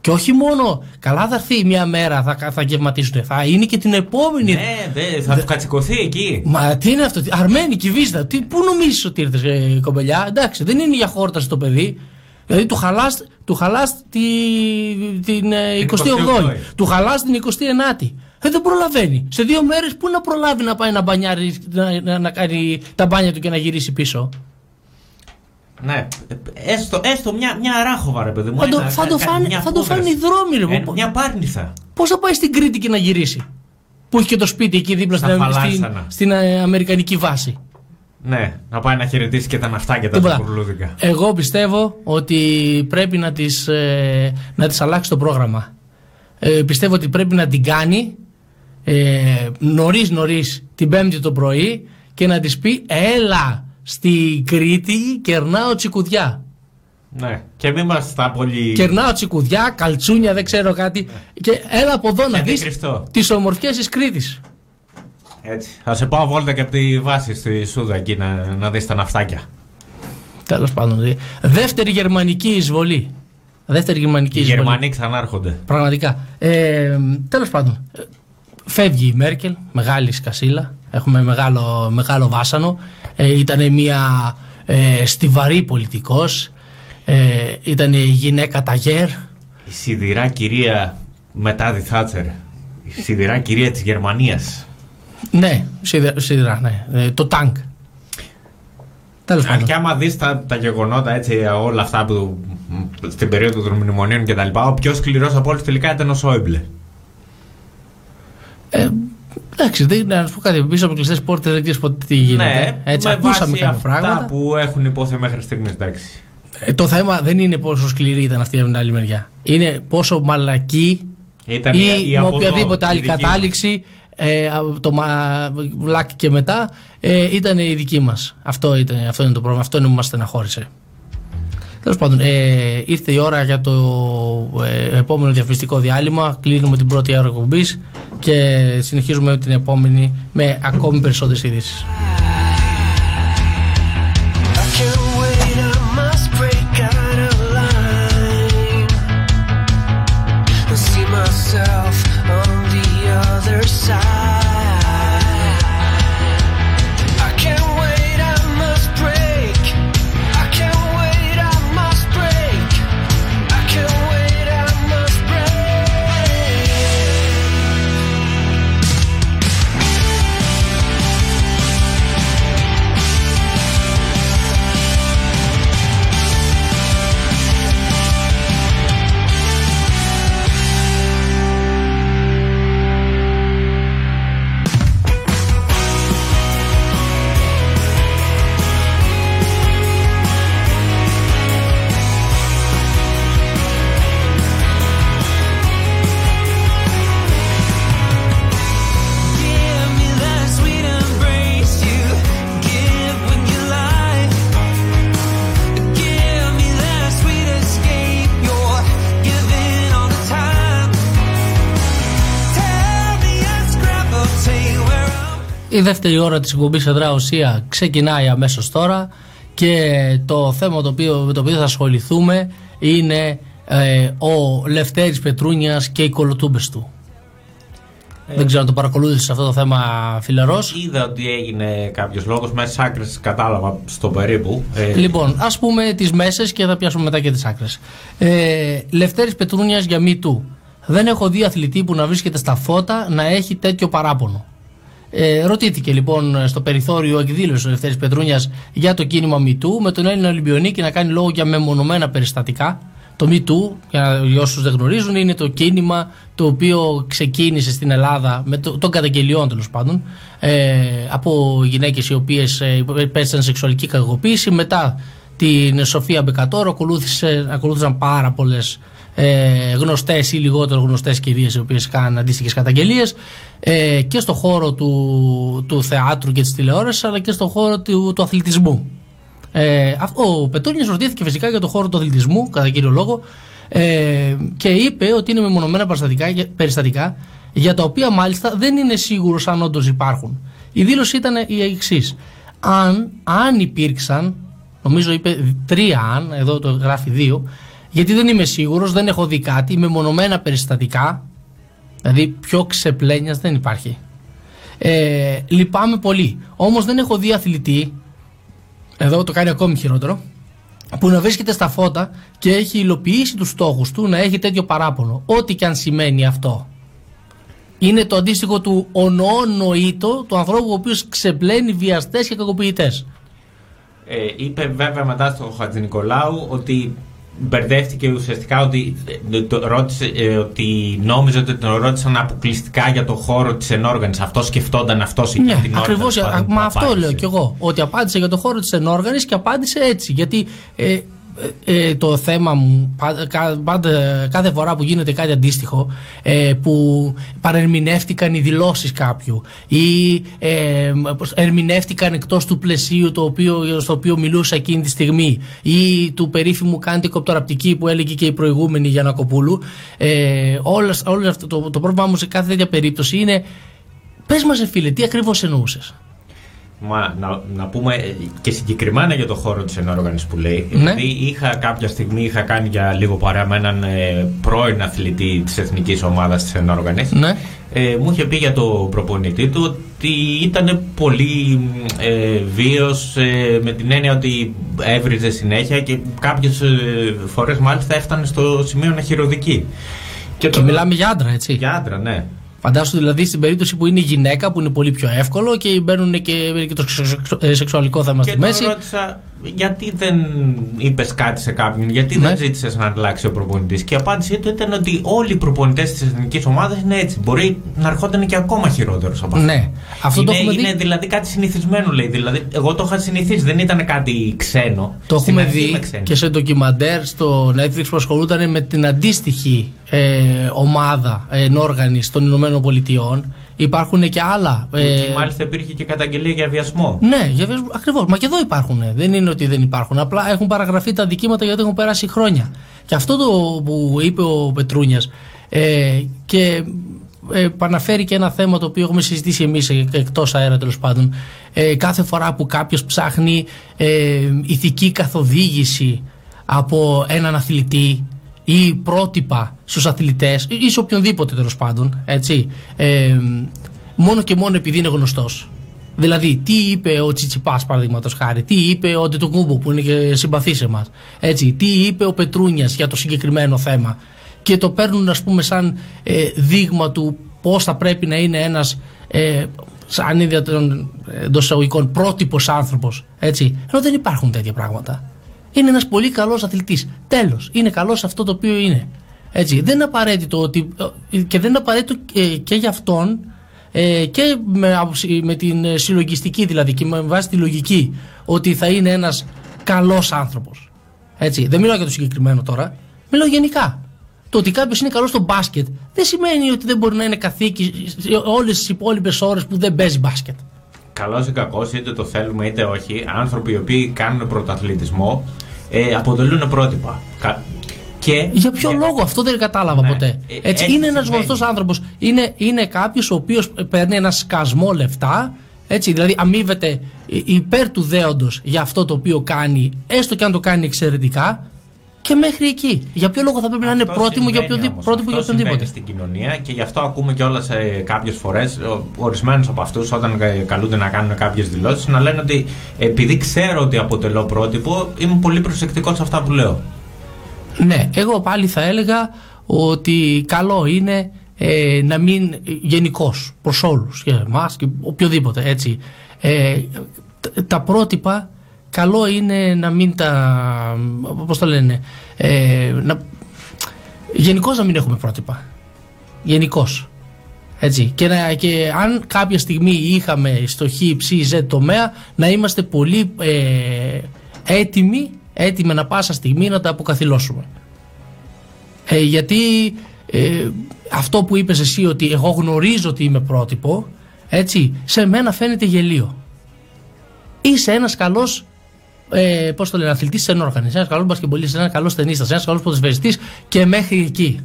Και όχι μόνο, καλά θα έρθει μια μέρα, θα, θα γευματίσουν. Θα είναι και την επόμενη. Ναι, δε, θα του κατσικωθεί εκεί. Μα τι είναι αυτό, τι- Αρμένικη βίζα. Τι, πού νομίζεις ότι ήρθες, ε, κομπελιά; Εντάξει, δεν είναι για χόρταση το παιδί. Δηλαδή του χαλάς, του χαλάς τη, την ε, 28η. 28η. Του χαλάς την 29η. Ε, δεν προλαβαίνει. Σε δύο μέρες πού να προλάβει να πάει να μπανιάρει, να, να, να κάνει τα μπάνια του και να γυρίσει πίσω; Ναι, έστω, έστω μια, μια ράχοβα ρε παιδί μου. Θα το- ένα- θα το κα- φάνε- μια θα το φούδρα. φάνε οι δρόμοι, ρε, Ε, πω- Μια πάρνηθα. Πώς θα πάει στην Κρήτη και να γυρίσει; Που έχει και το σπίτι εκεί δίπλα Στα στην, στην, φαλάσσανα. στην, ε, Αμερικανική βάση. Ναι, να πάει να χαιρετήσει και τα ναυτάκια τα Τίποτα. κουρλούδικα. Εγώ πιστεύω ότι πρέπει να τις, ε, να τις αλλάξει το πρόγραμμα. Ε, πιστεύω ότι πρέπει να την κάνει ε, νωρίς νωρίς την πέμπτη το πρωί και να της πει έλα στη Κρήτη κερνάω τσικουδιά. Ναι, και μην μας τα πολύ. Κερνάω τσικουδιά, καλτσούνια, δεν ξέρω κάτι. Και έλα από εδώ να Γιατί δεις κρυφτό. τις ομορφιές της Κρήτης. Έτσι. Θα σε πάω βόλτα και από τη βάση στη Σούδα εκεί να, να δεις τα ναυτάκια. Τέλος πάντων. δηλαδή. Δεύτερη γερμανική εισβολή. Δεύτερη γερμανική Οι εισβολή. Γερμανοί ξανάρχονται. Πραγματικά. Ε, Τέλος πάντων. Ε, Φεύγει η Μέρκελ, μεγάλη σκασίλα. Έχουμε μεγάλο, μεγάλο βάσανο. Ε, ήταν μια ε, στιβαρή πολιτικός. Ε, ήταν η γυναίκα Ταγέρ. Η σιδηρά κυρία μετά τη Θάτσερ. Η σιδηρά κυρία της Γερμανίας. Ναι, σιδερά, σιδερά ναι. Ε, το τάγκ. Τέλος Αν πάντων. και άμα δεις τα, τα γεγονότα έτσι, όλα αυτά που μ, στην περίοδο των μνημονίων και τα λοιπά, ο πιο σκληρός από όλους τελικά ήταν ο Σόιμπλε. Ε, εντάξει, δεν, να σου πω κάτι. Πίσω από κλειστές πόρτες δεν ξέρεις ποτέ τι γίνεται. Ναι, Έτσι, με ακούσαμε βάση κάποια αυτά πράγματα. που έχουν υπόθει μέχρι στιγμής, εντάξει. Ε, το θέμα δεν είναι πόσο σκληρή ήταν αυτή από την άλλη μεριά. Είναι πόσο μαλακή Ήταν ή η- η με από οποιαδήποτε εδώ, η άλλη δική μας. κατάληξη ε, από το μαλάκι και μετά ε, ήταν η δική μας. Αυτό, ήταν, αυτό είναι το πρόβλημα. Αυτό είναι που μας στεναχώρησε. Τέλος πάντων, ε, ήρθε η ώρα για το ε, επόμενο διαφημιστικό διάλειμμα. Κλείνουμε την πρώτη ώρα εκπομπής και συνεχίζουμε με την επόμενη με ακόμη περισσότερες ειδήσεις. Η δεύτερη ώρα της εκπομπής Εδρά Ουσία ξεκινάει αμέσως τώρα και το θέμα το οποίο, με το οποίο θα ασχοληθούμε είναι ε, ο Λευτέρης Πετρούνιας και οι κολοτούμπες του. Δεν ξέρω αν το παρακολούθησες αυτό το θέμα φιλερός. Είδα ότι έγινε κάποιος λόγος, μέσα στις άκρες κατάλαβα στο περίπου. Ε, Λοιπόν, ας πούμε τις μέσες και θα πιάσουμε μετά και τις άκρες. Ε, Λευτέρης Πετρούνιας για μη του. Δεν έχω δει αθλητή που να βρίσκεται στα φώτα να έχει τέτοιο παράπονο. Ε, ρωτήθηκε λοιπόν στο περιθώριο εκδήλωση ο Λευτέρης Πετρούνιας για το κίνημα MeToo με τον Έλληνα Ολυμπιονίκη να κάνει λόγο για μεμονωμένα περιστατικά Το Me Too, για, για όσους δεν γνωρίζουν, είναι το κίνημα το οποίο ξεκίνησε στην Ελλάδα με το, των καταγγελιών τέλος πάντων ε, από γυναίκες οι οποίες ε, υπέστησαν σεξουαλική κακοποίηση. Μετά την Σοφία Μπεκατόρο ακολούθησε, ακολούθησαν πάρα πολλές ε, γνωστές ή λιγότερο γνωστές κυρίε οι οποίες κάνουν αντίστοιχες καταγγελίες ε, και στον χώρο του, του θεάτρου και της τηλεόρασης αλλά και στον χώρο του, του αθλητισμού. Ε, αυτό- ο Πετούνια ρωτήθηκε φυσικά για το χώρο του αθλητισμού, κατά κύριο λόγο, ε, και είπε ότι είναι μεμονωμένα περιστατικά, περιστατικά για τα οποία μάλιστα δεν είναι σίγουρος αν όντως υπάρχουν. Η δήλωση ήταν η εξής. Αν, αν υπήρξαν, νομίζω είπε τρία αν, εδώ το γράφει δύο, γιατί δεν είμαι σίγουρος, δεν έχω δει κάτι, μεμονωμένα περιστατικά, δηλαδή πιο ξεπλένιας δεν υπάρχει. Ε, λυπάμαι πολύ. Όμως δεν έχω δει αθλητή εδώ το κάνει ακόμη χειρότερο, που να βρίσκεται στα φώτα και έχει υλοποιήσει τους στόχους του να έχει τέτοιο παράπονο. Ό,τι και αν σημαίνει αυτό. Είναι το αντίστοιχο του ονοόνοητο του ανθρώπου ο οποίος ξεπλένει βιαστές και κακοποιητές. Ε, είπε βέβαια μετά στο Χατζη Νικολάου ότι μπερδεύτηκε ουσιαστικά ότι, ε, το, ρώτησε, ε, ότι νόμιζε ότι τον ρώτησαν αποκλειστικά για το χώρο της ενόργανης. Αυτός σκεφτόταν αυτός εκεί Ναι, την ώρα. ακριβώς, τέλος πάντων, α, που μα αυτό απάντησε. λέω κι εγώ. Ότι απάντησε για το χώρο της ενόργανης και απάντησε έτσι. Γιατί ε, ε, ε, το θέμα μου πα- κα- πάντα- κάθε φορά που γίνεται κάτι αντίστοιχο ε, που παρερμηνεύτηκαν οι δηλώσεις κάποιου ή ε, πώς- ερμηνεύτηκαν εκτός του πλαισίου το οποίο, στο οποίο μιλούσα εκείνη τη στιγμή ή του περίφημου κάντε κοπτοραπτική που έλεγε και η προηγούμενη Γιανακοπούλου ε, όλες, όλες αυτό, το, το πρόβλημά μου σε κάθε τέτοια περίπτωση είναι πες μας ρε φίλε τι ακριβώς εννοούσες Μα, να, να πούμε ε, και συγκεκριμένα για το χώρο της ενόργανης που λέει. Ναι. Δηλαδή είχα κάποια στιγμή είχα κάνει για λίγο παρέα με έναν ε, πρώην αθλητή της εθνικής ομάδας της ενόργανης. Ναι. Ε, μου είχε πει για το προπονητή του ότι ήταν πολύ ε, βίος ε, με την έννοια ότι έβριζε συνέχεια και κάποιες ε, φορές μάλιστα έφτανε στο σημείο να χειροδικεί. Και, μιλάμε για άντρα, έτσι. Για άντρα, ναι. Φαντάσου δηλαδή στην περίπτωση που είναι γυναίκα που είναι πολύ πιο εύκολο και μπαίνουν και, και το σεξου- ε, σεξουαλικό θέμα Και στη τον μέση. ρώτησα γιατί δεν είπες κάτι σε κάποιον, γιατί Ναι. δεν ζήτησες να αλλάξει ο προπονητής; Και η απάντησή του ήταν ότι όλοι οι προπονητές της εθνικής ομάδας είναι έτσι. Μπορεί να ερχόταν και ακόμα χειρότερος από αυτό. Ναι. Αυτό είναι, το έχουμε δει. είναι δηλαδή κάτι συνηθισμένο, λέει. Δηλαδή, εγώ το είχα συνηθίσει, δεν ήταν κάτι ξένο. Το Στην έχουμε αρχή δει είμαι ξένη. και σε ντοκιμαντέρ στο Netflix που ασχολούνταν με την αντίστοιχη ε, ομάδα ε, ενόργανη των Ηνωμένων Πολιτειών. Υπάρχουν και άλλα. ε, Και μάλιστα υπήρχε και καταγγελία για βιασμό. Ναι, για βιασμό. Ακριβώς. Μα και εδώ υπάρχουν. Δεν είναι ότι δεν υπάρχουν. Απλά έχουν παραγραφεί τα αντικείμενα γιατί έχουν περάσει χρόνια. Και αυτό το που είπε ο Πετρούνιας ε, και ε, επαναφέρει και ένα θέμα το οποίο έχουμε συζητήσει εμείς εκτός αέρα τέλος πάντων. Ε, κάθε φορά που κάποιος ψάχνει ε, ηθική καθοδήγηση από έναν αθλητή ή πρότυπα στους αθλητές ή σε οποιονδήποτε τέλος πάντων έτσι, ε, μόνο και μόνο επειδή είναι γνωστός Δηλαδή, τι είπε ο Τσιτσιπάς, παραδείγματος χάρη, τι είπε ο Ντετοκούμπο που είναι και συμπαθή σε εμάς, έτσι, τι είπε ο Πετρούνιας για το συγκεκριμένο θέμα. Και το παίρνουν, ας πούμε, σαν ε, δείγμα του πώς θα πρέπει να είναι ένας, ε, σαν ίδια των εντός εισαγωγικών, πρότυπος άνθρωπος. Έτσι. Ενώ δεν υπάρχουν τέτοια πράγματα. Είναι ένας πολύ καλός αθλητής. Τέλος. Είναι καλός σε αυτό το οποίο είναι. Έτσι. Δεν είναι απαραίτητο ότι. ε, και δεν είναι απαραίτητο ε, και για αυτόν ε, και με, άποψη- με την ε, συλλογιστική δηλαδή και με βάση τη λογική ότι θα είναι ένας καλός άνθρωπος. Έτσι. Δεν μιλάω για το συγκεκριμένο τώρα. Μιλάω γενικά. Το ότι κάποιος είναι καλός στο μπάσκετ δεν σημαίνει ότι δεν μπορεί να είναι καθήκη όλες τις υπόλοιπες ώρες που δεν παίζει μπάσκετ. Καλός ή κακός, είτε το θέλουμε είτε όχι, άνθρωποι οι οποίοι κάνουν πρωταθλητισμό ε, αποτελούν πρότυπα. Κα- Και Για ποιο λόγο αυτό δεν κατάλαβα ποτέ. Ε, Έτσι, έτσι είναι ένας συμβαίνει. γνωστός άνθρωπος. Είναι, είναι κάποιος ο οποίος παίρνει ένα σκασμό λεφτά. Έτσι, δηλαδή αμείβεται ε, υπέρ του δέοντος για αυτό το οποίο κάνει, έστω και αν το κάνει εξαιρετικά, και μέχρι εκεί. Για ποιο λόγο θα πρέπει να είναι πρότιμο για, οποιοδήποτε, όμως. πρότυπο για Αυτό συμβαίνει οποιονδήποτε. στην κοινωνία και γι' αυτό ακούμε κιόλας ε, κάποιες φορές, ορισμένους από αυτούς, όταν ε, καλούνται να κάνουν κάποιες δηλώσεις, να λένε ότι επειδή ξέρω ότι αποτελώ πρότυπο, είμαι πολύ προσεκτικός σε αυτά που λέω. Ναι, εγώ πάλι θα έλεγα ότι καλό είναι ε, να μην γενικώ προς όλους, για εμάς και οποιοδήποτε έτσι. Ε, τ- τα πρότυπα καλό είναι να μην τα. Πώς το λένε. Ε, να, Γενικώς να μην έχουμε πρότυπα. Γενικώς. Έτσι. Και, να, και αν κάποια στιγμή είχαμε στο χ, ψ, z τομέα, να είμαστε πολύ ε, έτοιμοι, έτοιμοι να πάσα στιγμή να τα αποκαθιλώσουμε. Ε, γιατί ε, αυτό που είπες εσύ ότι εγώ γνωρίζω ότι είμαι πρότυπο, έτσι, σε μένα φαίνεται γελίο. Είσαι ένας καλός ε, πώς το λένε, αθλητής σε ενόργανης, ένας καλός μπασκεμπολίστας, ένας καλός ταινίστας, ένας καλός ποδοσφαιριστής και μέχρι εκεί.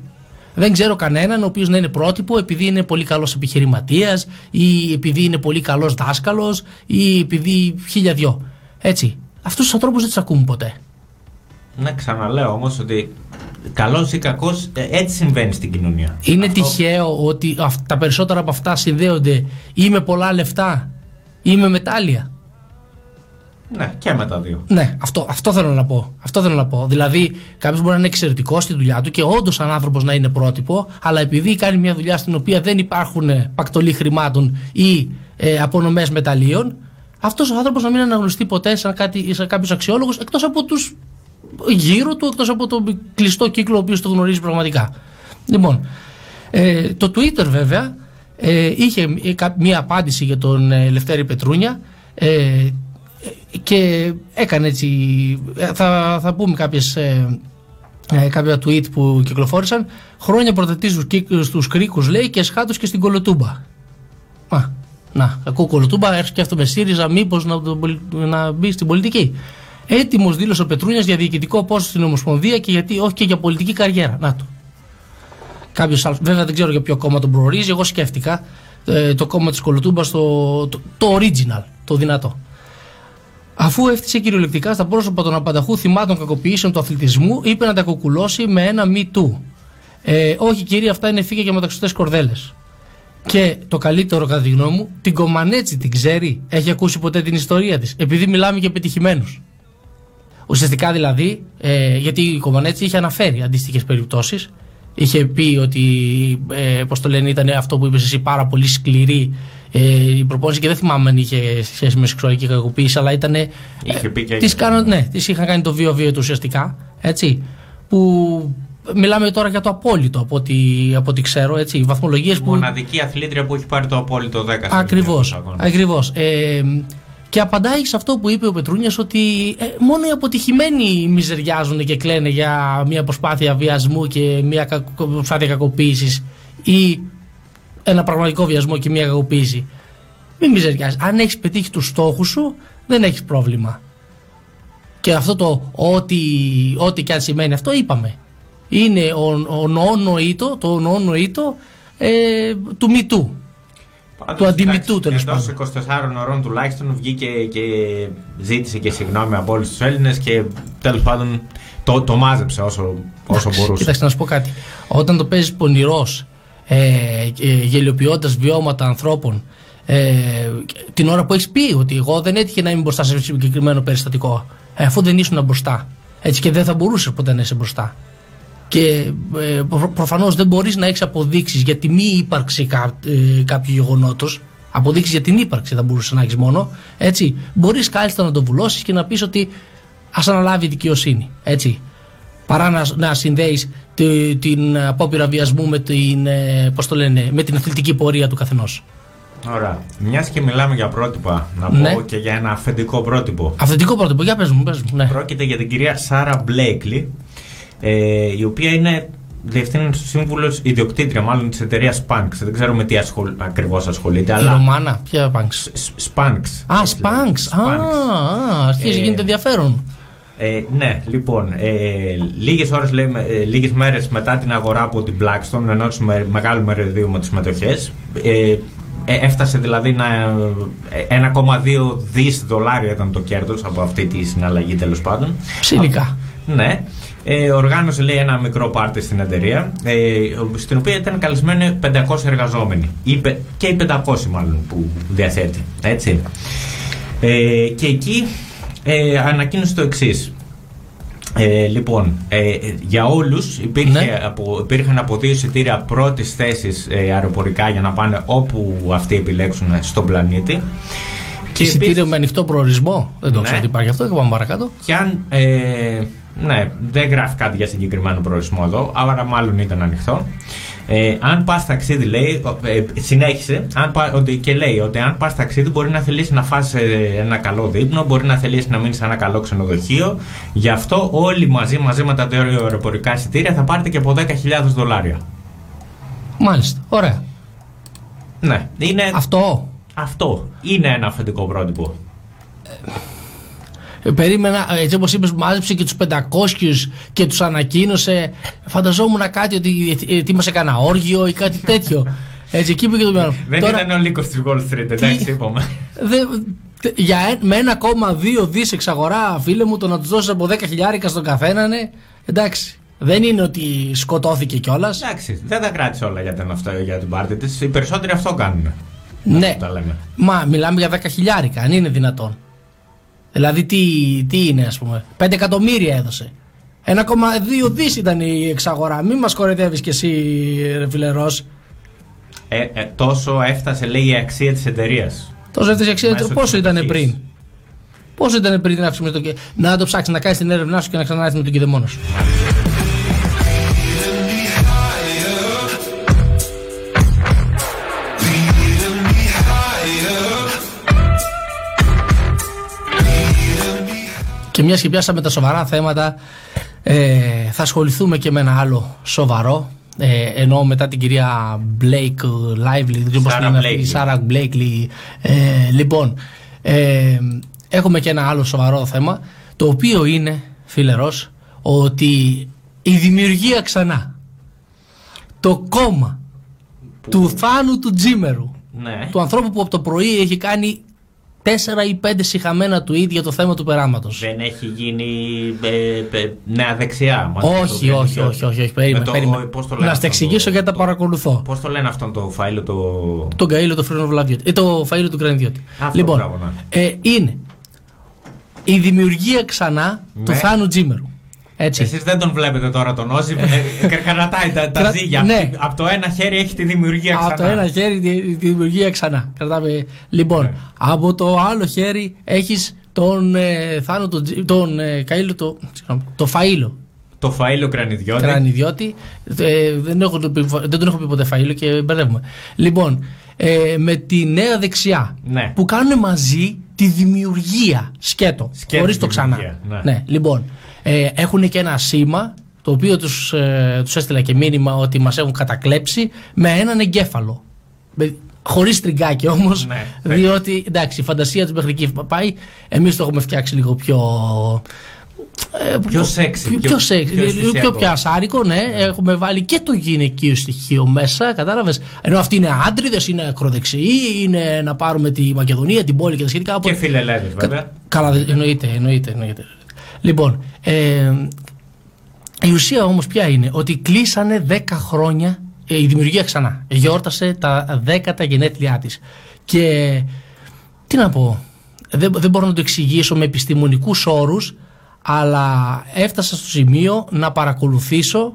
Δεν ξέρω κανέναν ο οποίος να είναι πρότυπο επειδή είναι πολύ καλός επιχειρηματίας ή επειδή είναι πολύ καλός δάσκαλος ή επειδή χίλια δυο. Έτσι. Αυτούς τους ανθρώπους δεν τους ακούμε ποτέ. Ναι, ξαναλέω όμως ότι καλός ή κακός έτσι συμβαίνει στην κοινωνία. Είναι τυχαίο ότι αυ- τα περισσότερα από αυτά συνδέονται ή με πολλά λεφτά ή με μετάλλια. Ναι, και με τα δύο. Ναι, αυτό, αυτό θέλω να πω. Αυτό θέλω να πω. Δηλαδή, κάποιος μπορεί να είναι εξαιρετικός στη δουλειά του και όντως σαν άνθρωπος να είναι πρότυπο, αλλά επειδή κάνει μια δουλειά στην οποία δεν υπάρχουν ε, πακτολοί χρημάτων ή ε, απονομές μεταλλίων, αυτός ο άνθρωπος να μην αναγνωριστεί ποτέ σαν, κάτι, σαν κάποιος αξιόλογος εκτός από τους γύρω του, εκτός από τον κλειστό κύκλο ο οποίος το γνωρίζει πραγματικά. Λοιπόν, ε, το Twitter βέβαια ε, είχε ε, κα- μία απάντηση για τον ε, Λευτέρη Πετρούνια ε, και έκανε έτσι. ε, Θα, θα πούμε κάποιες, ε, ε, κάποια tweet που κυκλοφόρησαν. Χρόνια πρωτετή στους, κύκ- στους κρίκους λέει και σχάτως και στην κολοτούμπα. Μα, να, ακούω κολοτούμπα, ε, σκέφτομαι ΣΥΡΙΖΑ, μήπως να, τον πολι- να μπει στην πολιτική. Έτοιμος δήλωσε ο Πετρούνιας για διοικητικό πόστο στην Ομοσπονδία και γιατί όχι και για πολιτική καριέρα. Να το. Κάποιος άλλος. Βέβαια δεν ξέρω για ποιο κόμμα τον προορίζει. Εγώ σκέφτηκα ε, το κόμμα της Κολοτούμπας, το, το, το original, το δυνατό. Αφού έφτιαξε κυριολεκτικά στα πρόσωπα των απανταχού θυμάτων κακοποιήσεων του αθλητισμού, είπε να τα κουκουλώσει με ένα μη του. Ε, όχι, κυρία, αυτά είναι φύγε και μεταξωτές κορδέλες. Και το καλύτερο, κατά τη γνώμη μου, την Κομανέτσι την ξέρει. Έχει ακούσει ποτέ την ιστορία της. Επειδή μιλάμε για πετυχημένους. Ουσιαστικά δηλαδή, ε, γιατί η Κομανέτσι είχε αναφέρει αντίστοιχες περιπτώσεις. Είχε πει ότι, ε, πώς το λένε, ήταν αυτό που είπες εσύ, πάρα πολύ σκληρή ε, η προπόνηση και δεν θυμάμαι αν είχε σχέση με σεξουαλική κακοποίηση, αλλά ήταν. Είχε πει και Τις κάνω, ναι, τις είχαν κάνει το βίο-βίο του ουσιαστικά. Έτσι. Που μιλάμε τώρα για το απόλυτο από ό,τι, από ό,τι ξέρω. Έτσι. Οι βαθμολογίες που. Μοναδική αθλήτρια που έχει πάρει το απόλυτο 10 στους Ακριβώς. Ολυμπιακούς αγώνες. Ακριβώς. Ε, και απαντάει σε αυτό που είπε ο Πετρούνιας ότι ε, μόνο οι αποτυχημένοι μιζεριάζουν και κλαίνε για μια προσπάθεια βιασμού και μια κακο- προσπάθεια κακοποίησης ή ένα πραγματικό βιασμό και μια κακοποίηση. Μην μιζεριάζεις. Αν έχεις πετύχει τους στόχους σου, δεν έχεις πρόβλημα. Και αυτό το ό,τι, ό,τι και αν σημαίνει αυτό είπαμε. Είναι ο, ο νοόνοήτο, το νοόνοήτο ε, του μητού. Του αντιμητού τέλος πάντων. Εντό 24 ώρων τουλάχιστον βγήκε και ζήτησε και συγγνώμη από όλους τους Έλληνες και τέλος πάντων το, το μάζεψε όσο, όσο μπορούσε. Κοίταξε να σου πω κάτι. Όταν το παίζεις πονηρός, ε, γελιοποιώντας βιώματα ανθρώπων, ε, την ώρα που έχεις πει ότι εγώ δεν έτυχε να είμαι μπροστά σε συγκεκριμένο περιστατικό, ε, αφού δεν ήσουν μπροστά. Έτσι και δεν θα μπορούσες ποτέ να είσαι μπροστά. Και ε, προ, προφανώς δεν μπορείς να έχεις αποδείξεις για τη μη ύπαρξη κά, ε, κάποιου γεγονότος. Αποδείξεις για την ύπαρξη θα μπορούσες να έχεις μόνο. Έτσι. Μπορείς κάλλιστα να το βουλώσεις και να πεις ότι ας αναλάβει η δικαιοσύνη. Έτσι παρά να, να συνδέεις τη- την απόπειρα βιασμού με την, ε, πώς το λένε, με την αθλητική πορεία του καθενός. Ωραία. Μιας και μιλάμε για πρότυπα, να Ναι. πω και για ένα αφεντικό πρότυπο. Αυθεντικό πρότυπο, για πες μου, πες μου. Ναι. Πρόκειται για την κυρία Σάρα Μπλέικλι, ε, η οποία είναι διευθύνων σύμβουλο ιδιοκτήτρια, μάλλον της εταιρείας Spanx. Δεν ξέρω με τι ασχολ... ακριβώς ασχολείται, Η αλλά. Ρωμάνα, ποια Spanx; Spanx. Α, Spanx. Α, α, αρχίζει Ε, γίνεται ενδιαφέρον. Ε, ναι, λοιπόν, ε, λίγες, ώρες, λέει, με- ε, λίγες μέρες μετά την αγορά από την Blackstone, ενός με, μεγάλου μεριδίου με τις μετοχές, ε, ε, έφτασε δηλαδή να, ε, 1,2 δις δολάρια ήταν το κέρδος από αυτή τη συναλλαγή τέλος πάντων. Ψηλικά. Ναι. Ε, οργάνωσε λέει ένα μικρό πάρτι στην εταιρεία ε, στην οποία ήταν καλεσμένοι 500 εργαζόμενοι ή, πε- και οι 500 μάλλον που διαθέτει έτσι ε, και εκεί ε, ανακοίνωσε το εξής. Ε, λοιπόν, ε, για όλους υπήρχε από, υπήρχαν από δύο εισιτήρια πρώτης θέσης ε, αεροπορικά για να πάνε όπου αυτοί επιλέξουν στον πλανήτη Και εισιτήριο με ανοιχτό προορισμό. Δεν το Ναι. ξέρω ότι υπάρχει αυτό. Και πάμε παρακάτω. Και αν. Ε, ναι, δεν γράφει κάτι για συγκεκριμένο προορισμό εδώ, άρα μάλλον ήταν ανοιχτό. Ε, αν πας ταξίδι, λέει, ο- ε, συνέχισε αν πα, ότι, και λέει ότι αν πας ταξίδι μπορεί να θελήσεις να φας ε, ένα καλό δείπνο, μπορεί να θελήσεις να μείνεις σε ένα καλό ξενοδοχείο. Γι' αυτό όλοι μαζί, μαζί με τα δύο αεροπορικά εισιτήρια θα πάρετε και από 10.000 δολάρια. Μάλιστα. Ωραία. Ναι, είναι. Αυτό. Αυτό είναι ένα αφεντικό πρότυπο. Ε, Περίμενα, ε, έτσι όπως είπες, μάζεψε και τους 500 και τους ανακοίνωσε. Φανταζόμουν κάτι ότι ε, ετοίμασε κανένα όργιο ή κάτι τέτοιο. Έτσι, εκεί πήγε το μυαλό. Δεν Τώρα, ήταν ο λύκος της Wall Street, εντάξει, είπαμε. δεν- τε- για, ε- με 1,2 δις εξαγορά, φίλε μου, το να τους δώσεις από 10 χιλιάρικα στον καθένα, ναι, εντάξει. Δεν είναι ότι σκοτώθηκε κιόλας. Εντάξει, δεν τα κράτησε όλα για την, αυτό, για την πάρτι της. Οι περισσότεροι αυτό κάνουν. Ναι. Τα λέμε. Μα μιλάμε για 10 χιλιάρικα, αν είναι δυνατόν. Δηλαδή τι, τι είναι, ας πούμε. 5 εκατομμύρια έδωσε. 1,2 δις ήταν η εξαγορά. Μην μας κοροϊδεύεις κι εσύ, ρε φιλερός. Ε, ε, τόσο έφτασε, λέει, η αξία της εταιρείας. Τόσο έφτασε η αξία. Μέσω Πόσο της ήταν συμμετοχής. πριν; Πόσο ήταν πριν να αύξουμε το και- Να το ψάξεις, να κάνεις την έρευνά σου και να ξανάρθεις με τον κηδεμόνος σου; Και μιας και πιάσαμε τα σοβαρά θέματα, ε, θα ασχοληθούμε και με ένα άλλο σοβαρό. Ε, ενώ μετά την κυρία Blake Lively, δεν ξέρω πώς Sarah την είναι αυτή, η Blakely. Sarah Blakely. Ε, λοιπόν, ε, έχουμε και ένα άλλο σοβαρό θέμα, το οποίο είναι, φίλε Ρος, ότι η δημιουργία ξανά, το κόμμα του Θάνου του Τζίμερου, Ναι. του ανθρώπου που από το πρωί έχει κάνει τέσσερα ή πέντε συχαμένα του για το θέμα του περάματος. Δεν έχει γίνει ε, ε, νέα δεξιά. μαζί με το Όχι, Γκρανιδιώτη. όχι, όχι, όχι, όχι, περίμενε, Με το- περίμενε. πώς το λένε Να στα αυτό εξηγήσω το- γιατί τα παρακολουθώ. Πώς το λένε αυτόν το φάιλο το. Τον Καΐλο, το Φρύνο Βλαβιώτη. Ε, το Φαΐλο του Κρανιδιώτη. Αυτό, λοιπόν, μπράβο, ναι. ε, είναι η δημιουργία ξανά του Ναι. Θάνου Τζίμερου. Έτσι. Εσείς δεν τον βλέπετε τώρα τον Όζη. ε, Κρατάει τα, τα Κρα- ζύγια. ναι. Από το ένα χέρι έχει τη δημιουργία ξανά. Από το ένα χέρι τη, τη δημιουργία ξανά. Κρατάμε. Λοιπόν, Ναι. από το άλλο χέρι έχεις τον ε, Θάνο, τον, Τζι- τον ε, Καΐλο, το, συγγνώμη, το Φαΐλο. Το φαίλο κρανιδιώτη. Κρανιδιώτη. Ε, δεν, έχω, το πει- δεν τον έχω πει ποτέ Φαΐλο και μπερδεύουμε. Λοιπόν, ε, με τη νέα δεξιά Ναι. που κάνουν μαζί τη δημιουργία σκέτο. Σκέτο Χωρίς το ξανά. δημιουργία, ναι. Ναι, λοιπόν. Ε, έχουν και ένα σήμα το οποίο τους, ε, τους έστειλα και μήνυμα ότι μας έχουν κατακλέψει με έναν εγκέφαλο. Με- Χωρίς τριγκάκι όμως, Ναι. διότι εντάξει η φαντασία τους μέχρι εκεί πάει, εμείς το έχουμε φτιάξει λίγο πιο... ε, Πιο σεξι, Πιο, πιο- πιο σεξι, πιο λίγο πιο αισθησιακό. πιασάρικο, ναι. Έχουμε βάλει και το γυναικείο στοιχείο μέσα, κατάλαβες. Ενώ αυτοί είναι άντριδες, είναι ακροδεξιοί, είναι να πάρουμε τη Μακεδονία, την πόλη και τα σχετικά. Και φιλελέδε, βέβαια. Καλά, δε- εννοείται, εννοείται, εννοείται. Λοιπόν, ε, η ουσία όμως ποια είναι, ότι κλείσανε 10 χρόνια ε, η δημιουργία ξανά. Γιόρτασε τα 10 γενέθλιά της. Και τι να πω, δεν, δεν μπορώ να το εξηγήσω με επιστημονικούς όρους, αλλά έφτασα στο σημείο να παρακολουθήσω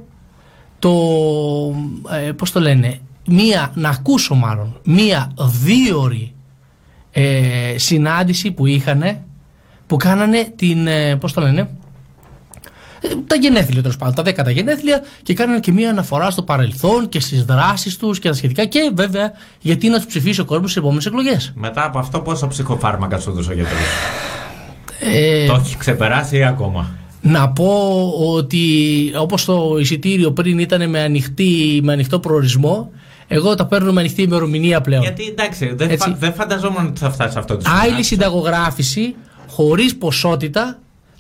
το, ε, πώς το λένε, μία, να ακούσω μάλλον, μία δίωρη ε, συνάντηση που είχανε, που κάνανε την, ε, πώς το λένε, ε, τα γενέθλια τέλος πάντων, τα δέκατα γενέθλια και κάνανε και μία αναφορά στο παρελθόν και στις δράσεις τους και τα σχετικά και βέβαια γιατί να τους ψηφίσει ο κόσμος στις επόμενες εκλογές. Μετά από αυτό, πόσα ψυχοφάρμακα σου έδωσε ο γιατρός; Ε, Το έχει ξεπεράσει ή ακόμα; Να πω ότι όπως το εισιτήριο πριν ήταν με, ανοιχτή, με ανοιχτό προορισμό, εγώ τα παίρνω με ανοιχτή ημερομηνία πλέον. Γιατί εντάξει, δεν, Έτσι. φα, δεν φανταζόμουν ότι θα φτάσει σε αυτό το Άειλη συνταγογράφηση, χωρίς ποσότητα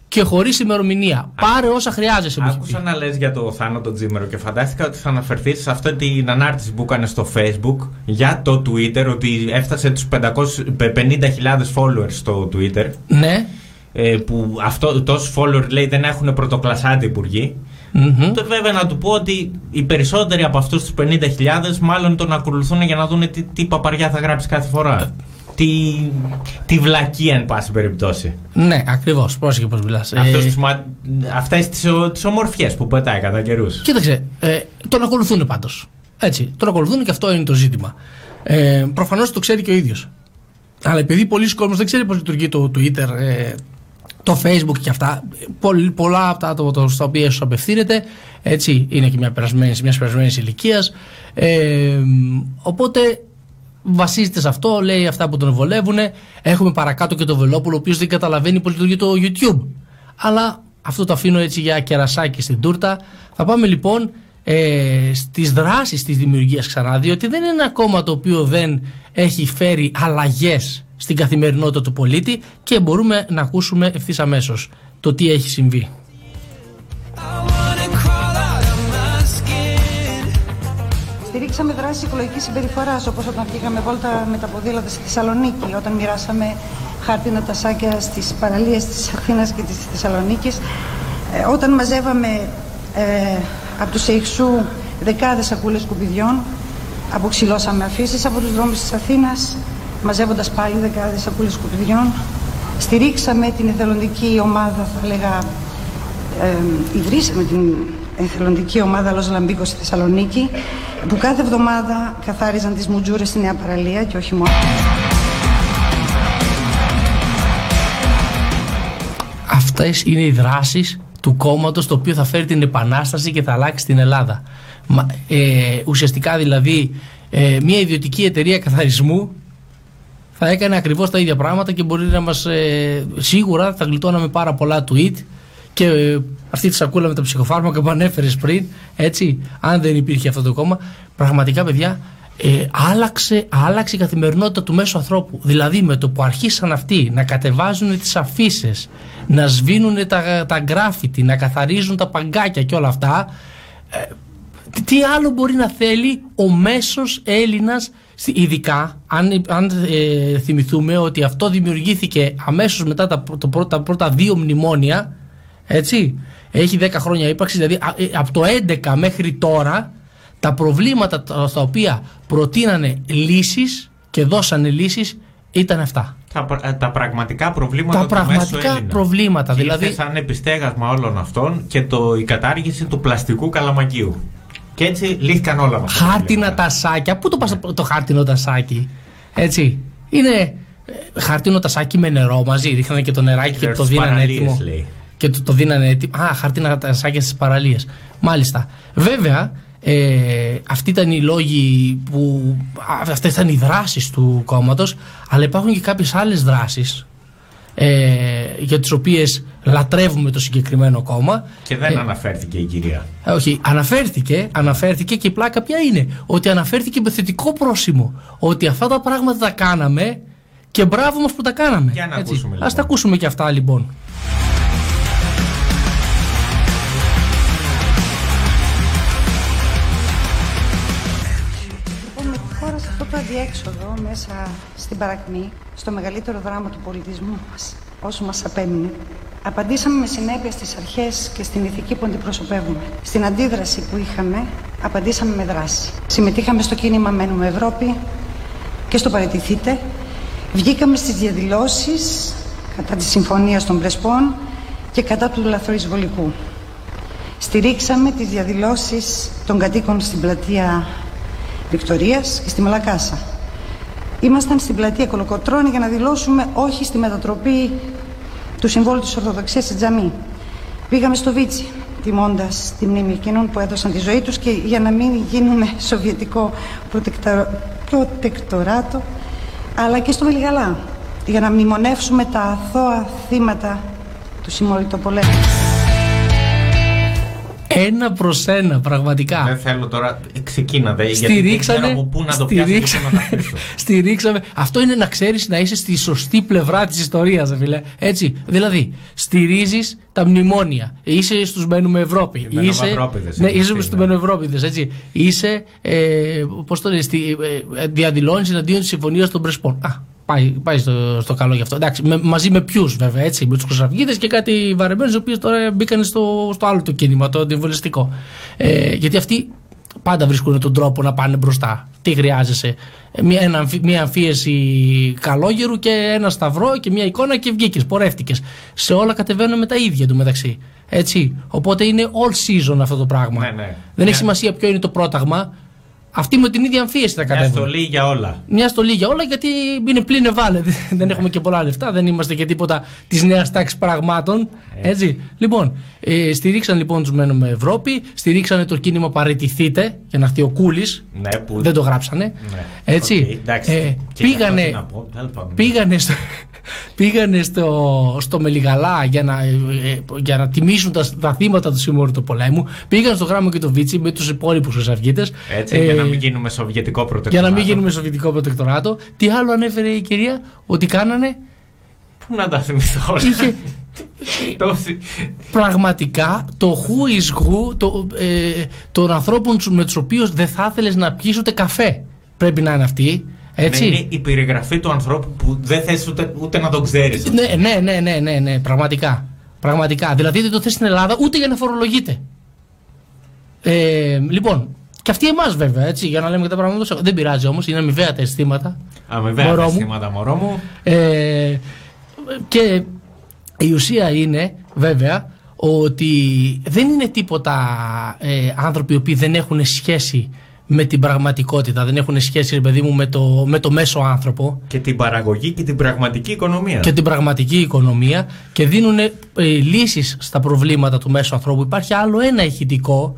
και χωρίς ημερομηνία. Πάρε όσα χρειάζεσαι. μου έχει Άκουσα να λες για το Θάνο τον Τζίμερο και φαντάστηκα ότι θα αναφερθείς σε αυτή την ανάρτηση που έκανε στο Facebook για το Twitter ότι έφτασε τους 500 50.000 followers στο Twitter Ναι. ε, που αυτό, τόσους followers λέει δεν έχουν πρωτοκλασάτη υπουργοί Μμμ. Το βέβαια να του πω ότι οι περισσότεροι από αυτούς τους 50.000 μάλλον τον ακολουθούν για να δουν τι, τι παπαριά θα γράψει κάθε φορά. Τι, τι βλακία εν πάση περιπτώσει. Ναι, ακριβώς. Πρόσεχε πώς μιλάς. Αυτούς Ε, τους μα... Αυτές τις, ο- τις ομορφιές που πετάει κατά καιρούς. Κοίταξε, ε, τον ακολουθούν πάντως. Έτσι, τον ακολουθούν και αυτό είναι το ζήτημα. Ε, Προφανώς το ξέρει και ο ίδιος. Αλλά επειδή πολλοί κόσμοι δεν ξέρει πώς λειτουργεί το Twitter, ε, το Facebook και αυτά, πολλ- πολλά από τα άτομα το- στα οποία σου απευθύνεται, έτσι, είναι και μια περασμένη, μιας περασμένης ηλικίας. Ε, οπότε βασίζεται σε αυτό, λέει αυτά που τον βολεύουν. Έχουμε παρακάτω και τον Βελόπουλο, ο οποίος δεν καταλαβαίνει πώς λειτουργεί το YouTube. Αλλά αυτό το αφήνω έτσι για κερασάκι στην τούρτα. Θα πάμε λοιπόν ε, στις δράσεις της δημιουργίας ξανά, διότι δεν είναι ένα κόμμα το οποίο δεν έχει φέρει αλλαγές στην καθημερινότητα του πολίτη και μπορούμε να ακούσουμε ευθύς αμέσως το τι έχει συμβεί. Στηρίξαμε δράσει οικολογική συμπεριφοράς, όπως όταν πήγαμε βόλτα με τα ποδήλατα στη Θεσσαλονίκη, όταν μοιράσαμε χάρτινα τασάκια στις παραλίες της Αθήνας και της Θεσσαλονίκης, ε, όταν μαζεύαμε ε, από τους ΕΙΧΣΟΥ δεκάδες σακούλες σκουπιδιών, αποξυλώσαμε αφήσεις από τους δρόμους της Αθήνας, μαζεύοντας πάλι δεκάδες σακούλες σκουπιδιών. Στηρίξαμε την εθελοντική ομάδα, θα έλεγα, ε, ιδρύσαμε την εθελοντική ομάδα Los Λαμπίκος στη Θεσσαλονίκη που κάθε εβδομάδα καθάριζαν τις μουτζούρες στη Νέα Παραλία και όχι μόνο. Αυτές είναι οι δράσεις του κόμματος το οποίο θα φέρει την επανάσταση και θα αλλάξει την Ελλάδα. Μα, ε, ουσιαστικά δηλαδή ε, μια ιδιωτική εταιρεία καθαρισμού θα έκανε ακριβώς τα ίδια πράγματα και μπορεί να μας. Ε, σίγουρα θα γλιτώναμε πάρα πολλά tweet και ε, αυτή τη σακούλα με τα ψυχοφάρμακα που ανέφερες πριν, έτσι, αν δεν υπήρχε αυτό το κόμμα, πραγματικά παιδιά. Ε, άλλαξε, άλλαξε η καθημερινότητα του μέσου ανθρώπου. Δηλαδή με το που αρχίσαν αυτοί να κατεβάζουν τις αφήσει, να σβήνουν τα, τα γκράφιτι, να καθαρίζουν τα παγκάκια και όλα αυτά, ε, τι- τι άλλο μπορεί να θέλει ο μέσος Έλληνας στη- ειδικά αν, αν ε, θυμηθούμε ότι αυτό δημιουργήθηκε αμέσως μετά τα, πρω- το πρώτα, πρώτα δύο μνημόνια έτσι έχει 10 χρόνια ύπαρξη δηλαδή α- ε, από το 11 μέχρι τώρα τα προβλήματα τα- στα οποία προτείνανε λύσεις και δώσανε λύσεις ήταν αυτά Τα, πρα- τα πραγματικά προβλήματα Τα του μέσου πραγματικά Έλληνα. προβλήματα, Και δηλαδή- ήρθε σαν επιστέγασμα όλων αυτών και το, η κατάργηση του πλαστικού καλαμακίου. Και έτσι λύθηκαν όλα μας. χάρτινα τασάκια. Πού το πας το χάρτινο τασάκι, έτσι. Είναι ε, χάρτινο τασάκι με νερό μαζί. Ρίχνανε και το νεράκι και, Και το στις δίνανε παραλίες, έτοιμο. λέει. Και το, το δίνανε έτοιμο. Α, χάρτινα τασάκια στις παραλίες. Μάλιστα. Βέβαια, ε, αυτοί ήταν οι λόγοι που. Αυτές ήταν οι δράσεις του κόμματος. Αλλά υπάρχουν και κάποιες άλλες δράσεις ε, για τις οποίες λατρεύουμε το συγκεκριμένο κόμμα Και δεν Ε, αναφέρθηκε η κυρία. ε, όχι, αναφέρθηκε, αναφέρθηκε και η πλάκα ποια είναι. Ότι αναφέρθηκε με θετικό πρόσημο. Ότι αυτά τα πράγματα τα κάναμε και μπράβο μας που τα κάναμε. Για να ακούσουμε, Ας τα ακούσουμε και αυτά λοιπόν. Λοιπόν, χώρα σε αυτό το αδιέξοδο μέσα στην παρακμή, στο μεγαλύτερο δράμα του πολιτισμού μας, όσο μας απέμεινε, απαντήσαμε με συνέπεια στις αρχές και στην ηθική που αντιπροσωπεύουμε. Στην αντίδραση που είχαμε, απαντήσαμε με δράση. Συμμετείχαμε στο κίνημα Μένουμε Ευρώπη και στο Παραιτηθείτε. Βγήκαμε στις διαδηλώσεις κατά της Συμφωνίας των Πρεσπών και κατά του λαθροεισβολικού. Στηρίξαμε τις διαδηλώσεις των κατοίκων στην πλατεία Βικτορίας και στη Μαλακάσα. Ήμασταν στην πλατεία Κολοκοτρώνη για να δηλώσουμε όχι στη μετατροπή του συμβόλου της Ορθοδοξίας σε τζαμί. Πήγαμε στο Βίτσι, τιμώντας τη μνήμη εκείνων που έδωσαν τη ζωή τους και για να μην γίνουμε σοβιετικό προτεκτορα- προτεκτοράτο, αλλά και στο Βελιγαλά, για να μνημονεύσουμε τα αθώα θύματα του συμμόρυτου πολέμου. Ένα προς ένα πραγματικά. Δεν θέλω τώρα. ε, Ξεκίνατε. Γιατί δεν Στηρίξανε, ξέρω από πού να το πιάσω και στηρίξανε, πού να το αφήσω. στηρίξαμε. Αυτό είναι να ξέρεις να είσαι στη σωστή πλευρά της ιστορίας, φίλε. Έτσι. Δηλαδή, στηρίζεις τα μνημόνια. Είσαι στους Μένουμε Ευρώπη. Είσαι, Μενοβαυρόπηδες, ναι, είναι είσαι αυτοί, στους ναι. Μένουμε έτσι. Είσαι, ε, πώς το λες, στη- ε, διαδηλώνεις εναντίον της συμφωνίας των Πρεσπών. Α, πάει, πάει στο, στο καλό γι' αυτό. Εντάξει, με- μαζί με ποιους βέβαια, έτσι. Με τους Χρυσαυγίτε και κάτι βαρεμένους, οι οποίοι τώρα μπήκαν στο, στο άλλο το κίνημα, το αντιβολιστικό. Ε, γιατί αυτοί πάντα βρίσκουν τον τρόπο να πάνε μπροστά. Τι χρειάζεσαι; Ε, Μια, ένα, αμφι- μια αμφίεση καλόγερου και ένα σταυρό και μια εικόνα και βγήκες, πορεύτηκες. Σε όλα κατεβαίνουν με τα ίδια του μεταξύ. Έτσι. Οπότε είναι all season αυτό το πράγμα. Ναι, ναι. Δεν Ναι. έχει σημασία ποιο είναι το πρόταγμα. Αυτοί με την ίδια αμφίεση θα Μια κατέβουν. στολή για όλα. Μια στολή για όλα γιατί είναι πλύνε βάλε. Δεν έχουμε και πολλά λεφτά, δεν είμαστε και τίποτα της νέας τάξης πραγμάτων. Έτσι. Λοιπόν, ε, στηρίξαν λοιπόν τους Μένουμε Ευρώπη, στηρίξανε το κίνημα Παραιτηθείτε για να έρθει ο Κούλης. Ναι, που... Δεν το γράψανε. Ναι. Έτσι. Οκ, εντάξει. Ε, Και γι' αυτό πήγανε, τι να πω, τέλος πάντων. πήγανε, στο, πήγανε στο, στο Μελιγαλά για να, ε, ε, για να τιμήσουν τα, τα θύματα του Συμμοριτοπολέμου. Πήγαν στο Γράμμο και το Βίτσι με τους υπόλοιπους Χρυσαυγίτες. Έτσι, για να μην γίνουμε σοβιετικό προτεκτοράτο. Ε, Για να μην γίνουμε σοβιετικό προτεκτοράτο. Τι άλλο ανέφερε η κυρία, ότι κάνανε; Πού να τα θυμηθώ. όλα. Είχε Τόση- πραγματικά το who is who το, ε, των ανθρώπων σου- με τους οποίους δεν θα ήθελες να πιεις ούτε καφέ. Πρέπει να είναι αυτοί. Έτσι; Ναι, είναι η περιγραφή του ανθρώπου που δεν θες ούτε, ούτε να τον ξέρεις. Ναι, ναι, ναι, ναι, ναι, ναι, πραγματικά. Πραγματικά. Δηλαδή δεν το θες στην Ελλάδα ούτε για να φορολογείται. Ε, λοιπόν, και αυτοί εμάς βέβαια, έτσι, για να λέμε και τα πράγματα όπως έχουν. Δεν πειράζει όμως, είναι αμοιβαία τα αισθήματα. Αμοιβαία Μωρό τα μου. αισθήματα, μωρό μου. Ε, και η ουσία είναι βέβαια ότι δεν είναι τίποτα ε, άνθρωποι οι οποίοι δεν έχουν σχέση με την πραγματικότητα, δεν έχουν σχέση ρε παιδί μου με το, με το μέσο άνθρωπο Και την παραγωγή και την πραγματική οικονομία. και την πραγματική οικονομία και δίνουν ε, λύσεις στα προβλήματα του μέσου ανθρώπου. Υπάρχει άλλο ένα ηχητικό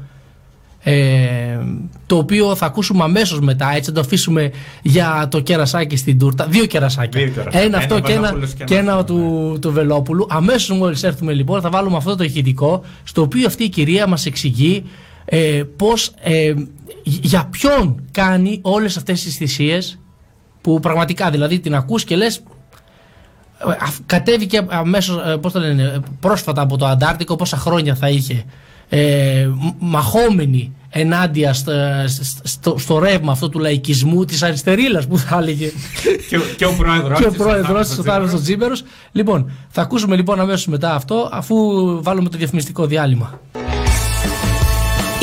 ε, το οποίο θα ακούσουμε αμέσως μετά. Έτσι, θα το αφήσουμε για το κερασάκι στην τούρτα. Δύο κερασάκια. Δύο κερασάκια. Ένα Ένα αυτό και ένα, Βελόπουλος και και ένα ένα του, του Βελόπουλου. Αμέσως μόλις έρθουμε λοιπόν, θα βάλουμε αυτό το ηχητικό, στο οποίο αυτή η κυρία μας εξηγεί ε, πώς. Ε, για ποιον κάνει όλες αυτές τις θυσίες που πραγματικά δηλαδή την ακούς και λες ε, αφ- κατέβηκε αμέσως, ε, πώς το λένε, ε, πρόσφατα από το Αντάρτικο, πόσα χρόνια θα είχε, ε, μ- μαχόμενη ενάντια στο, στο, στο ρεύμα αυτό του λαϊκισμού, της αριστερίλας που θα έλεγε και, ο- και ο πρόεδρος και ο της, πρόεδρος ο της, ο Θάνος Θάνος Τζίμπερος. Λοιπόν, θα ακούσουμε λοιπόν αμέσως μετά αυτό, αφού βάλουμε το διαφημιστικό διάλειμμα.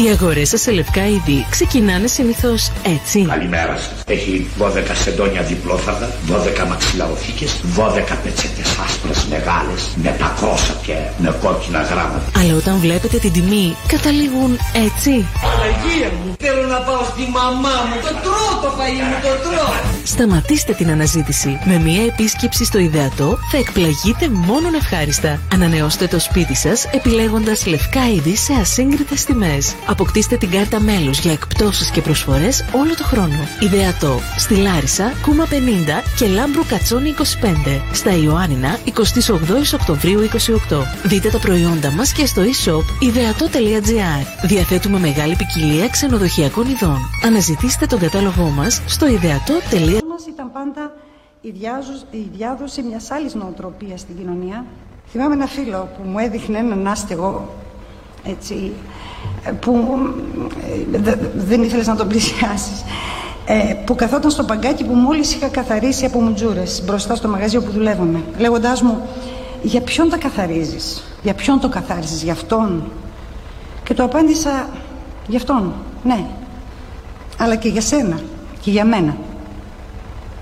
Οι αγορές σας σε λευκά είδη ξεκινάνε συνήθως έτσι. Καλημέρα σας. Έχει 12 σεντόνια διπλόφαρδα, 12 μαξιλαροθήκες, 12 πετσέτες άσπρες μεγάλες, με τα κρόσα και με κόκκινα γράμματα. Αλλά όταν βλέπετε την τιμή, καταλήγουν έτσι. Παναγία μου, θέλω να πάω στη μαμά μου. Το τρώω το φαΐ μου, το τρώω. Σταματήστε την αναζήτηση. Με μία επίσκεψη στο ιδεατό θα εκπλαγείτε μόνον ευχάριστα. Ανανεώστε το σπίτι σας επιλέγοντας λευκά είδη σε ασύγκριτες τιμές. Αποκτήστε την κάρτα μέλους για εκπτώσεις και προσφορές όλο το χρόνο. Ιδεατό. Στη Λάρισα, Κούμα 50 και Λάμπρου Κατσόνη 25. Στα Ιωάννινα, 28 Οκτωβρίου 28. Δείτε τα προϊόντα μας και στο e-shop ιδεατό.gr. Διαθέτουμε μεγάλη ποικιλία ξενοδοχειακών ειδών. Αναζητήστε τον κατάλογό μας στο ιδεατό.gr. μας ήταν πάντα η, διάζω- η διάδοση μιας άλλης νοοτροπίας στην κοινωνία. Θυμάμαι ένα φίλο που μου έδειχνε έναν άστεγο έτσι, ε, που ε, δε- δεν ήθελες να τον πλησιάσεις. Ε, που καθόταν στο παγκάκι που μόλις είχα καθαρίσει από μουτζούρες μπροστά στο μαγαζί όπου δουλεύαμε. Λέγοντάς μου, για ποιον τα καθαρίζεις, για ποιον το καθάρισες, για αυτόν; Και του απάντησα, για αυτόν, ναι, αλλά και για σένα και για μένα.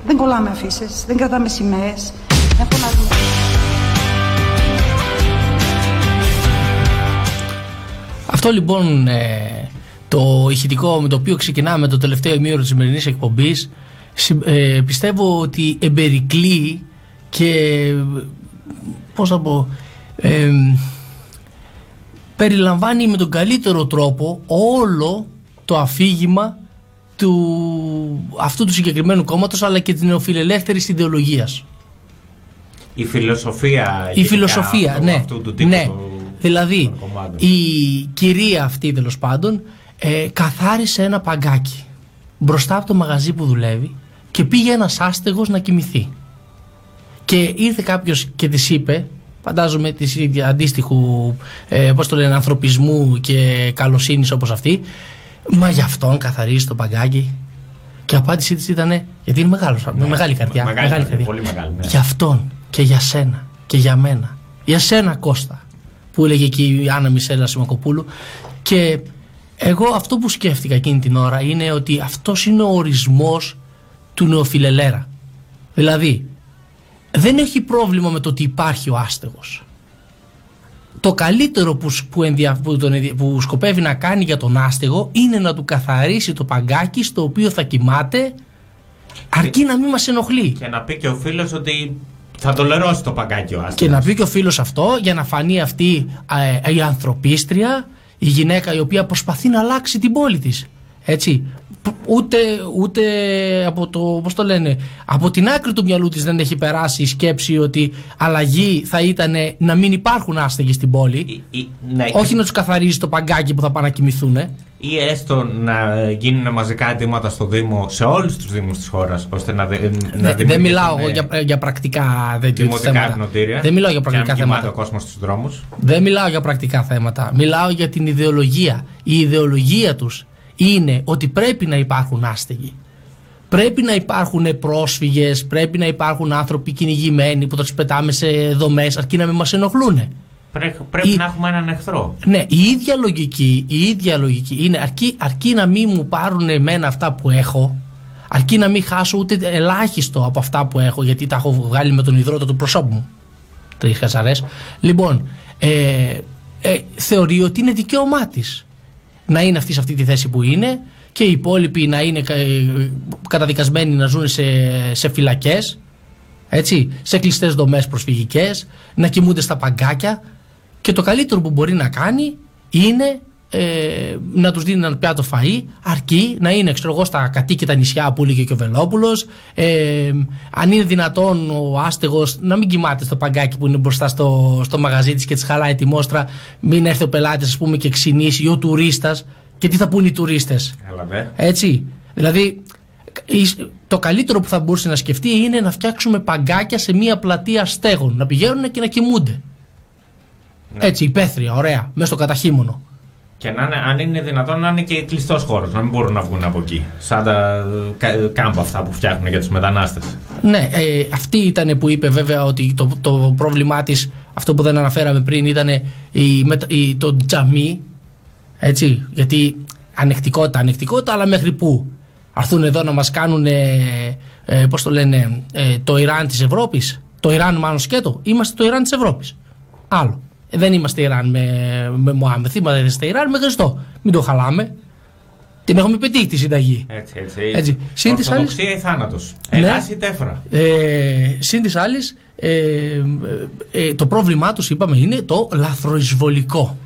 Δεν κολλάμε αφήσεις, δεν κρατάμε σημαίες, δεν φωνάζουμε. Αυτό λοιπόν ε, το ηχητικό με το οποίο ξεκινάμε το τελευταίο ημίωρο της σημερινής εκπομπής συ- ε, πιστεύω ότι εμπερικλεί και πώς θα πω ε, περιλαμβάνει με τον καλύτερο τρόπο όλο το αφήγημα του, αυτού του συγκεκριμένου κόμματος αλλά και της νεοφιλελεύθερης ιδεολογίας. Η φιλοσοφία. Η γενικά φιλοσοφία, αυτού- ναι. Αυτού του τύπου ναι. του- Δηλαδή, των κομμάτων. η κυρία αυτή τέλος πάντων ε, καθάρισε ένα παγκάκι μπροστά από το μαγαζί που δουλεύει και πήγε ένας άστεγος να κοιμηθεί. Και ήρθε κάποιος και της είπε, φαντάζομαι της ίδια αντίστοιχου ε, πώς το λένε, ανθρωπισμού και καλοσύνης όπως αυτή, Μα γι' αυτόν καθαρίζει το παγκάκι. Και η απάντησή της ήταν, γιατί είναι μεγάλος, με μεγάλη καρδιά. Ναι. Μεγάλη μεγάλη καρδιά, καρδιά. πολύ μεγάλη, ναι. Για αυτόν και για σένα και για μένα. Για σένα Κώστα. Που έλεγε εκεί η Άννα Μισέλα Σιμακοπούλου. Και εγώ αυτό που σκέφτηκα εκείνη την ώρα είναι ότι αυτός είναι ο ορισμός του νεοφιλελέρα. Δηλαδή, δεν έχει πρόβλημα με το ότι υπάρχει ο άστεγος. το καλύτερο που, σ- που, ενδια- που, τον ενδια- που σκοπεύει να κάνει για τον άστεγο είναι να του καθαρίσει το παγκάκι στο οποίο θα κοιμάται αρκεί να μην μας ενοχλεί. Και να πει και ο φίλος ότι θα το λερώσει το παγκάκι ο άστεγος. Και να πει και ο φίλος αυτό για να φανεί αυτή ε, η ανθρωπίστρια, η γυναίκα η οποία προσπαθεί να αλλάξει την πόλη της. Έτσι. Π- Ούτε, ούτε από το, πώς το λένε, από την άκρη του μυαλού της δεν έχει περάσει η σκέψη ότι αλλαγή θα ήταν να μην υπάρχουν άστεγοι στην πόλη. Ή- ναι, Όχι να τους καθαρίζει το παγκάκι που θα πάνε να κοιμηθούν. ή έστω να γίνουν μαζικά αιτήματα στο Δήμο, σε όλους τους Δήμους της χώρας, ώστε να, δε- να Δεν, δεν δημιουργηθούν, μιλάω ε, εγώ για, για πρακτικά τέτοιου δημοτικά θέματα. εθνοτήρια. Δεν μιλάω για και πρακτικά να κοιμάται θέματα. ο κόσμος στους δρόμους. Δεν μιλάω για πρακτικά θέματα. Μιλάω για την ιδεολογία. Η ιδεολογία τους είναι ότι πρέπει να υπάρχουν άστεγοι. Πρέπει να υπάρχουν πρόσφυγες, πρέπει να υπάρχουν άνθρωποι κυνηγημένοι που θα τους πετάμε σε δομές αρκεί να μην μας ενοχλούν. Πρέπει, πρέπει Η- να έχουμε έναν εχθρό. Ναι, η ίδια λογική, η ίδια λογική είναι αρκεί, αρκεί να μην μου πάρουν εμένα αυτά που έχω, αρκεί να μην χάσω ούτε ελάχιστο από αυτά που έχω, γιατί τα έχω βγάλει με τον υδρότο του προσώπου μου. Τρεις χαζαρές. Λοιπόν, ε, ε, θεωρεί ότι είναι δικαίωμά της να είναι αυτή σε αυτή τη θέση που είναι και οι υπόλοιποι να είναι κα- ε, καταδικασμένοι να ζουν σε, σε φυλακές έτσι, σε κλειστές δομές προσφυγικές να κοιμούνται στα παγκάκια. Και το καλύτερο που μπορεί να κάνει είναι ε, να τους δίνει ένα πιάτο φαΐ αρκεί να είναι ξέρω εγώ στα κατοίκητα νησιά που έλεγε και ο Βελόπουλος ε, αν είναι δυνατόν ο άστεγος να μην κοιμάται στο παγκάκι που είναι μπροστά στο, στο μαγαζί της και της χαλάει τη μόστρα μην έρθει ο πελάτης ας πούμε και ξυνήσει ή ο τουρίστας και τι θα πούν οι τουρίστες; Έλαβε. έτσι. Δηλαδή, η- το καλύτερο που θα μπορούσε να σκεφτεί είναι να φτιάξουμε παγκάκια σε μια πλατεία στέγων. Να πηγαίνουν και να κοιμούνται. Έτσι, υπαίθρια, ωραία, μέσα στο καταχύμωνο. Και να είναι, αν είναι δυνατόν να είναι και κλειστός χώρος, να μην μπορούν να βγουν από εκεί. Σαν τα κα- κάμπα αυτά που φτιάχνουν για τους μετανάστες. Ναι, ε, αυτή ήταν που είπε βέβαια ότι το, το πρόβλημά της, αυτό που δεν αναφέραμε πριν, ήταν η, μετα- η, το τζαμί. Έτσι, γιατί ανεκτικότητα, ανεκτικότητα, αλλά μέχρι πού; Αρθούν εδώ να μας κάνουν, ε, ε, πώς το λένε, ε, το Ιράν της Ευρώπης; Το Ιράν μάλλον σκέτο; Είμαστε το Ιράν της Ευρώπης. Άλλο. Ε, δεν είμαστε Ιράν με, με Μωάμεθ, είμαστε Ιράν με Χριστό. Μην το χαλάμε. Την έχουμε πετύχει τη συνταγή. Έτσι, έτσι. Έτσι. Συν της άλλης- Ορθοδοξία ή θάνατος. Ναι. Ελάς ή τέφρα. Ε, Συν της άλλης, ε, ε, ε, το πρόβλημά τους, είπαμε, είναι το λαθροεισβολικό.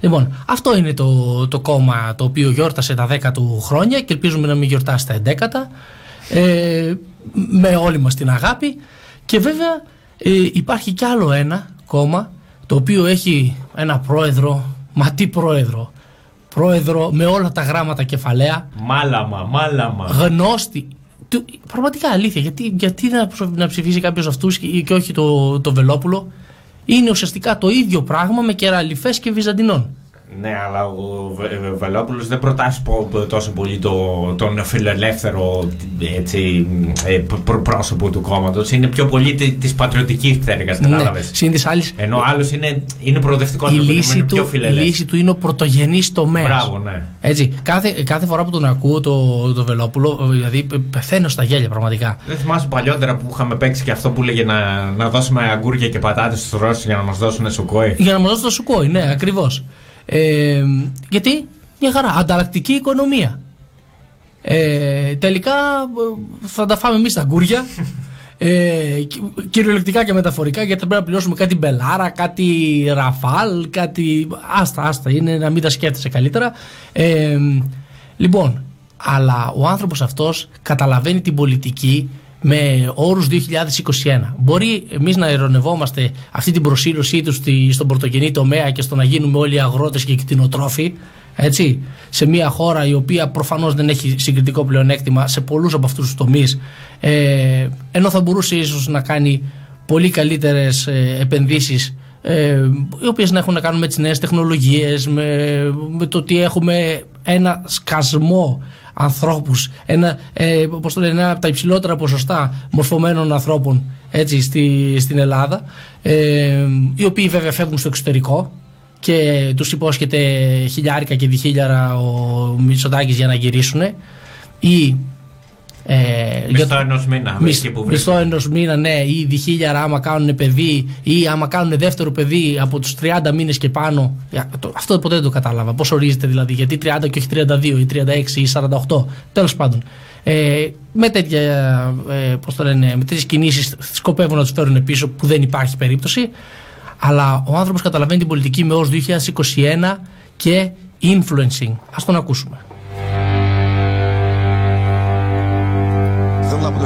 Λοιπόν, αυτό είναι το, το κόμμα το οποίο γιόρτασε τα 10 του χρόνια και ελπίζουμε να μην γιορτάσει τα 11 ε, με όλη μας την αγάπη και βέβαια ε, υπάρχει κι άλλο ένα κόμμα το οποίο έχει ένα πρόεδρο, μα τι πρόεδρο, πρόεδρο με όλα τα γράμματα κεφαλαία Μάλαμα, μάλαμα. γνώστη. Του, πραγματικά αλήθεια. Γιατί, γιατί να, ψω- να ψηφίσει κάποιος αυτούς και, και όχι το, το Βελόπουλο. Είναι ουσιαστικά το ίδιο πράγμα με κεραλιφές και Βυζαντινών. Ναι, αλλά ο Βε- Βε- Βελόπουλος δεν προτάσει πο- τόσο πολύ το, τον φιλελεύθερο έτσι, ε, προ- πρόσωπο του κόμματος. Είναι πιο πολύ τη πατριωτικής πτέρυγα, κατάλαβες. Ναι, συν της άλλης, Ενώ ο άλλος είναι, είναι προοδευτικό, η είναι λύση, πιο του, η φιλελεύθερο. λύση του είναι ο πρωτογενής τομέας. Μπράβο, ναι. Έτσι, κάθε, κάθε φορά που τον ακούω το, το Βελόπουλο, δηλαδή πε- πεθαίνω στα γέλια πραγματικά. Δεν θυμάσαι παλιότερα που είχαμε παίξει και αυτό που έλεγε να, να δώσουμε αγκούρια και πατάτες στους Ρώσους για να μας δώσουν σουκόι; Για να μου δώσει το σουκόι, ναι, ακριβώς. Ε, γιατί μια χαρά, ανταλλακτική οικονομία. Ε, τελικά ε, θα τα φάμε εμείς τα γκούρια. Ε, κυ- κυριολεκτικά και μεταφορικά γιατί θα πρέπει να πληρώσουμε κάτι μπελάρα, κάτι ραφάλ, κάτι. Άστα, άστα, είναι να μην τα σκέφτεσαι καλύτερα. Ε, λοιπόν, αλλά ο άνθρωπος αυτός καταλαβαίνει την πολιτική με όρους 2021. Μπορεί εμείς να ειρωνευόμαστε αυτή την προσήλωσή τους στη, στον πρωτογενή τομέα και στο να γίνουμε όλοι αγρότες και κτηνοτρόφοι, έτσι, σε μια χώρα η οποία προφανώς δεν έχει συγκριτικό πλεονέκτημα σε πολλούς από αυτούς τους τομείς, ε, ενώ θα μπορούσε ίσως να κάνει πολύ καλύτερες ε, επενδύσεις ε, οι οποίες να έχουν να κάνουν με τις νέες τεχνολογίες, με, με το ότι έχουμε ένα σκασμό ανθρώπους, ένα, ε, πώς το λένε, ένα από τα υψηλότερα ποσοστά μορφωμένων ανθρώπων έτσι, στη, στην Ελλάδα, ε, οι οποίοι βέβαια φεύγουν στο εξωτερικό και τους υπόσχεται χιλιάρικα και διχίλιαρα ο Μητσοτάκης για να γυρίσουν ή Ε, Μισθό ενός μήνα, Μισ- εκεί που μισθό ενός μήνα, ναι, ή διχίλιαρα άμα κάνουν παιδί, ή άμα κάνουν δεύτερο παιδί από τους 30 μήνες και πάνω. Ε, το- Αυτό ποτέ δεν το κατάλαβα. Πώς ορίζεται δηλαδή, γιατί 30 και όχι 32 ή 36 ή 48. Τέλος πάντων. Ε, με τέτοια, ε, πώς το λένε, με τέτοιες κινήσεις σκοπεύουν να τους φέρουν πίσω που δεν υπάρχει περίπτωση αλλά ο άνθρωπος καταλαβαίνει την πολιτική με ως 2021 και influencing. Ας τον ακούσουμε.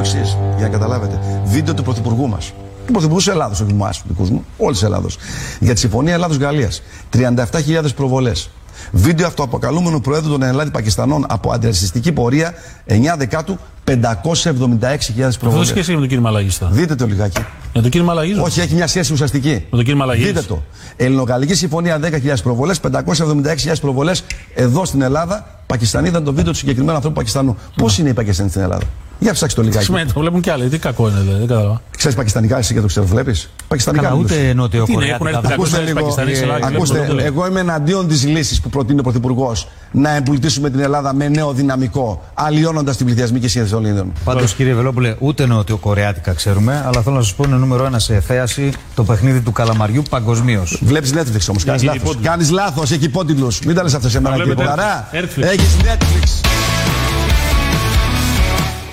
Το εξή, για να καταλάβετε. Βίντεο του Πρωθυπουργού μας. Του Πρωθυπουργού της Ελλάδος, όχι εμά, δικούς μου, όλης της Ελλάδος. Για τη Συμφωνία Ελλάδο-Γαλλία. 37.000 προβολές. Βίντεο αυτοαποκαλούμενου Προέδρου των Ελλάδη-Πακιστανών από αντιρατσιστική πορεία 9 Δεκάτου 576.000 Αυτό προβολές. έχει σχέση με τον κύριο Μαλαγίστα. Δείτε το λιγάκι. Με τον κύριο Μαλαγίστα. Όχι, έχει μια σχέση ουσιαστική. Με τον κύριο Μαλαγίστα. Δείτε το. Ελληνογαλλική συμφωνία 10.000 προβολές, 576.000 προβολές εδώ στην Ελλάδα. Πακιστανοί ήταν το βίντεο του συγκεκριμένου ανθρώπου Πακιστανού. Πώς είναι οι Πακιστανοί στην Ελλάδα; Για ψάξτε το λιγάκι. Σημαίνει, το βλέπουν κι άλλοι. Τι κακό είναι, δηλαδή, δεν κατάλαβα. Ξέρεις πακιστανικά εσύ και το ξέρω, βλέπεις; Πακιστανικά Καλά, μιλούς. ούτε Νότιο Τι είναι, Κορέα, έχουν έρθει δεν Ακούστε 500.000 λίγο. Πακιστανοί σε Ελλάδας, Ακούστε, βλέπουμε το εγώ είμαι εναντίον της λύσης που προτείνει ο Πρωθυπουργός να εμπλουτίσουμε την Ελλάδα με νέο δυναμικό, αλλοιώνοντας την πληθυσμική σύνθεση των Ελλήνων. Πάντως, κύριε Βελόπουλε, ούτε νοτιοκορεάτικα ξέρουμε, αλλά θέλω να σας πω είναι νούμερο ένα σε θέαση το παιχνίδι του καλαμαριού παγκοσμίως. Βλέπεις Netflix όμως. Κάνεις λάθος. Κάνεις λάθος, έχει υπότιτλους. Μην τα λες αυτό σε μένα, κύριε βλέπετε Πογαρά. Netflix. Έχεις Netflix.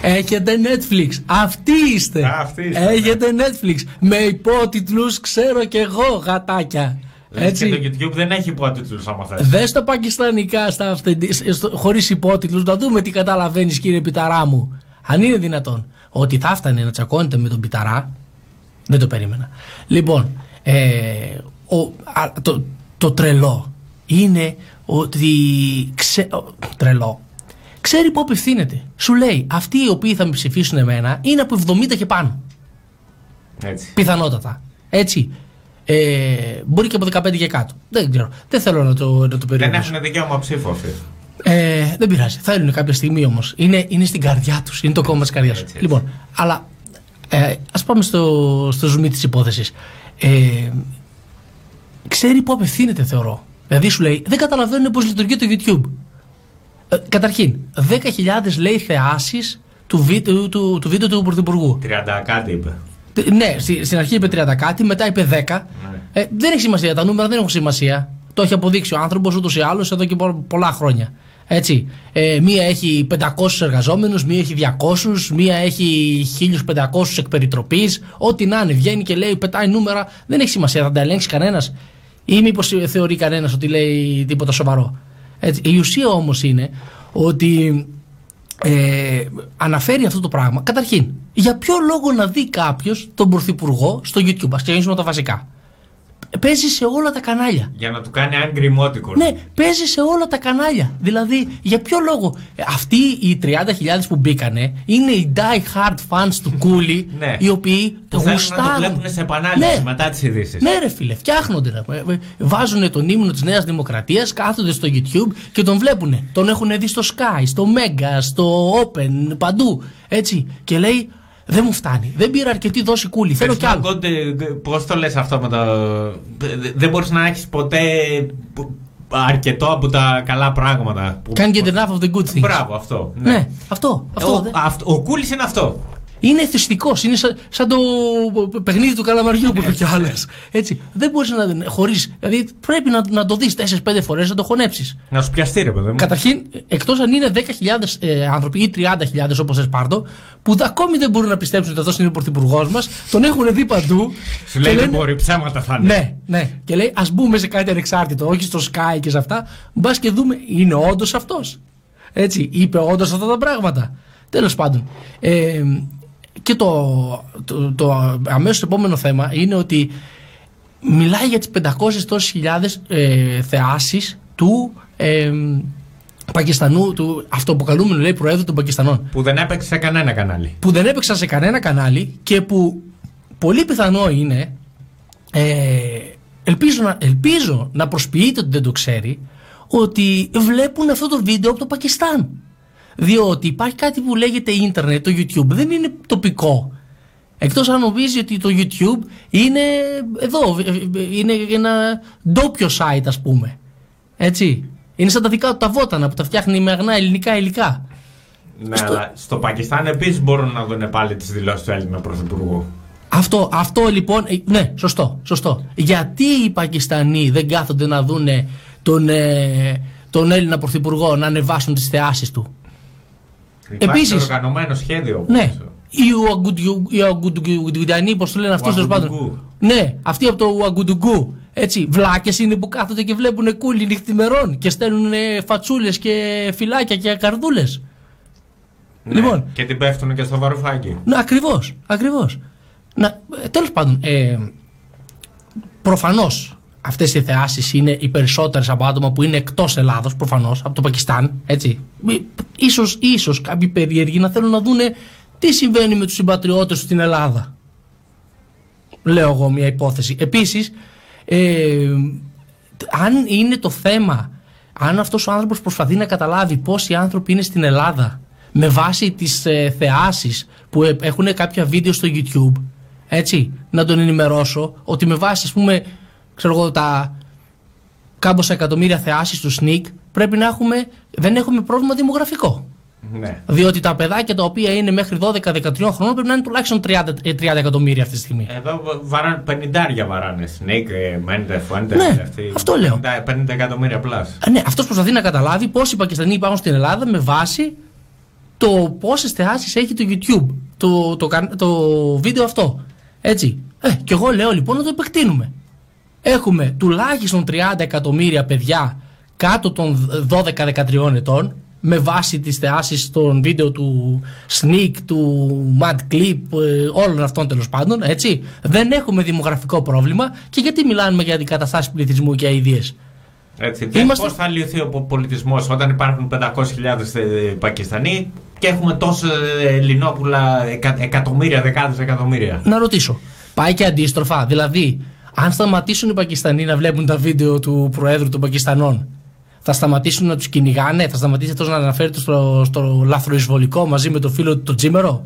Έχετε Netflix. Αυτοί είστε. Αυτοί είστε, Έχετε Netflix. Με υπότιτλους ξέρω κι εγώ γατάκια. Έτσι. Έτσι. Και το YouTube δεν έχει υπότιτλους άμα θες. Δες τα πακιστανικά στα αυθεντι... στο- χωρίς υπότιτλους να δούμε τι καταλαβαίνεις κύριε Πιταρά μου. Αν είναι δυνατόν ότι θα φτανε να τσακώνεται με τον Πιταρά, δεν το περίμενα. Λοιπόν, ε, ο, α, το, το τρελό είναι ότι ξε, ο, τρελό. Ξέρει που απευθύνεται. Σου λέει, αυτοί οι οποίοι θα με ψηφίσουν εμένα είναι από 70 και πάνω. Έτσι. Πιθανότατα. Έτσι. Ε, μπορεί και από 15 και κάτω. Δεν ξέρω. Δεν θέλω να το, να το Δεν περιορίσω. έχουν δικαίωμα ψήφου αυτοί. Ε, δεν πειράζει. Θέλουν κάποια στιγμή όμως. Είναι, είναι στην καρδιά τους. Είναι το κόμμα της καρδιάς τους. Λοιπόν, αλλά ε, ας πάμε στο, στο ζουμί της υπόθεσης. Ε, ξέρει που απευθύνεται, θεωρώ. Δηλαδή σου λέει, δεν καταλαβαίνουν πώς λειτουργεί το YouTube. Ε, καταρχήν, 10.000 λέει θεάσεις του, βίντεο του, του βίντεο του Πρωθυπουργού. 30 κάτι είπε. Τε- Ναι, στη- στην αρχή είπε 30 κάτι, μετά είπε 10. Ε, δεν έχει σημασία, τα νούμερα δεν έχουν σημασία. Το έχει αποδείξει ο άνθρωπος ούτως ή άλλως εδώ και πο- πολλά χρόνια. Έτσι. Ε, μία έχει 500 εργαζόμενους, μία έχει 200, μία έχει 1500 εκ περιτροπής. Ό,τι να είναι, βγαίνει και λέει, πετάει νούμερα. Δεν έχει σημασία, θα τα ελέγξει κανένας. Ή μήπως θεωρεί κανένας ότι λέει τίποτα σοβαρό. Έτσι. Η ουσία όμως είναι ότι ε, αναφέρει αυτό το πράγμα. Καταρχήν, για ποιο λόγο να δει κάποιος τον Πρωθυπουργό στο YouTube, ας ξεκινήσουμε με τα βασικά. Παίζει σε όλα τα κανάλια. Για να του κάνει angry emoticon. Ναι, παίζει σε όλα τα κανάλια. Δηλαδή, για ποιο λόγο; ε, Αυτοί οι 30.000 που μπήκανε είναι οι die hard fans του Κούλι, Ναι. οι οποίοι Που θέλουν να το γουστάρουν. βλέπουν σε επανάληψη Ναι. μετά τις ειδήσεις. Ναι, ρε φίλε, φτιάχνονται. ρε. Ε, ε, Βάζουν τον ύμνο της Νέας Δημοκρατίας, κάθονται στο YouTube και τον βλέπουν. Τον έχουν δει στο Sky, στο Mega, στο Open, παντού. Έτσι. Και λέει, δεν μου φτάνει. Δεν πήρα αρκετή δόση κούλι. Θέλω κι άλλο. Πώς το λες αυτό με το. Δεν μπορείς να έχεις ποτέ αρκετό από τα καλά πράγματα. που- Can't get enough of the good things. Μπράβο, αυτό. Ναι, αυτό. αυτό Ο, δεν- αυτό, ο Κούλης είναι αυτό. Είναι εθιστικός. Είναι σαν, σαν το παιχνίδι του καλαμαριού που είπε κι άλλε. Έτσι. Δεν μπορείς να. Χωρί. Δηλαδή πρέπει να, να το δεις 4-5 φορές να το χωνέψεις. Να σου πιαστεί, ρε παιδί μου. Καταρχήν, εκτός αν είναι 10.000 ε, άνθρωποι ή 30.000 όπως θε πάρτο, που δα- ακόμη δεν μπορούν να πιστέψουν ότι αυτός είναι ο πρωθυπουργός μας, τον έχουν δει παντού. Σου λέει και δεν λένε- μπορεί, ψέματα θα είναι. Ναι, ναι. Και λέει, ας μπούμε σε κάτι ανεξάρτητο, όχι στο Sky και σε αυτά. Μπας και δούμε, είναι όντως αυτός. Έτσι, είπε όντως αυτά τα πράγματα. Τέλος πάντων. Ε, και το, το, το αμέσως επόμενο θέμα είναι ότι μιλάει για τις 500 τόσες χιλιάδες ε, θεάσεις του ε, Πακιστανού, του αυτοποκαλούμενου λέει Προέδρου των Πακιστανών Που δεν έπαιξε σε κανένα κανάλι. που δεν έπαιξαν σε κανένα κανάλι και που πολύ πιθανό είναι ε, ελπίζω, να, ελπίζω να προσποιείται ότι δεν το ξέρει ότι βλέπουν αυτό το βίντεο από το Πακιστάν διότι υπάρχει κάτι που λέγεται ίντερνετ, το YouTube δεν είναι τοπικό εκτός αν νομίζει ότι το YouTube είναι εδώ, ε, ε, είναι ένα ντόπιο site ας πούμε έτσι είναι σαν τα δικά του τα βότανα που τα φτιάχνει με αγνά ελληνικά υλικά Ναι, αλλά στο Πακιστάν επίσης μπορούν να δουν πάλι τις δηλώσεις του Έλληνα Πρωθυπουργού. Αυτό, αυτό λοιπόν, ε, ναι, σωστό, σωστό. Γιατί οι Πακιστανοί δεν κάθονται να δούνε τον, ε, τον Έλληνα Πρωθυπουργό να ανεβάσουν τις θεάσεις του; Υπάρχει Επίσης- οργανωμένο σχέδιο. Ναι. Οι Ουαγκουτιου- οι Ουαγκουτιουγκουτιανοί, πώ το λένε αυτοί τέλο πάντων. Ουαγκουτουγκού. Ναι, αυτοί από το Ουαγκουτουγκού. Έτσι, βλάκε είναι που κάθονται και βλέπουν κούλι νυχθημερών και στέλνουν φατσούλε και φυλάκια και καρδούλε. Ναι. Λοιπόν. Και την πέφτουν και στο βαρουφάκι. Ναι, ακριβώ. Ακριβώς. Να, τέλος πάντων, ε, προφανώς αυτές οι θεάσεις είναι οι περισσότερες από άτομα που είναι εκτός Ελλάδος, προφανώς, από το Πακιστάν, έτσι. Μη- Ίσως, ίσως κάποιοι περίεργοι να θέλουν να δούνε τι συμβαίνει με τους συμπατριώτες του στην Ελλάδα. Λέω εγώ μια υπόθεση. Επίσης, ε, αν είναι το θέμα, αν αυτός ο άνθρωπος προσπαθεί να καταλάβει πόσοι άνθρωποι είναι στην Ελλάδα με βάση τις ε, θεάσεις που ε, έχουν κάποια βίντεο στο YouTube, έτσι, να τον ενημερώσω ότι με βάση, ας πούμε, ξέρω εγώ, τα κάμποσα εκατομμύρια θεάσεις του SNIC πρέπει να έχουμε, δεν έχουμε πρόβλημα δημογραφικό. Ναι. Διότι τα παιδάκια τα οποία είναι μέχρι 12-13 χρόνων πρέπει να είναι τουλάχιστον 30, ε, 30 εκατομμύρια αυτή τη στιγμή. Εδώ βαράνε 50 βαράνε. Νίκ, Μέντε, Φουέντε. Ναι, αυτό λέω. 50, 50 εκατομμύρια plus. Α, Ναι, αυτός προσπαθεί να καταλάβει πόσοι Πακιστανοί υπάρχουν στην Ελλάδα με βάση το πόσες θεάσεις έχει το YouTube. Το, το, κα- το βίντεο αυτό. Έτσι. Ε, και εγώ λέω λοιπόν να το επεκτείνουμε. Έχουμε τουλάχιστον 30 εκατομμύρια παιδιά κάτω των 12-13 ετών με βάση τις θεάσεις των βίντεο του Sneak, του Mad Clip, ε, όλων αυτών τέλος πάντων, έτσι. Δεν έχουμε δημογραφικό πρόβλημα και γιατί μιλάμε για αντικαταστάσεις πληθυσμού και αηδίες; Έτσι, δεν Είμαστε- Πώς θα λυθεί ο πολιτισμός όταν υπάρχουν 500.000 ε, Πακιστανοί και έχουμε τόσο ε, Ελληνόπουλα εκα, εκατομμύρια, δεκάδες εκατομμύρια; Να ρωτήσω. Πάει και αντίστροφα. Δηλαδή, αν σταματήσουν οι Πακιστανοί να βλέπουν τα βίντεο του Προέδρου των Πακιστανών, θα σταματήσουν να τους κυνηγάνε, θα σταματήσει αυτός να αναφέρεται στο, στο λαθροεισβολικό μαζί με το φίλο του το Τζίμερο;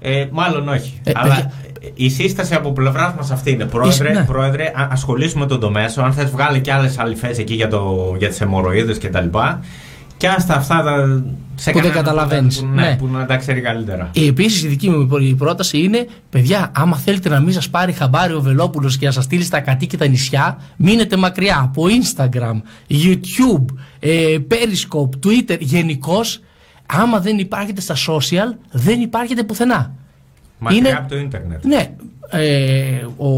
Ε, μάλλον όχι. Ε, Αλλά παιδιά- ε, η σύσταση από πλευράς μας αυτή είναι. Πρόεδρε, ναι. πρόεδρε α, ασχολήσουμε με τον τομέα σου. Αν θες, βγάλει και άλλες αληθέ εκεί για, το, για τις αιμορροίδε κτλ. Και άστα αυτά τα, σε Που δεν κανέναν καταλαβαίνεις. Που, ναι, Ναι. που να τα ξέρει καλύτερα. Επίσης, η δική μου η πρόταση είναι, παιδιά, άμα θέλετε να μην σας πάρει χαμπάρι ο Βελόπουλος και να σας στείλει στα κατοίκητα νησιά, μείνετε μακριά από Instagram, YouTube, ε, Periscope, Twitter. Γενικώς, άμα δεν υπάρχετε στα social, δεν υπάρχετε πουθενά. Μακριά Είναι- από το ίντερνετ. Ναι, ε, ο,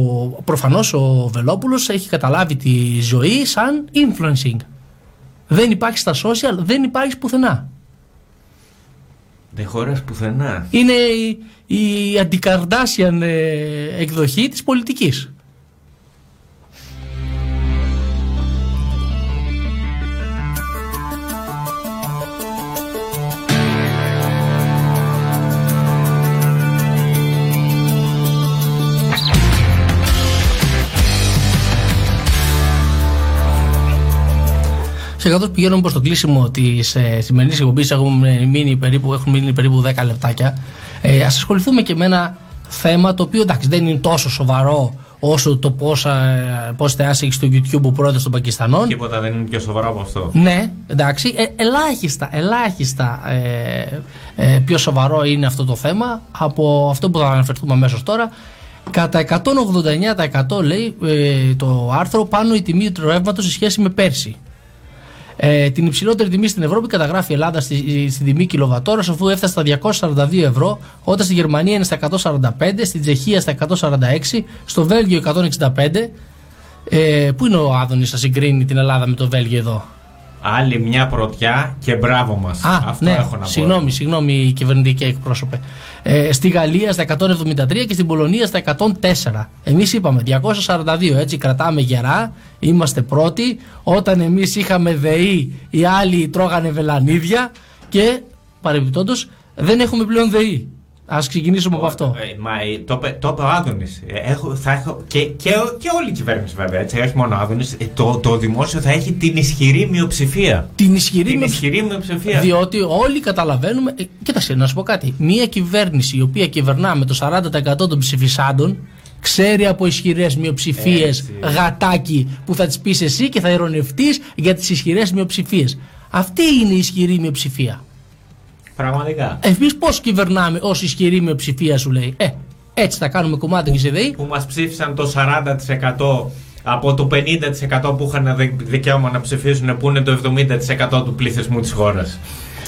προφανώς ο Βελόπουλος έχει καταλάβει τη ζωή σαν influencing. Δεν υπάρχει στα social, δεν υπάρχει πουθενά. Δεν χωράς πουθενά. Είναι η, η αντικαρδάσιαν ε, εκδοχή της πολιτικής. Καθώ πηγαίνουμε προς το κλείσιμο της ε, σημερινής εκπομπής, έχουμε μείνει περίπου, έχουν μείνει περίπου 10 λεπτάκια. Ε, Α ασχοληθούμε και με ένα θέμα το οποίο εντάξει δεν είναι τόσο σοβαρό όσο το πόσα, ε, πόσε θεάσει έχει στο YouTube ο πρόεδρος των Πακιστανών. Τίποτα δεν είναι πιο σοβαρό από αυτό. Ναι, εντάξει, ε, ελάχιστα, ελάχιστα ε, ε, πιο σοβαρό είναι αυτό το θέμα από αυτό που θα αναφερθούμε αμέσως τώρα. Κατά 189% λέει ε, το άρθρο πάνω η τιμή του ρεύματος σε σχέση με πέρσι. Ε, την υψηλότερη τιμή στην Ευρώπη καταγράφει η Ελλάδα στη, στην τιμή κιλοβατόρας αφού έφτασε στα 242 ευρώ, όταν στη Γερμανία είναι στα 145, στην Τσεχία στα 146, στο Βέλγιο 165. Ε, πού είναι ο Άδωνης να συγκρίνει την Ελλάδα με το Βέλγιο εδώ; Άλλη μια πρωτιά και μπράβο μας. Α, Αυτό ναι, έχω να πω. συγγνώμη, συγγνώμη κυβερνητική εκπρόσωπε. Ε, στη Γαλλία στα 173 και στην Πολωνία στα 104. Εμείς είπαμε 242, έτσι κρατάμε γερά, είμαστε πρώτοι. Όταν εμείς είχαμε ΔΕΗ, οι άλλοι τρώγανε βελανίδια και παρεμπιπτόντως δεν έχουμε πλέον ΔΕΗ. Α ξεκινήσουμε από αυτό. Ε, μα ε, το, είπε- το είπε ο Άδωνης. Έχω, θα έχω, και, και, και όλη η κυβέρνηση βέβαια, έτσι, όχι μόνο ο Άδωνης. Το, το δημόσιο θα έχει την ισχυρή μειοψηφία. Την ισχυρή, Την με- ισχυρή μειοψηφία. Διότι όλοι καταλαβαίνουμε. Ε, κοίταξε, να σου πω κάτι. Μία κυβέρνηση η οποία κυβερνά με το 40% των ψηφισάντων ξέρει από ισχυρές μειοψηφίες Έτσι. γατάκι που θα τις πεις εσύ και θα ειρωνευτεί για τις ισχυρές μειοψηφίες. Αυτή είναι η ισχυρή μειοψηφία. Πραγματικά. Εμείς πώς κυβερνάμε ω ισχυρή μειοψηφία, σου λέει. Ε, έτσι θα κάνουμε κομμάτι και σε ΔΕΗ. Που μας ψήφισαν το 40% από το 50% που είχαν δι- δικαίωμα να ψηφίσουν, που είναι το 70% του πληθυσμού της χώρας.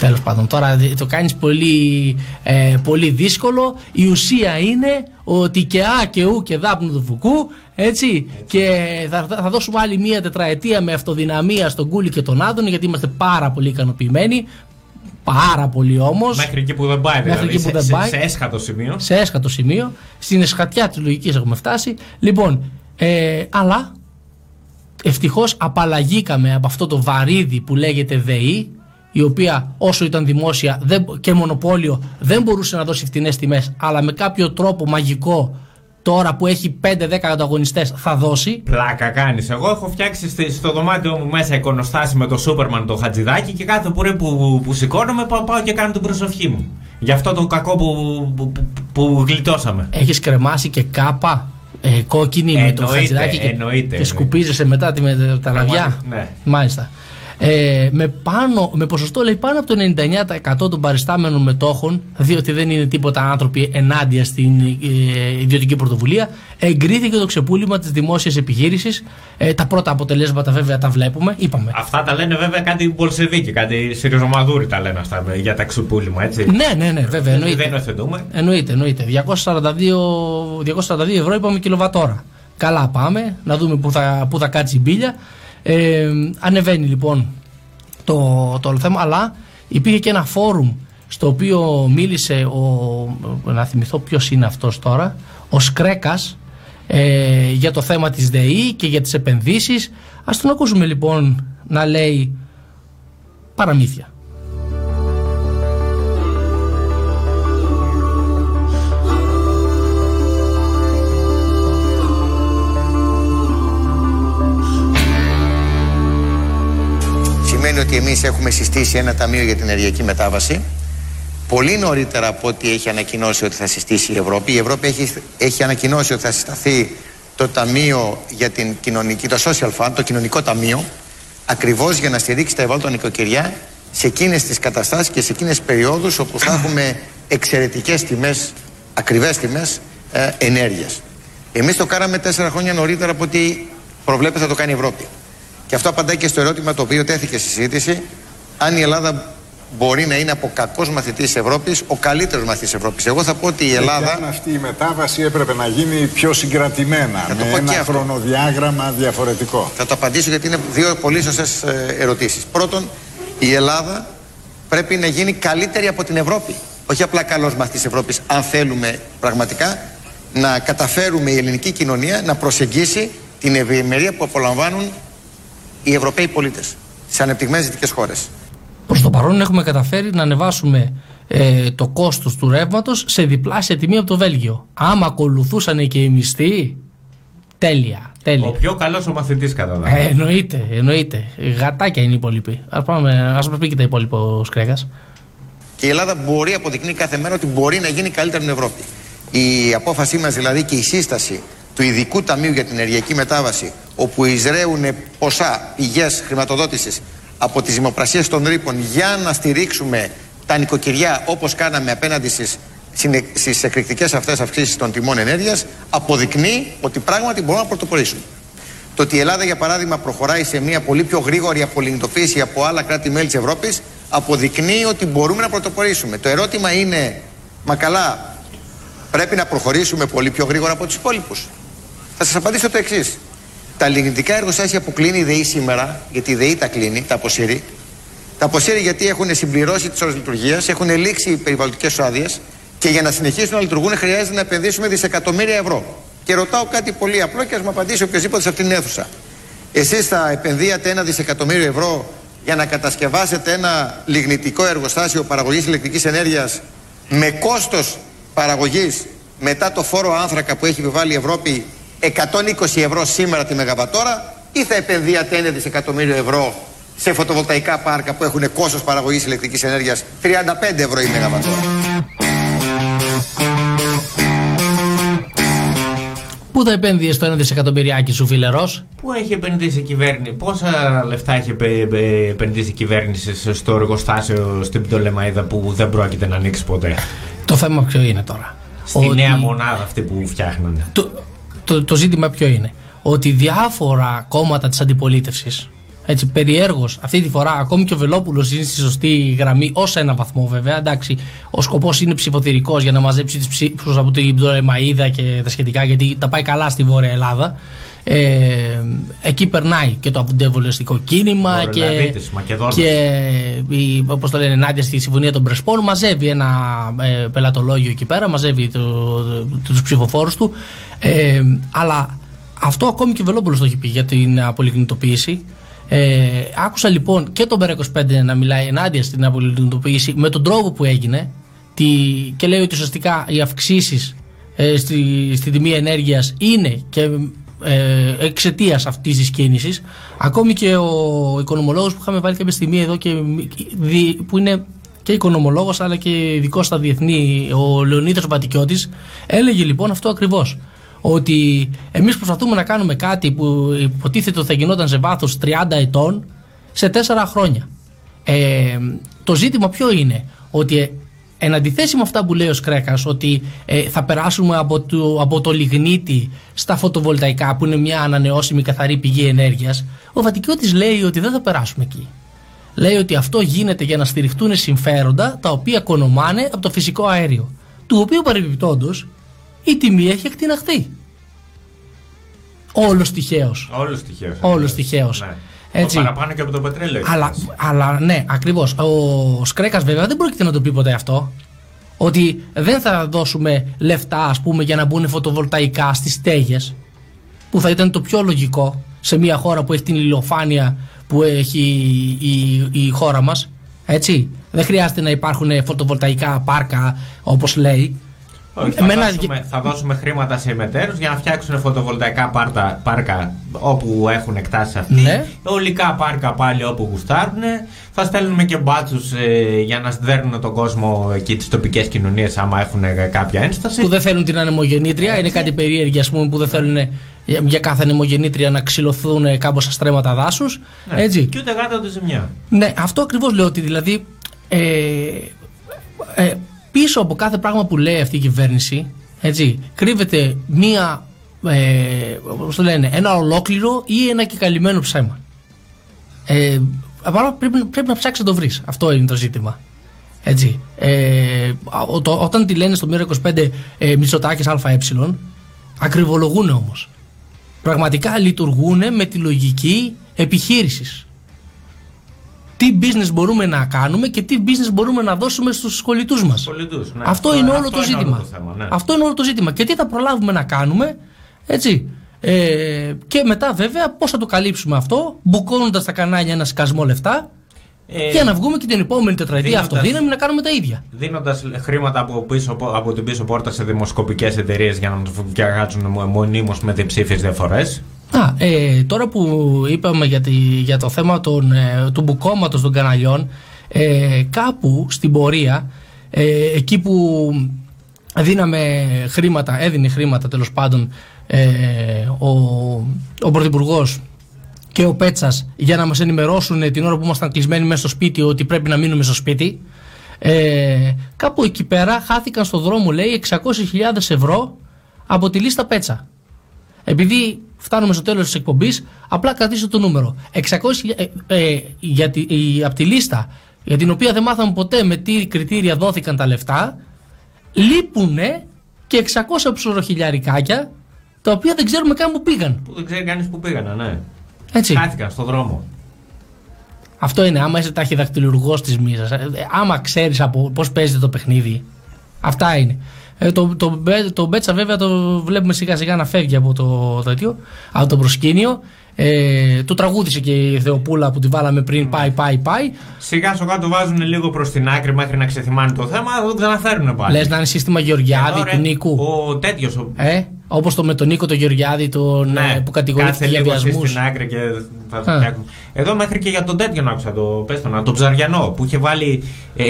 Τέλος πάντων, τώρα δι- το κάνεις πολύ, ε, πολύ δύσκολο. Η ουσία είναι ότι και Α και Ου και δάπνου του Φουκού, έτσι. Και θα, θα θα δώσουμε άλλη μία τετραετία με αυτοδυναμία στον Κούλι και τον Άδων, γιατί είμαστε πάρα πολύ ικανοποιημένοι. Πάρα πολύ όμως. Μέχρι εκεί που δεν πάει, Μέχρι δηλαδή. εκεί που σε, δεν σε- πάει. σε έσχατο σημείο. σε έσχατο σημείο. Στην εσχατιά της λογικής έχουμε φτάσει. Λοιπόν, ε, αλλά ευτυχώς απαλλαγήκαμε από αυτό το βαρύδι που λέγεται ΔΕΗ, η οποία όσο ήταν δημόσια δεν, και μονοπόλιο δεν μπορούσε να δώσει φτηνές τιμές, αλλά με κάποιο τρόπο μαγικό τώρα που έχει 5-10 ανταγωνιστές θα δώσει. Πλάκα κάνεις. Εγώ έχω φτιάξει στη- στο δωμάτιό μου μέσα εικονοστάση με το Σούπερμαν το Χατζηδάκι και κάθε πρωί που, που σηκώνομαι πάω, πάω και κάνω την προσευχή μου. Γι' αυτό το κακό που, που, που, που γλιτώσαμε. Έχεις κρεμάσει και κάπα ε, κόκκινη με το Εννοείται, χατζηδάκι και, εννοείται, και εννοείται. σκουπίζεσαι μετά τη, με τα λαβιά. Ναι. Μάλιστα. Ε, με, πάνω, με ποσοστό λέει πάνω από το 99% των παριστάμενων μετόχων, διότι δεν είναι τίποτα άνθρωποι ενάντια στην ε, ιδιωτική πρωτοβουλία, εγκρίθηκε το ξεπούλημα της δημόσιας επιχείρησης. Ε, τα πρώτα αποτελέσματα βέβαια τα βλέπουμε, είπαμε. Αυτά τα λένε βέβαια κάτι Μπολσεβίκη, κάτι Σιριζομαδούρη τα λένε αυτά με- για τα ξυπούλημα, έτσι. Ναι, ναι, ναι, βέβαια. Εννοείται. Δεν υιοθετούμε. Εννοείται, εννοείται. 242, 242 ευρώ είπαμε κιλοβατόρα. Καλά πάμε, να δούμε πού θα, πού θα κάτσει η μπίλια. Ε, ανεβαίνει λοιπόν το, το όλο θέμα, αλλά υπήρχε και ένα φόρουμ στο οποίο μίλησε ο, να θυμηθώ ποιος είναι αυτός τώρα, ο Σκρέκας ε, για το θέμα της ΔΕΗ και για τις επενδύσεις. Ας τον ακούσουμε λοιπόν να λέει παραμύθια. Ότι εμείς έχουμε συστήσει ένα ταμείο για την ενεργειακή μετάβαση πολύ νωρίτερα από ό,τι έχει ανακοινώσει ότι θα συστήσει η Ευρώπη. Η Ευρώπη έχει, έχει ανακοινώσει ότι θα συσταθεί το Ταμείο για την κοινωνική, το Social Fund, το κοινωνικό ταμείο, ακριβώς για να στηρίξει τα ευάλωτα νοικοκυριά σε εκείνες τις καταστάσεις και σε εκείνες τις περιόδους όπου θα έχουμε εξαιρετικές τιμές, ακριβές τιμές ε, ενέργειας. Εμείς το κάναμε τέσσερα χρόνια νωρίτερα από ό,τι προβλέπεται θα το κάνει η Ευρώπη. Και αυτό απαντάει και στο ερώτημα το οποίο τέθηκε στη συζήτηση, αν η Ελλάδα μπορεί να είναι από κακός μαθητής τη Ευρώπης ο καλύτερος μαθητής τη Ευρώπης. Εγώ θα πω ότι η Ελλάδα. Και αν αυτή η μετάβαση έπρεπε να γίνει πιο συγκρατημένα, Θα το με πω ένα και αυτό. χρονοδιάγραμμα διαφορετικό. Θα το απαντήσω γιατί είναι δύο πολύ σωστές ερωτήσεις. Πρώτον, η Ελλάδα πρέπει να γίνει καλύτερη από την Ευρώπη. Όχι απλά καλός μαθητής τη Ευρώπης, αν θέλουμε πραγματικά να καταφέρουμε η ελληνική κοινωνία να προσεγγίσει την ευημερία που απολαμβάνουν οι Ευρωπαίοι πολίτες στι ανεπτυγμένες δυτικές χώρες. Προς το παρόν έχουμε καταφέρει να ανεβάσουμε ε, το κόστος του ρεύματος σε διπλάσια τιμή από το Βέλγιο. Άμα ακολουθούσαν και οι μισθοί, τέλεια, τέλεια. Ο πιο καλός ο μαθητής κατά τα Ε, εννοείται, εννοείται. Γατάκια είναι οι υπόλοιποι. Ας, πάμε, ας μας πει και τα υπόλοιπα ο Σκρέγας. Και η Ελλάδα μπορεί, αποδεικνύει κάθε μέρα ότι μπορεί να γίνει καλύτερη στην Ευρώπη. Η απόφασή μας δηλαδή και η σύσταση του ειδικού ταμείου για την ενεργειακή μετάβαση, όπου εισραίουν ποσά, πηγέ χρηματοδότησης από τις δημοπρασίες των ρήπων για να στηρίξουμε τα νοικοκυριά όπως κάναμε απέναντι στις στις εκρηκτικές αυτές αυξήσεις των τιμών ενέργειας αποδεικνύει ότι πράγματι μπορούμε να πρωτοπορήσουμε. Το ότι η Ελλάδα, για παράδειγμα, προχωράει σε μια πολύ πιο γρήγορη απολιγνητοποίηση από άλλα κράτη-μέλη της Ευρώπης, αποδεικνύει ότι μπορούμε να πρωτοπορήσουμε. Το ερώτημα είναι, μα καλά, πρέπει να προχωρήσουμε πολύ πιο γρήγορα από τους υπόλοιπους. Θα σας απαντήσω το εξής. Τα λιγνητικά εργοστάσια που κλείνει η ΔΕΗ σήμερα, γιατί η ΔΕΗ τα κλείνει, τα αποσύρει, τα αποσύρει γιατί έχουν συμπληρώσει τις ώρες λειτουργίας, έχουν λήξει οι περιβαλλοντικές άδειες και για να συνεχίσουν να λειτουργούν χρειάζεται να επενδύσουμε δισεκατομμύρια ευρώ. Και ρωτάω κάτι πολύ απλό και ας μου απαντήσει οποιοδήποτε σε αυτήν την αίθουσα. Εσείς θα επενδύατε ένα δισεκατομμύριο ευρώ για να κατασκευάσετε ένα λιγνητικό εργοστάσιο παραγωγής ηλεκτρικής ενέργειας με κόστος παραγωγής μετά το φόρο άνθρακα που έχει επιβάλει η Ευρώπη 120 ευρώ σήμερα τη μεγαβατόρα ή θα επενδύατε ένα δισεκατομμύριο ευρώ σε φωτοβολταϊκά πάρκα που έχουν κόστος παραγωγής ηλεκτρικής ενέργειας 35 ευρώ η μεγαβατόρα. Πού Πού θα επένδυε το ένα δισεκατομμυριάκι σου, φιλερό. Πού έχει επενδύσει η κυβέρνηση, πόσα λεφτά έχει επε- επε- επενδύσει η κυβέρνηση σε- στο εργοστάσιο στην Πτολεμαίδα που δεν πρόκειται να ανοίξει ποτέ; Το θέμα ποιο είναι τώρα; Στη Ότι- νέα μονάδα αυτή που φτιάχνανε. το, το, το ζήτημα ποιο είναι. Ότι διάφορα κόμματα της αντιπολίτευσης, έτσι περιέργως, αυτή τη φορά ακόμη και ο Βελόπουλος είναι στη σωστή γραμμή, ως ένα βαθμό βέβαια. Εντάξει, ο σκοπός είναι ψηφοθυρικός για να μαζέψει τις ψήφου από την Πτολεμαίδα και τα σχετικά, γιατί τα πάει καλά στη Βόρεια Ελλάδα. Ε, εκεί περνάει και το αντιβολιστικό κίνημα και, Βορειοελλαδίτης, Μακεδόνας. και η, όπως το λένε ενάντια στη Συμφωνία των Πρεσπών μαζεύει ένα ε, πελατολόγιο εκεί πέρα μαζεύει το, το, τους ψηφοφόρους του ε, αλλά αυτό ακόμη και ο Βελόπουλος το έχει πει για την απολιγνητοποίηση ε, άκουσα λοιπόν και τον ΠΕΡΑ25 να μιλάει ενάντια στην απολιγνητοποίηση με τον τρόπο που έγινε τη, και λέει ότι ουσιαστικά οι αυξήσεις ε, στη, στη τιμή ενέργειας είναι και ε, εξαιτίας αυτής της κίνησης. Ακόμη και ο οικονομολόγος που είχαμε βάλει κάποια στιγμή εδώ και δι- που είναι και οικονομολόγος αλλά και ειδικός στα διεθνή, ο Λεωνίδας Βατικιώτης, έλεγε λοιπόν αυτό ακριβώς. Ότι εμείς προσπαθούμε να κάνουμε κάτι που υποτίθεται ότι θα γινόταν σε βάθος 30 ετών σε 4 χρόνια. Ε, το ζήτημα ποιο είναι, ότι ε, εν αντιθέσει με αυτά που λέει ο Σκρέκας ότι ε, θα περάσουμε από το, από το λιγνίτη στα φωτοβολταϊκά που είναι μια ανανεώσιμη καθαρή πηγή ενέργειας ο Βατικιώτης λέει ότι δεν θα περάσουμε εκεί. Λέει ότι αυτό γίνεται για να στηριχτούν συμφέροντα τα οποία κονομάνε από το φυσικό αέριο του οποίου παρεμπιπτόντως η τιμή έχει εκτιναχθεί. Όλος τυχαίως. Όλος τυχαίος. Όλος τυχαίως. Ναι. Έτσι. Το παραπάνω και από το πετρέλαιο. έχει Αλλά, φτάσει. αλλά ναι, ακριβώς. Ο Σκρέκας βέβαια δεν πρόκειται να το πει ποτέ αυτό. Ότι δεν θα δώσουμε λεφτά, ας πούμε, για να μπουν φωτοβολταϊκά στις στέγες. Που θα ήταν το πιο λογικό σε μια χώρα που έχει την ηλιοφάνεια που έχει η, η χώρα μας. Έτσι. Δεν χρειάζεται να υπάρχουν φωτοβολταϊκά πάρκα, όπως λέει. Όχι, θα, Εμένα- δώσουμε, θα δώσουμε χρήματα σε μετέρους για να φτιάξουν φωτοβολταϊκά πάρτα, πάρκα όπου έχουν εκτάσεις αυτοί. Ναι. Ολικά πάρκα πάλι όπου γουστάρουν. Θα στέλνουμε και μπάτσους για να δέρνουν τον κόσμο εκεί τις τοπικές κοινωνίες άμα έχουν ε, κάποια ένσταση. Που δεν θέλουν την ανεμογεννήτρια. Είναι κάτι περίεργο, ας πούμε, που δεν θέλουν ε, για κάθε ανεμογεννήτρια να ξυλωθούν κάπως στρέμματα δάσους. Ναι. Έτσι. Και ούτε γάτα ούτε ζημιά. Ναι, αυτό ακριβώς λέω ότι δηλαδή ε, ε, πίσω από κάθε πράγμα που λέει αυτή η κυβέρνηση έτσι, κρύβεται μία, ε, πώς το λένε, ένα ολόκληρο ή ένα και καλυμμένο ψέμα. Ε, απλά πρέπει, πρέπει να ψάξεις να το βρεις. Αυτό είναι το ζήτημα. Έτσι. Ε, ο- το- όταν τη λένε στο Μοίρα 25 ε, Μητσοτάκης ΑΕ, ακριβολογούν όμως. Πραγματικά λειτουργούν με τη λογική επιχείρησης τι business μπορούμε να κάνουμε και τι business μπορούμε να δώσουμε στους σχολητούς μας. Πολιτούς, ναι. Αυτό είναι όλο αυτό το είναι ζήτημα. όλο το θέμα, ναι. Αυτό είναι όλο το ζήτημα. Και τι θα προλάβουμε να κάνουμε, έτσι. Ε, και μετά βέβαια πώς θα το καλύψουμε αυτό, μπουκώνοντας τα κανάλια ένα σκασμό λεφτά, Ε, για να βγούμε και την επόμενη τετραετία δίνοντας- αυτοδύναμη να κάνουμε τα ίδια. Δίνοντας χρήματα από, πίσω, από την πίσω πόρτα σε δημοσκοπικές εταιρείες για να τους φτιάξουν μονίμως με διψήφιες διαφορές. Α, ε, τώρα που είπαμε για, τη, για το θέμα των, ε, του μπουκώματος των καναλιών ε, κάπου στην πορεία ε, εκεί που δίναμε χρήματα, έδινε χρήματα τέλος πάντων ε, ο, ο Πρωθυπουργός και ο Πέτσας για να μας ενημερώσουν την ώρα που ήμασταν κλεισμένοι μέσα στο σπίτι ότι πρέπει να μείνουμε στο σπίτι ε, κάπου εκεί πέρα χάθηκαν στο δρόμο λέει 600.000 ευρώ από τη λίστα Πέτσα. Επειδή φτάνουμε στο τέλος της εκπομπής, απλά κρατήστε το νούμερο. 600, ε, ε, για τη, η- από τη λίστα για την οποία δεν μάθαμε ποτέ με τι κριτήρια δόθηκαν τα λεφτά, λείπουνε και 600 ψωροχιλιαρικάκια τα οποία δεν ξέρουμε καν που πήγαν. Που δεν ξέρει κανείς που πήγανε, ναι. Έτσι. Χάθηκαν στον δρόμο. Αυτό είναι, άμα είσαι ταχυδακτηλουργός της μίζας, άμα ξέρεις πώς παίζεται το παιχνίδι. Αυτά είναι. Ε, το, το, Μπέ- το Μπέτσα βέβαια το βλέπουμε σιγά σιγά να φεύγει από το, τέτοιο, από το προσκήνιο. Ε, το τραγούδισε και η Θεοπούλα που τη βάλαμε πριν πάει πάει πάει. Σιγά σιγά το βάζουν λίγο προς την άκρη μέχρι να ξεθυμάνει το θέμα, θα το ξαναφέρουν πάλι. Λες να είναι σύστημα Γεωργιάδη Εδώ, ρε, του Νίκου. Ο τέτοιος. Ε, Όπως το με τον Νίκο τον Γεωργιάδη τον, ε, που κατηγορήθηκε Ναι, Κάτσε για λίγο εσύ βιασμού. στην άκρη και θα Α. το φτιάχνω. Εδώ μέχρι και για τον τέτοιον άκουσα το, πες το, να, τον Ψαριανό που είχε βάλει ε,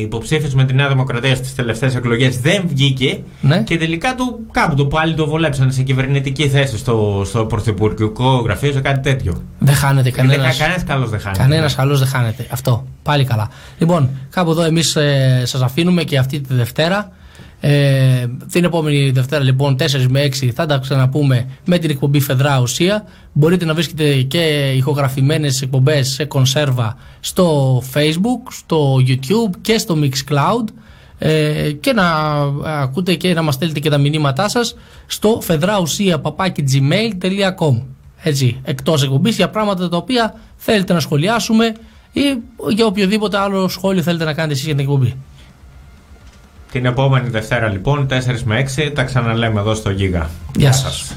υποψήφιος με τη Νέα Δημοκρατία στις τελευταίες εκλογές δεν βγήκε Ναι. και τελικά του κάπου το πάλι το βολέψανε σε κυβερνητική θέση στο, στο πρωθυπουργικό γραφείο σε κάτι τέτοιο. Δεν χάνεται κανένα. Κανένας κανένας καλός δεν χάνεται. Κανένας καλός δεν χάνεται. Αυτό. Πάλι καλά. Λοιπόν, κάπου εδώ εμείς ε, σας αφήνουμε και αυτή τη Δευτέρα. Ε, την επόμενη Δευτέρα λοιπόν 4 με 6 θα τα ξαναπούμε με την εκπομπή Φεδρά Ουσία. Μπορείτε να βρίσκετε και ηχογραφημένες εκπομπές σε κονσέρβα στο Facebook, στο YouTube και στο Mixcloud ε, και να ακούτε και να μας στέλνετε και τα μηνύματά σας στο φεδράουσία.gmail.com Έτσι, εκτός εκπομπής για πράγματα τα οποία θέλετε να σχολιάσουμε ή για οποιοδήποτε άλλο σχόλιο θέλετε να κάνετε εσείς για την εκπομπή. Την επόμενη Δευτέρα λοιπόν 4 με 6 τα ξαναλέμε εδώ στο Γίγα. Γεια σας.